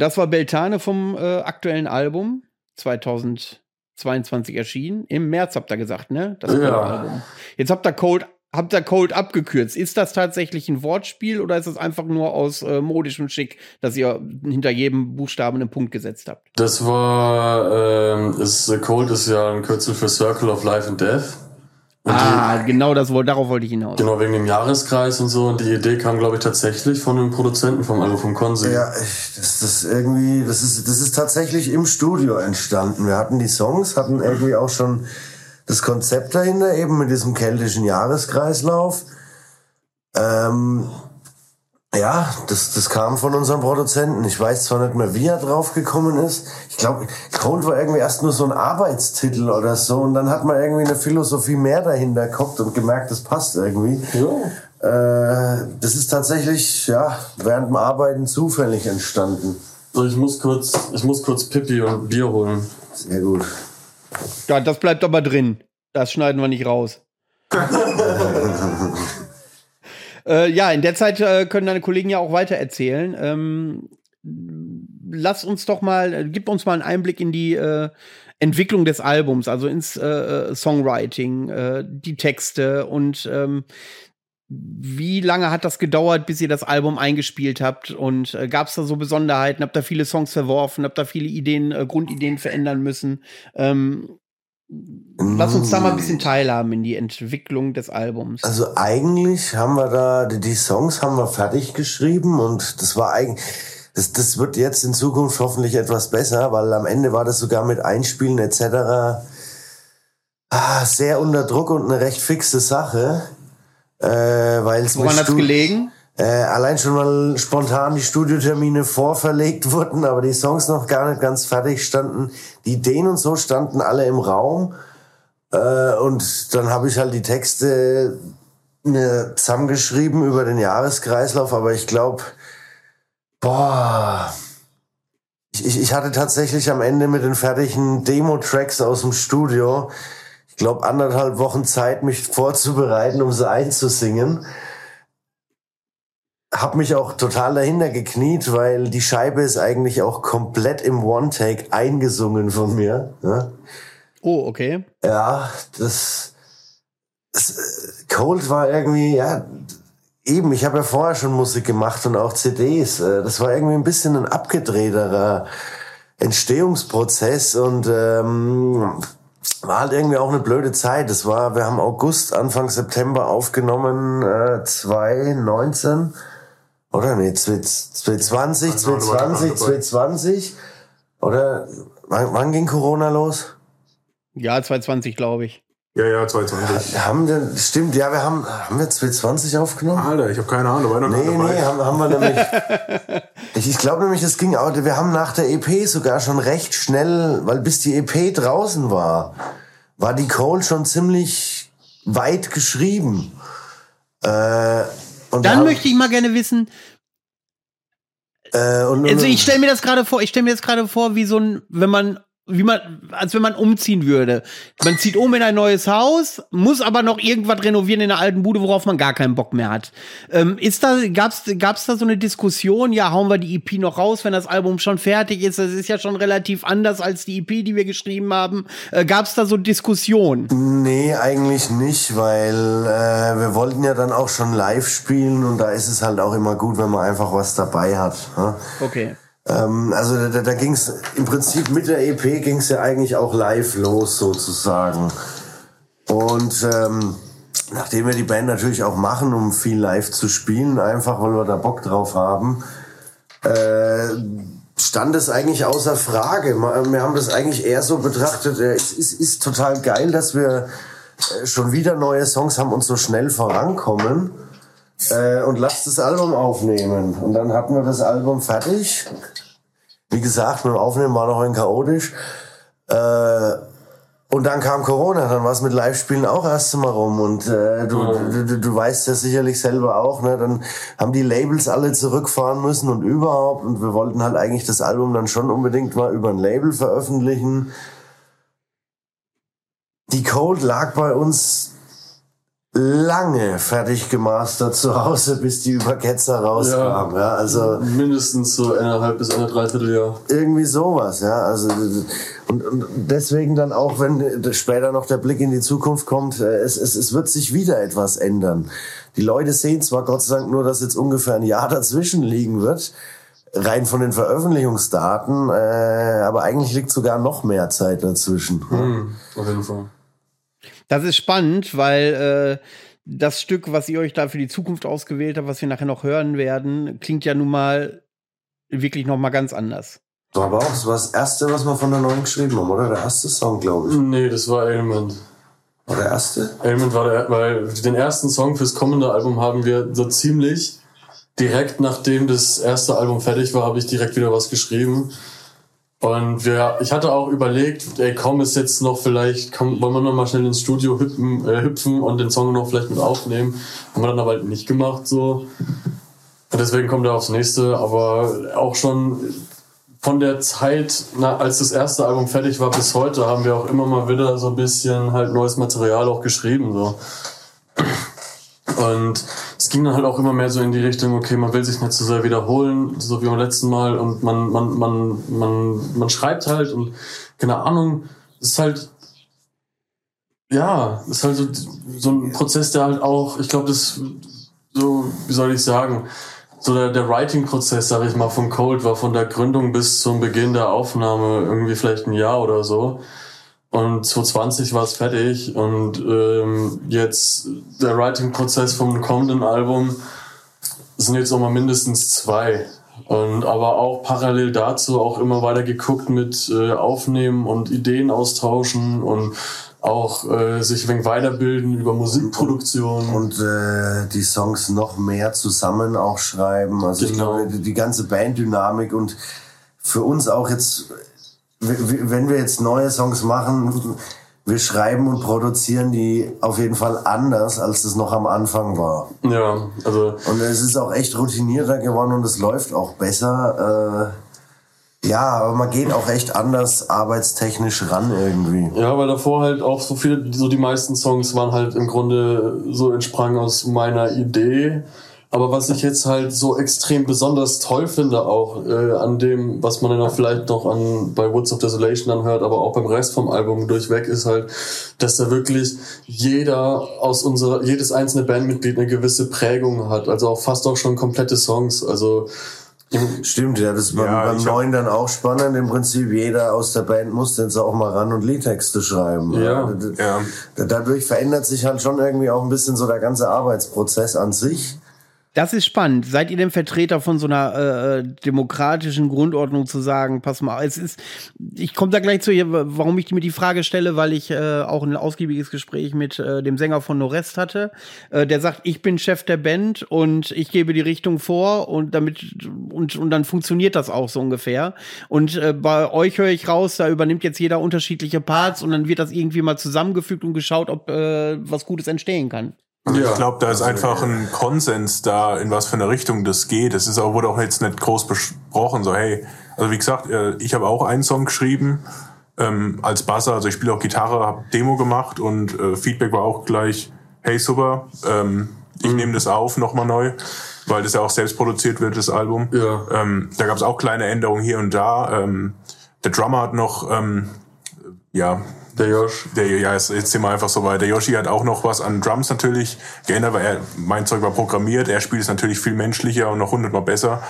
Das war Beltane vom äh, aktuellen Album 2022 erschienen. Im März habt ihr gesagt, ne? Das Ja. Album. Jetzt habt ihr Cold, habt ihr Cold abgekürzt. Ist das tatsächlich ein Wortspiel oder ist es einfach nur aus äh, modischem Schick, dass ihr hinter jedem Buchstaben einen Punkt gesetzt habt? Das war, ähm, ist, Cold ist ja ein Kürzel für Circle of Life and Death. Und ah, genau das, darauf wollte ich hinaus. die, genau wegen dem Jahreskreis und so. Und die Idee kam, glaube ich, tatsächlich von dem Produzenten vom Album, vom Konsi. Ja, das, das irgendwie, das ist, das ist tatsächlich im Studio entstanden. Wir hatten die Songs, hatten irgendwie auch schon das Konzept dahinter, eben mit diesem keltischen Jahreskreislauf. Ähm, ja, das, das kam von unserem Produzenten. Ich weiß zwar nicht mehr, wie er drauf gekommen ist. Ich glaube, Cold war irgendwie erst nur so ein Arbeitstitel oder so. Und dann hat man irgendwie eine Philosophie mehr dahinter geguckt und gemerkt, das passt irgendwie. Äh, das ist tatsächlich, ja, während dem Arbeiten zufällig entstanden. So, ich muss kurz, ich muss kurz Pipi und Bier holen. Sehr gut. Ja, das bleibt aber drin. Das schneiden wir nicht raus. äh, ja, in der Zeit äh, können deine Kollegen ja auch weiter erzählen. Ähm, lass uns doch mal, äh, gib uns mal einen Einblick in die äh, Entwicklung des Albums, also ins äh, äh, Songwriting, die Texte und ähm, wie lange hat das gedauert, bis ihr das Album eingespielt habt? Und äh, gab es da so Besonderheiten? Habt ihr viele Songs verworfen? Habt ihr viele Ideen, äh, Grundideen verändern müssen? Ähm, lass uns da mal ein bisschen teilhaben in die Entwicklung des Albums. Also eigentlich haben wir da, die, Songs haben wir fertig geschrieben und das war eigentlich, das, das wird jetzt in Zukunft hoffentlich etwas besser, weil am Ende war das sogar mit Einspielen etc. Ah, sehr unter Druck und eine recht fixe Sache. Äh, weil es Woran hat's gelegen? Äh, allein schon mal spontan die Studiotermine vorverlegt wurden, aber die Songs noch gar nicht ganz fertig standen. Die Ideen und so standen alle im Raum. Äh, und dann habe ich halt die Texte mir zusammengeschrieben über den Jahreskreislauf, aber ich glaube, boah, ich, ich hatte tatsächlich am Ende mit den fertigen Demo-Tracks aus dem Studio, ich glaube, anderthalb Wochen Zeit, mich vorzubereiten, um sie einzusingen. Hab mich auch total dahinter gekniet, weil die Scheibe ist eigentlich auch komplett im One-Take eingesungen von mir. Ne? Oh, okay. Ja, das, das Cold war irgendwie, ja, eben, ich habe ja vorher schon Musik gemacht und auch CDs. Äh, Das war irgendwie ein bisschen ein abgedrehterer Entstehungsprozess und ähm, war halt irgendwie auch eine blöde Zeit. Das war, wir haben August, Anfang September aufgenommen, äh, 2019. Oder nee, 2020, 2020, 2020. Oder wann, wann ging Corona los? Ja, 2020, glaube ich. Ja, ja, 2020. Haben wir, stimmt, ja, wir haben, haben wir 2020 aufgenommen? Alter, ich habe keine Ahnung, war noch Nee, nee, haben, haben wir nämlich. ich ich glaube nämlich, das ging auch. Wir haben nach der EP sogar schon recht schnell, weil bis die EP draußen war, war die Cole schon ziemlich weit geschrieben. Äh, und Dann möchte ich mal gerne wissen, äh, und, und, also ich stelle mir das gerade vor, ich stelle mir das gerade vor, wie so ein, wenn man, wie man, als wenn man umziehen würde. Man zieht um in ein neues Haus, muss aber noch irgendwas renovieren in der alten Bude, worauf man gar keinen Bock mehr hat. Ähm, ist da, gab's, gab's da so eine Diskussion? Ja, hauen wir die EP noch raus, wenn das Album schon fertig ist? Das ist ja schon relativ anders als die EP, die wir geschrieben haben. Äh, gab's da so Diskussionen? Nee, eigentlich nicht, weil äh, wir wollten ja dann auch schon live spielen und da ist es halt auch immer gut, wenn man einfach was dabei hat. Ne? Okay. Ähm, also da, da ging es im Prinzip mit der EP ging es ja eigentlich auch live los sozusagen. Und ähm, nachdem wir die Band natürlich auch machen, um viel live zu spielen, einfach weil wir da Bock drauf haben, äh, stand es eigentlich außer Frage. Wir haben das eigentlich eher so betrachtet, äh, es ist, ist total geil, dass wir äh, schon wieder neue Songs haben und so schnell vorankommen äh, und lasst das Album aufnehmen. Und dann hatten wir das Album fertig. Wie gesagt, mit dem Aufnehmen war noch ein chaotisch. Äh, und dann kam Corona, dann war es mit Live-Spielen auch erst mal rum. Und äh, du, du, du, du weißt ja sicherlich selber auch, ne? Dann haben die Labels alle zurückfahren müssen und überhaupt. Und wir wollten halt eigentlich das Album dann schon unbedingt mal über ein Label veröffentlichen. Die Cold lag bei uns lange fertig gemastert zu Hause, bis die über Ketzer rauskam. Ja. ja. also mindestens so eineinhalb bis eine Dreivierteljahr. Irgendwie sowas, ja. Also und, und deswegen dann auch, wenn später noch der Blick in die Zukunft kommt, äh, es, es, es wird sich wieder etwas ändern. Die Leute sehen zwar Gott sei Dank nur, dass jetzt ungefähr ein Jahr dazwischen liegen wird, rein von den Veröffentlichungsdaten, äh, aber eigentlich liegt sogar noch mehr Zeit dazwischen. Mhm, auf jeden Fall. Das ist spannend, weil äh, das Stück, was ihr euch da für die Zukunft ausgewählt habt, was wir nachher noch hören werden, klingt ja nun mal wirklich noch mal ganz anders. War aber auch das, war das erste, was wir von der neuen geschrieben haben, oder? Der erste Song, glaube ich. Nee, das war Element. War der erste? Element war der, weil den ersten Song fürs kommende Album haben wir so ziemlich direkt nachdem das erste Album fertig war, habe ich direkt wieder was geschrieben. Und wir, ich hatte auch überlegt, ey, komm, ist jetzt noch vielleicht, komm, wollen wir noch mal schnell ins Studio hüpfen, äh, hüpfen und den Song noch vielleicht mit aufnehmen. Haben wir dann aber halt nicht gemacht, so. Und deswegen kommt er aufs nächste, aber auch schon von der Zeit, na, als das erste Album fertig war bis heute, haben wir auch immer mal wieder so ein bisschen halt neues Material auch geschrieben, so. Und ging dann halt auch immer mehr so in die Richtung, okay, man will sich nicht zu so sehr wiederholen, so wie beim letzten Mal. Und man, man, man, man, man schreibt halt und keine Ahnung, ist halt, ja, ist halt so, so ein Prozess, der halt auch, ich glaube, das, so, wie soll ich sagen, so der, der Writing-Prozess, sag ich mal, von Cold war von der Gründung bis zum Beginn der Aufnahme irgendwie vielleicht ein Jahr oder so. Und 2020 war es fertig und ähm, jetzt der Writing-Prozess vom kommenden Album sind jetzt nochmal mindestens zwei. Und aber auch parallel dazu auch immer weiter geguckt mit äh, Aufnehmen und Ideen austauschen und auch äh, sich ein wenig weiterbilden über Musikproduktion. Und äh, die Songs noch mehr zusammen auch schreiben. Also genau. ich glaube, die ganze Banddynamik und für uns auch jetzt wenn wir jetzt neue Songs machen, wir schreiben und produzieren die auf jeden Fall anders, als es noch am Anfang war. Ja, also. Und es ist auch echt routinierter geworden und es läuft auch besser. Äh, ja, aber man geht auch echt anders arbeitstechnisch ran irgendwie. Ja, weil davor halt auch so viele, so die meisten Songs waren halt im Grunde so entsprangen aus meiner Idee aber was ich jetzt halt so extrem besonders toll finde, auch äh, an dem, was man dann auch vielleicht noch an bei Woods of Desolation dann hört, aber auch beim Rest vom Album durchweg, ist halt, dass da wirklich jeder aus unserer, jedes einzelne Bandmitglied eine gewisse Prägung hat. Also auch fast auch schon komplette Songs. Also Stimmt, ja, das war ja, beim Neuen dann auch spannend. Im Prinzip jeder aus der Band muss jetzt auch mal ran und Liedtexte schreiben. Ja, ja. Dadurch verändert sich halt schon irgendwie auch ein bisschen so der ganze Arbeitsprozess an sich. Das ist spannend. Seid ihr denn Vertreter von so einer äh, demokratischen Grundordnung zu sagen, pass mal, es ist, ich komme da gleich zu, warum ich mir die Frage stelle, weil ich äh, auch ein ausgiebiges Gespräch mit äh, dem Sänger von Norest hatte, äh, der sagt, ich bin Chef der Band und ich gebe die Richtung vor und damit und, und dann funktioniert das auch so ungefähr. Und äh, bei euch höre ich raus, da übernimmt jetzt jeder unterschiedliche Parts und dann wird das irgendwie mal zusammengefügt und geschaut, ob äh, was Gutes entstehen kann. Also ja. Ich glaube, da ist einfach ein Konsens da, in was für eine Richtung das geht. Es ist auch, wurde auch jetzt nicht groß besprochen, so hey, also wie gesagt, äh, ich habe auch einen Song geschrieben ähm, als Basser, also ich spiele auch Gitarre, habe Demo gemacht und äh, Feedback war auch gleich, hey super, ähm, ich mhm. nehme das auf nochmal neu, weil das ja auch selbst produziert wird, das Album. Ja. Ähm, da gab es auch kleine Änderungen hier und da. Ähm, der Drummer hat noch ähm, ja der Josh. Der, ja, jetzt, jetzt sind wir einfach so weit. Der Yoshi hat auch noch was an Drums natürlich geändert, weil er, mein Zeug war programmiert. Er spielt es natürlich viel menschlicher und noch hundertmal besser.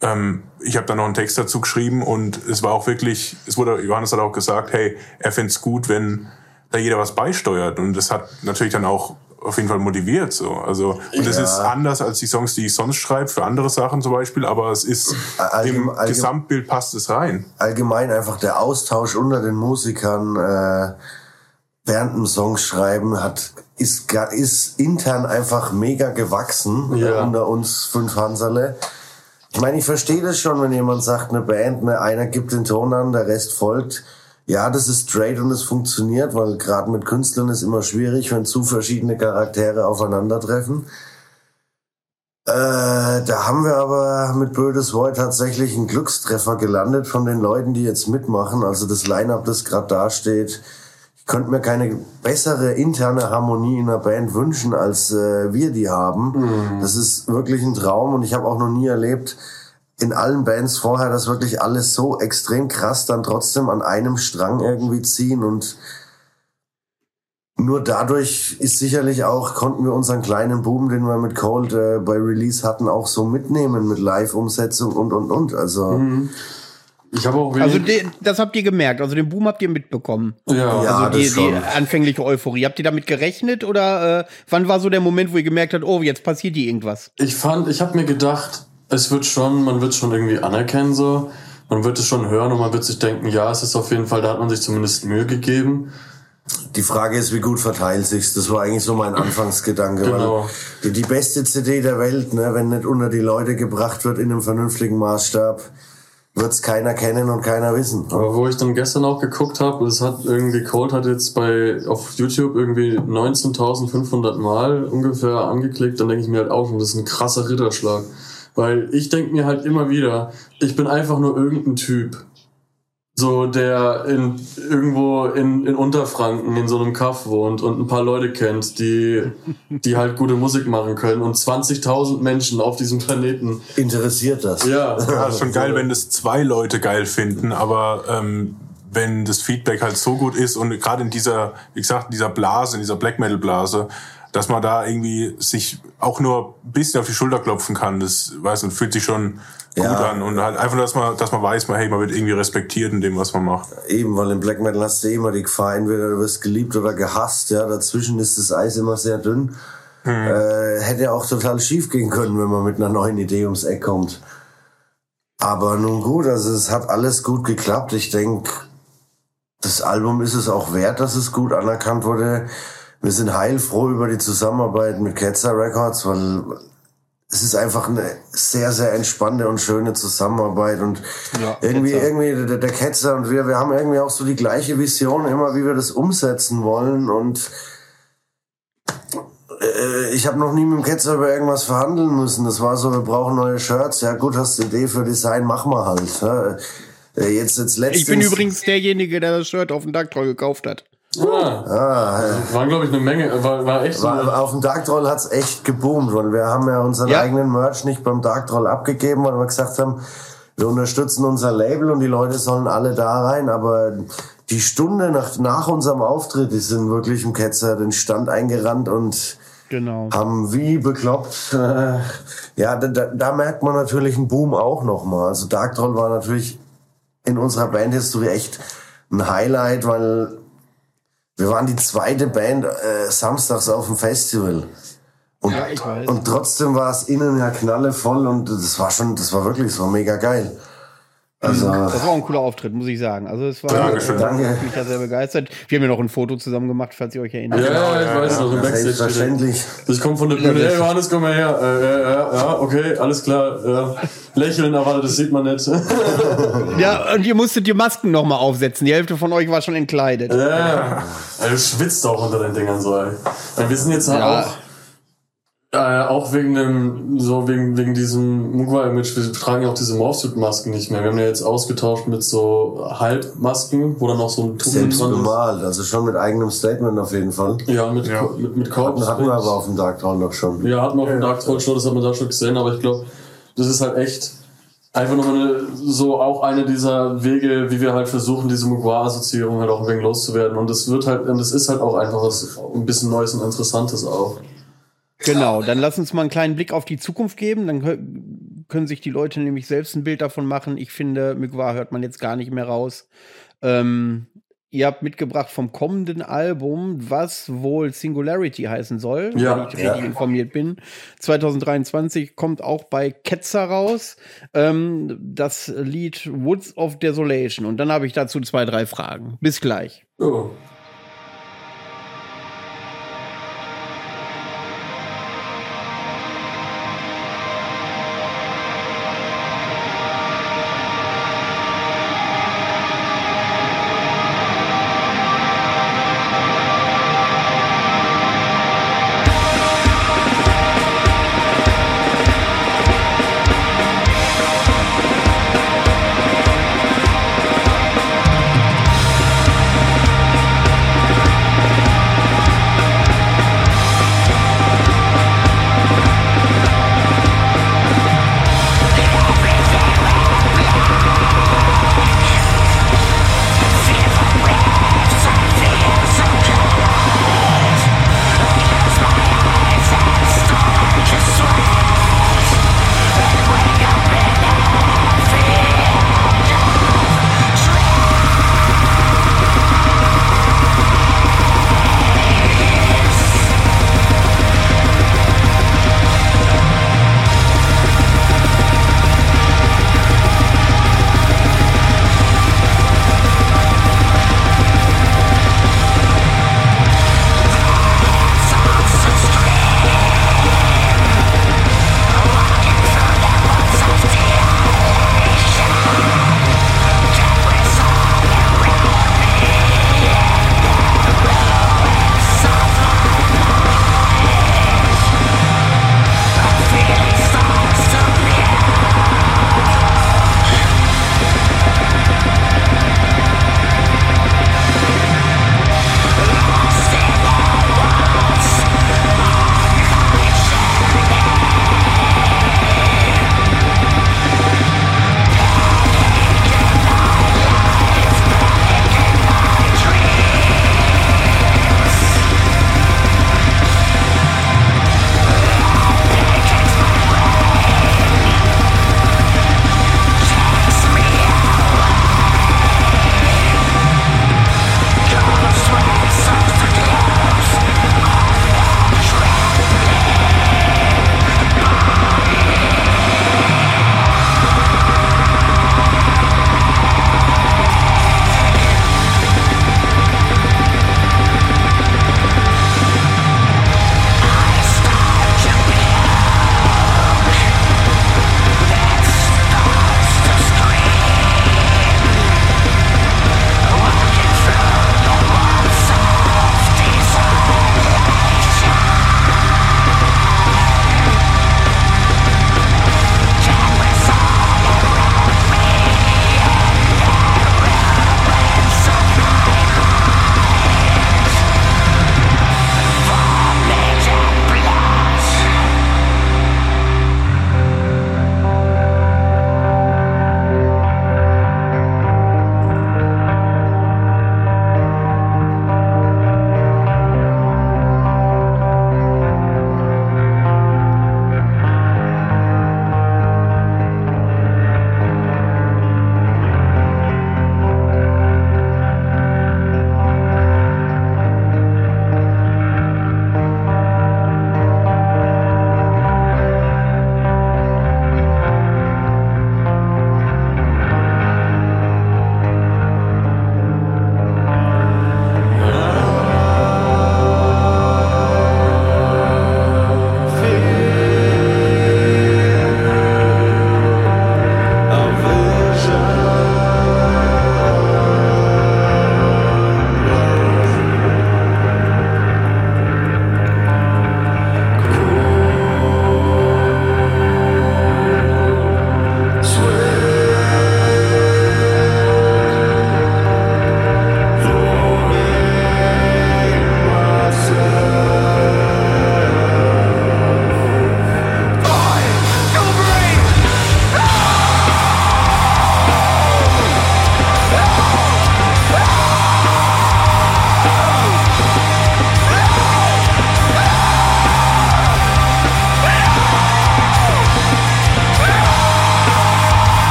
Ähm, ich habe da noch einen Text dazu geschrieben und es war auch wirklich, es wurde, Johannes hat auch gesagt, hey, er fände es gut, wenn da jeder was beisteuert. Und das hat natürlich dann auch auf jeden Fall motiviert. So. Also, und es ja. ist anders als die Songs, die ich sonst schreibe, für andere Sachen zum Beispiel, aber es ist Allgeme im Gesamtbild passt es rein. Allgemein einfach der Austausch unter den Musikern äh, während dem Songschreiben hat ist, ist intern einfach mega gewachsen ja. unter uns fünf Hanserle. Ich meine, ich verstehe das schon, wenn jemand sagt, eine Band, ne, einer gibt den Ton an, der Rest folgt ja, das ist straight und es funktioniert, weil gerade mit Künstlern ist immer schwierig, wenn zu verschiedene Charaktere aufeinandertreffen. Äh, da haben wir aber mit Bödes Void tatsächlich einen Glückstreffer gelandet von den Leuten, die jetzt mitmachen. Also das Line-Up, das gerade dasteht. Ich könnte mir keine bessere interne Harmonie in der Band wünschen, als äh, wir die haben. Mhm. Das ist wirklich ein Traum und ich habe auch noch nie erlebt, in allen Bands vorher, dass wirklich alles so extrem krass dann trotzdem an einem Strang irgendwie ziehen und nur dadurch ist sicherlich auch, konnten wir unseren kleinen Boom, den wir mit Cold äh, bei Release hatten, auch so mitnehmen mit Live-Umsetzung und und und. Also mhm. Ich habe auch Also den, das habt ihr gemerkt, also den Boom habt ihr mitbekommen. Ja, ja also die, die anfängliche Euphorie. Habt ihr damit gerechnet oder äh, wann war so der Moment, wo ihr gemerkt habt, oh, jetzt passiert hier irgendwas? Ich fand, ich habe mir gedacht, es wird schon, man wird schon irgendwie anerkennen so. Man wird es schon hören und man wird sich denken, ja, es ist auf jeden Fall, da hat man sich zumindest Mühe gegeben. Die Frage ist, wie gut verteilt sich's? Das war eigentlich so mein Anfangsgedanke. Genau. Weil die, die beste CD der Welt, ne, wenn nicht unter die Leute gebracht wird in einem vernünftigen Maßstab, wird's keiner kennen und keiner wissen. Aber wo ich dann gestern auch geguckt habe, es hat irgendwie Cold hat jetzt bei auf YouTube irgendwie 19.500 Mal ungefähr angeklickt, dann denke ich mir halt auch, das ist ein krasser Ritterschlag. Weil ich denke mir halt immer wieder, ich bin einfach nur irgendein Typ. So, der in, irgendwo in, in Unterfranken in so einem Kaff wohnt und ein paar Leute kennt, die, die halt gute Musik machen können und 20.000 Menschen auf diesem Planeten. Interessiert das? Ja. Ja, ist schon geil, wenn das zwei Leute geil finden, aber ähm, wenn das Feedback halt so gut ist und gerade in dieser, wie gesagt, in dieser Blase, in dieser Black Metal Blase, dass man da irgendwie sich auch nur ein bisschen auf die Schulter klopfen kann, das weiß und fühlt sich schon gut ja. an und halt einfach, dass man, dass man weiß, man, hey, man wird irgendwie respektiert in dem, was man macht. Eben, weil im Black Metal hast du immer die Gefahr, entweder du wirst geliebt oder gehasst, ja, dazwischen ist das Eis immer sehr dünn. Hm. Äh, hätte auch total schief gehen können, wenn man mit einer neuen Idee ums Eck kommt. Aber nun gut, also es hat alles gut geklappt. Ich denke, das Album ist es auch wert, dass es gut anerkannt wurde wir sind heilfroh über die Zusammenarbeit mit Ketzer Records, weil es ist einfach eine sehr, sehr entspannte und schöne Zusammenarbeit und ja, irgendwie, Ketzer. irgendwie der, der Ketzer und wir, wir haben irgendwie auch so die gleiche Vision immer, wie wir das umsetzen wollen und äh, ich habe noch nie mit dem Ketzer über irgendwas verhandeln müssen. Das war so, wir brauchen neue Shirts. Ja gut, hast du Idee für Design, mach mal halt. Ja. Äh, jetzt, jetzt letztens, ich bin übrigens derjenige, der das Shirt auf dem Dark Troll gekauft hat. Ah, ah, war glaube ich eine Menge, war, war echt war, so Auf dem Dark Troll hat's echt geboomt, weil wir haben ja unseren ja. eigenen Merch nicht beim Dark Troll abgegeben, weil wir gesagt haben, wir unterstützen unser Label und die Leute sollen alle da rein, aber die Stunde nach, nach unserem Auftritt, die sind wirklich im Ketzer den Stand eingerannt und genau. haben wie bekloppt. Äh, ja, da, da merkt man natürlich einen Boom auch nochmal. Also Dark Troll war natürlich in unserer Bandhistorie echt ein Highlight, weil wir waren die zweite Band äh, samstags auf dem Festival. Und, ja, und trotzdem war es innen ja knallevoll und das war schon, das war wirklich, das war mega geil. Also, das war auch ein cooler Auftritt, muss ich sagen. Also es war Dankeschön. Äh, Danke. ich bin da sehr begeistert. Wir haben ja noch ein Foto zusammen gemacht, falls ihr euch erinnert. Ja, ja, ich weiß noch, im Backstage. Selbstverständlich. Ich komme von der Bühne, hey Johannes, komm mal her. Äh, ja, ja, okay, alles klar. Ja. Lächeln, aber das sieht man nicht. ja, und ihr musstet die Masken nochmal aufsetzen. Die Hälfte von euch war schon entkleidet. Ja, also schwitzt auch unter den Dingern so, ey. Wir sind jetzt halt ja. auch äh, auch wegen dem, so wegen, wegen diesem Mugwa-Image, wir tragen ja auch diese Morphsuit-Masken nicht mehr. Wir haben ja jetzt ausgetauscht mit so Halbmasken, wo dann auch so ein Tuch Selbst dran bemalt, also schon mit eigenem Statement auf jeden Fall. Ja, mit, ja. mit, mit Korb. Hatten, hatten wir aber auf dem Dark Throne noch schon. Ja, hatten wir auf dem Dark Throne schon, das hat man da schon gesehen, aber ich glaube, das ist halt echt einfach nochmal eine, so auch eine dieser Wege, wie wir halt versuchen, diese Mugwa-Assoziierung halt auch ein wenig loszuwerden. Und es wird halt, und es ist halt auch einfach was, ein bisschen Neues und Interessantes auch. Genau, dann lass uns mal einen kleinen Blick auf die Zukunft geben. Dann können sich die Leute nämlich selbst ein Bild davon machen. Ich finde, Migwa hört man jetzt gar nicht mehr raus. Ähm, ihr habt mitgebracht vom kommenden Album, was wohl Singularity heißen soll, ja, wenn ich richtig ja. informiert bin. 2023 kommt auch bei Ketzer raus ähm, das Lied Woods of Desolation. Und dann habe ich dazu zwei, drei Fragen. Bis gleich. Oh.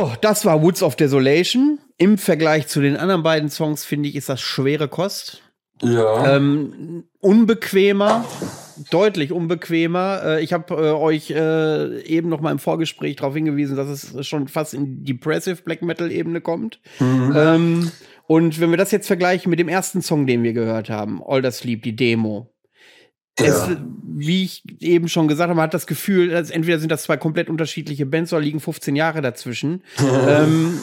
So, das war Woods of Desolation. Im Vergleich zu den anderen beiden Songs finde ich, ist das schwere Kost. Ja. Ähm, unbequemer, deutlich unbequemer. Äh, ich habe äh, euch äh, eben noch mal im Vorgespräch darauf hingewiesen, dass es schon fast in Depressive Black Metal Ebene kommt. Ähm, und wenn wir das jetzt vergleichen mit dem ersten Song, den wir gehört haben, All the Sleep, die Demo. Es, wie ich eben schon gesagt habe, man hat das Gefühl, dass entweder sind das zwei komplett unterschiedliche Bands oder liegen 15 Jahre dazwischen. ähm,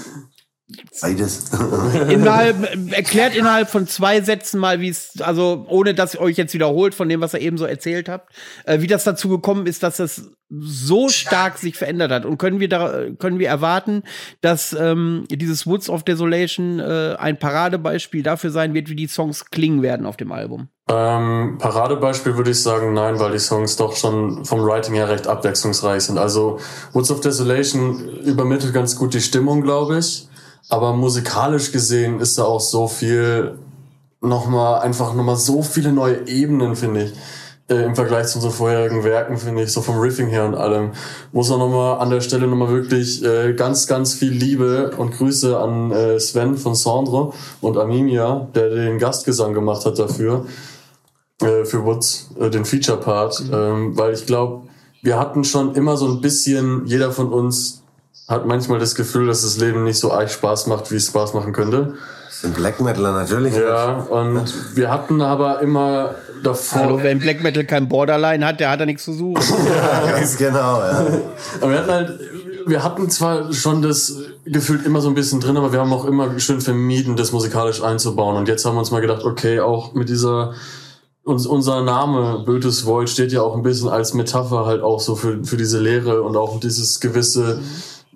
Beides. innerhalb, erklärt innerhalb von zwei Sätzen mal, wie es, also ohne dass ihr euch jetzt wiederholt von dem, was ihr eben so erzählt habt, äh, wie das dazu gekommen ist, dass es so stark sich verändert hat. Und können wir da, können wir erwarten, dass ähm, dieses Woods of Desolation äh, ein Paradebeispiel dafür sein wird, wie die Songs klingen werden auf dem Album? Ähm, Paradebeispiel würde ich sagen, nein, weil die Songs doch schon vom Writing her recht abwechslungsreich sind. Also Woods of Desolation übermittelt ganz gut die Stimmung, glaube ich. Aber musikalisch gesehen ist da auch so viel nochmal, einfach nochmal so viele neue Ebenen, finde ich. Äh, Im Vergleich zu unseren vorherigen Werken, finde ich, so vom Riffing her und allem, muss man nochmal an der Stelle nochmal wirklich äh, ganz, ganz viel Liebe und Grüße an äh, Sven von Sandro und Amimia, der den Gastgesang gemacht hat dafür äh, für Woods äh, den Feature-Part, ähm, weil ich glaube, wir hatten schon immer so ein bisschen, jeder von uns hat manchmal das Gefühl, dass das Leben nicht so arg Spaß macht, wie es Spaß machen könnte. Sind Black Metaler natürlich. Ja, und wir hatten aber immer davor. Hallo, wenn Black Metal kein Borderline hat, der hat da nichts zu suchen. Ganz genau, ja. Aber wir hatten halt, wir hatten zwar schon das gefühlt immer so ein bisschen drin, aber wir haben auch immer schön vermieden, das musikalisch einzubauen. Und jetzt haben wir uns mal gedacht, okay, auch mit dieser uns, unser Name Bötes Void steht ja auch ein bisschen als Metapher halt auch so für, für diese Lehre und auch dieses gewisse,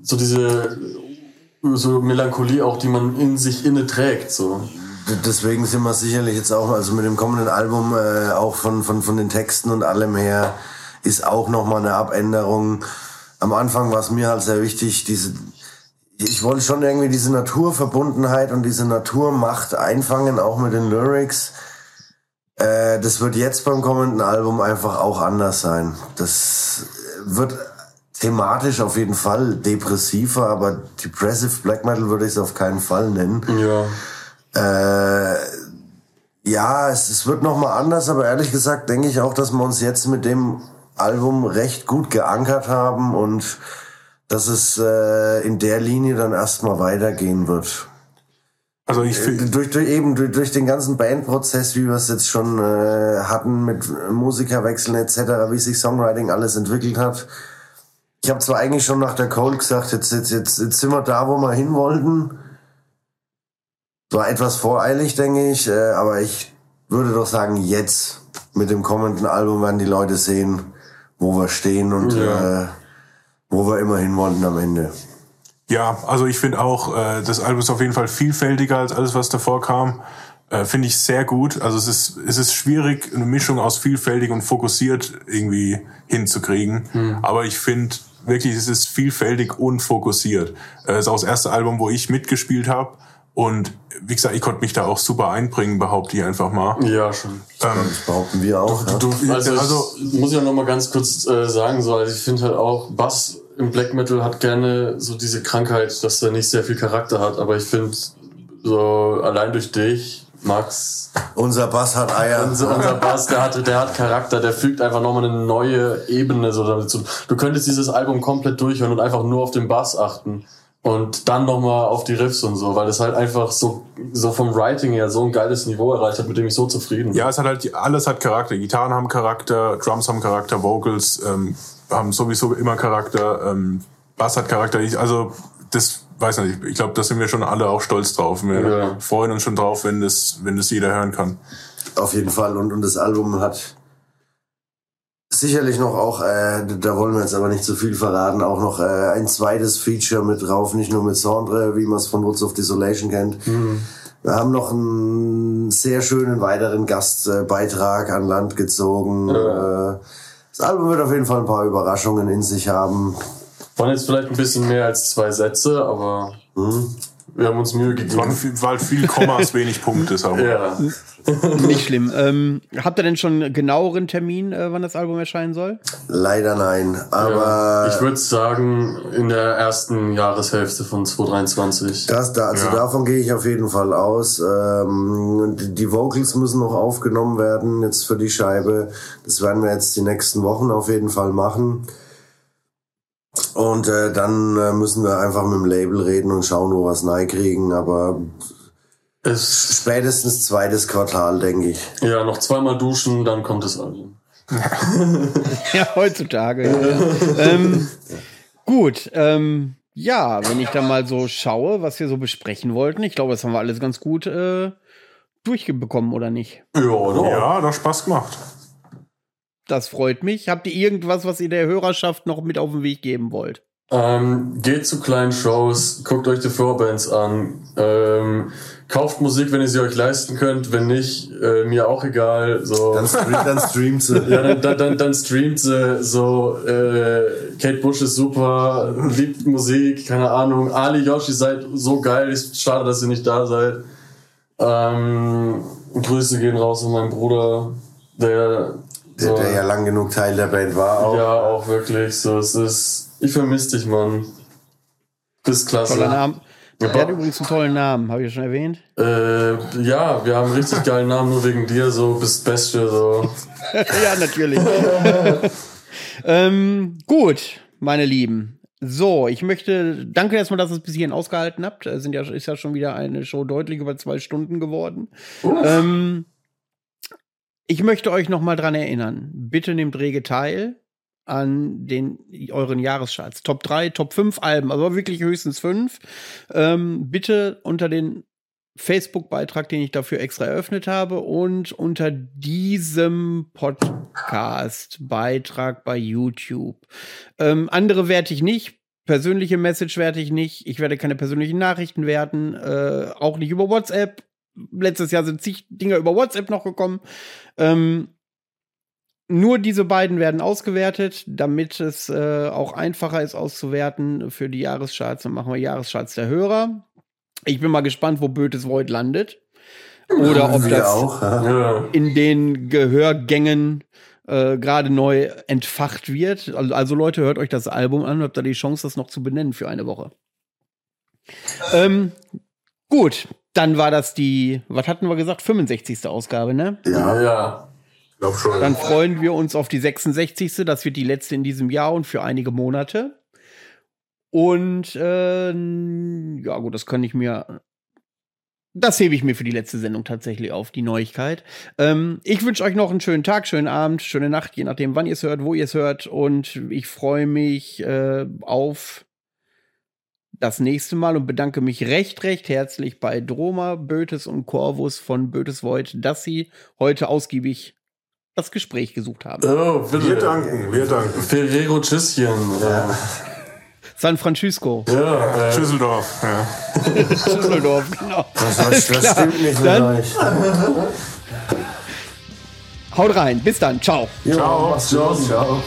so diese so Melancholie auch, die man in sich inne trägt. So. Deswegen sind wir sicherlich jetzt auch, also mit dem kommenden Album, äh, auch von, von, von den Texten und allem her, ist auch nochmal eine Abänderung. Am Anfang war es mir halt sehr wichtig, diese, ich wollte schon irgendwie diese Naturverbundenheit und diese Naturmacht einfangen, auch mit den Lyrics. Äh, das wird jetzt beim kommenden Album einfach auch anders sein. Das wird thematisch auf jeden Fall depressiver, aber Depressive Black Metal würde ich es auf keinen Fall nennen. Ja. Äh, ja, es, es wird nochmal anders, aber ehrlich gesagt denke ich auch, dass wir uns jetzt mit dem Album recht gut geankert haben und dass es äh, in der Linie dann erstmal weitergehen wird. Also ich Äh, finde, Durch, durch eben durch, durch den ganzen Bandprozess, wie wir es jetzt schon äh, hatten mit Musikerwechseln etc., wie sich Songwriting alles entwickelt hat. Ich habe zwar eigentlich schon nach der Cold gesagt, jetzt, jetzt, jetzt, jetzt sind wir da, wo wir hin wollten. War etwas voreilig, denke ich, äh, aber ich würde doch sagen, jetzt mit dem kommenden Album werden die Leute sehen, wo wir stehen und Ja. äh, wo wir immer hin wollten am Ende. Ja, also ich finde auch, äh, das Album ist auf jeden Fall vielfältiger als alles, was davor kam. Äh, finde ich sehr gut. Also es ist, es ist schwierig, eine Mischung aus vielfältig und fokussiert irgendwie hinzukriegen. Aber ich finde wirklich, es ist vielfältig und fokussiert. Äh, es ist auch das erste Album, wo ich mitgespielt habe. Und wie gesagt, ich konnte mich da auch super einbringen, behaupte ich einfach mal. Ja, schon. Das behaupten wir auch. ja. Du, Also, also ich muss ja noch mal ganz kurz äh, sagen, so, also ich finde halt auch, Bass im Black Metal hat gerne so diese Krankheit, dass er nicht sehr viel Charakter hat, aber ich finde, so allein durch dich, Max, Unser Bass hat Eier. unser, unser Bass, der hat, der hat Charakter, der fügt einfach nochmal eine neue Ebene so dazu. Du könntest dieses Album komplett durchhören und einfach nur auf den Bass achten. Und dann nochmal auf die Riffs und so, weil es halt einfach so, so vom Writing her so ein geiles Niveau erreicht hat, mit dem ich so zufrieden bin. Ja, es hat halt, alles hat Charakter. Gitarren haben Charakter, Drums haben Charakter, Vocals ähm, haben sowieso immer Charakter, ähm, Bass hat Charakter. Ich, also, das weiß nicht, ich glaube, da sind wir schon alle auch stolz drauf. Wir Ja. freuen uns schon drauf, wenn das, wenn das jeder hören kann. Auf jeden Fall. Und, und das Album hat sicherlich noch auch, äh, da wollen wir jetzt aber nicht zu viel verraten, auch noch äh, ein zweites Feature mit drauf, nicht nur mit Sandre, wie man es von Woods of Desolation kennt. Wir haben noch einen sehr schönen weiteren Gastbeitrag an Land gezogen. Äh, das Album wird auf jeden Fall ein paar Überraschungen in sich haben. Waren jetzt vielleicht ein bisschen mehr als zwei Sätze, aber Wir haben uns Mühe Es waren gegeben. viel, war halt viel Kommas, wenig Punkte. Ja. Nicht schlimm. Ähm, habt ihr denn schon einen genaueren Termin, äh, wann das Album erscheinen soll? Leider nein. ja. Aber Ich würde sagen, in der ersten Jahreshälfte von 2023. das da, also Ja. davon gehe ich auf jeden Fall aus. Ähm, die- die Vocals müssen noch aufgenommen werden jetzt für die Scheibe. Das werden wir jetzt die nächsten Wochen auf jeden Fall machen. Und äh, dann äh, müssen wir einfach mit dem Label reden und schauen, wo wir es neu kriegen. Aber Es, spätestens zweites Quartal, denke ich. ja, noch zweimal duschen, dann kommt das Album. Ja, heutzutage. Ja, ja. ähm, gut, ähm, ja, wenn ich da mal so schaue, was wir so besprechen wollten, ich glaube, das haben wir alles ganz gut äh, durchbekommen, oder nicht? Ja, doch. Ja, hat Spaß gemacht. Das freut mich. Habt ihr irgendwas, was ihr der Hörerschaft noch mit auf den Weg geben wollt? Ähm, geht zu kleinen Shows, guckt euch die Vorbands an, ähm, kauft Musik, wenn ihr sie euch leisten könnt, wenn nicht, äh, mir auch egal. So. Dann, stream, dann streamt sie. ja, dann, dann, dann, dann streamt sie so, äh, Kate Bush ist super, liebt Musik, keine Ahnung. Ali Yoshi seid so geil, ist schade, dass ihr nicht da seid. Ähm, Grüße gehen raus an meinen Bruder, der, Der, so, der ja lang genug Teil der Band war auch. ja, auch wirklich. So, es ist. Ich vermisse dich, Mann. Bist klasse. Toller Name. Ja, Er hat übrigens einen tollen Namen, habe ich schon erwähnt. Äh, ja, wir haben einen richtig geilen Namen, nur wegen dir, so bist Beste, so. ja, natürlich. ähm, gut, meine Lieben. So, ich möchte, danke erstmal, dass ihr es bis hierhin ausgehalten habt. Es sind ja, ist ja schon wieder eine Show deutlich über zwei Stunden geworden. Ähm, ich möchte euch noch mal dran erinnern. Bitte nehmt rege teil an den euren Jahrescharts. Top 3, Top 5 Alben, also wirklich höchstens 5. Ähm, bitte unter den Facebook-Beitrag, den ich dafür extra eröffnet habe und unter diesem Podcast-Beitrag bei YouTube. Ähm, andere werte ich nicht. Persönliche Message werte ich nicht. Ich werde keine persönlichen Nachrichten werten. Äh, auch nicht über WhatsApp. Letztes Jahr sind zig Dinger über WhatsApp noch gekommen. Ähm, nur diese beiden werden ausgewertet, damit es äh, auch einfacher ist auszuwerten für die Jahrescharts. Dann machen wir Jahrescharts der Hörer. Ich bin mal gespannt, wo Bötes Void landet. Oder ob das auch. Ja. In den Gehörgängen äh, gerade neu entfacht wird. Also, also Leute, hört euch das Album an, habt da die Chance, das noch zu benennen für eine Woche. Ähm, gut, dann war das die, was hatten wir gesagt, 65. Ausgabe, ne? Ja. ja. Glaub schon. Dann freuen wir uns auf die 66. Das wird die letzte in diesem Jahr und für einige Monate. Und äh, ja, gut, das kann ich mir. Das hebe ich mir für die letzte Sendung tatsächlich auf, die Neuigkeit. Ähm, ich wünsche euch noch einen schönen Tag, schönen Abend, schöne Nacht, je nachdem, wann ihr es hört, wo ihr es hört. Und ich freue mich äh, auf das nächste Mal und bedanke mich recht, recht herzlich bei Droma, Bötes und Corvus von Bötes Void, dass sie heute ausgiebig das Gespräch gesucht haben. Oh, bitte. Wir danken, wir danken. Ferrero Tschüsschen. Ja. San Francisco, Ja, äh, Schüsseldorf. Ja. Düsseldorf, genau. Das, das, das stimmt nicht Dann-. Haut rein, bis dann, ciao. Jo, Ciao. gut. Ciao.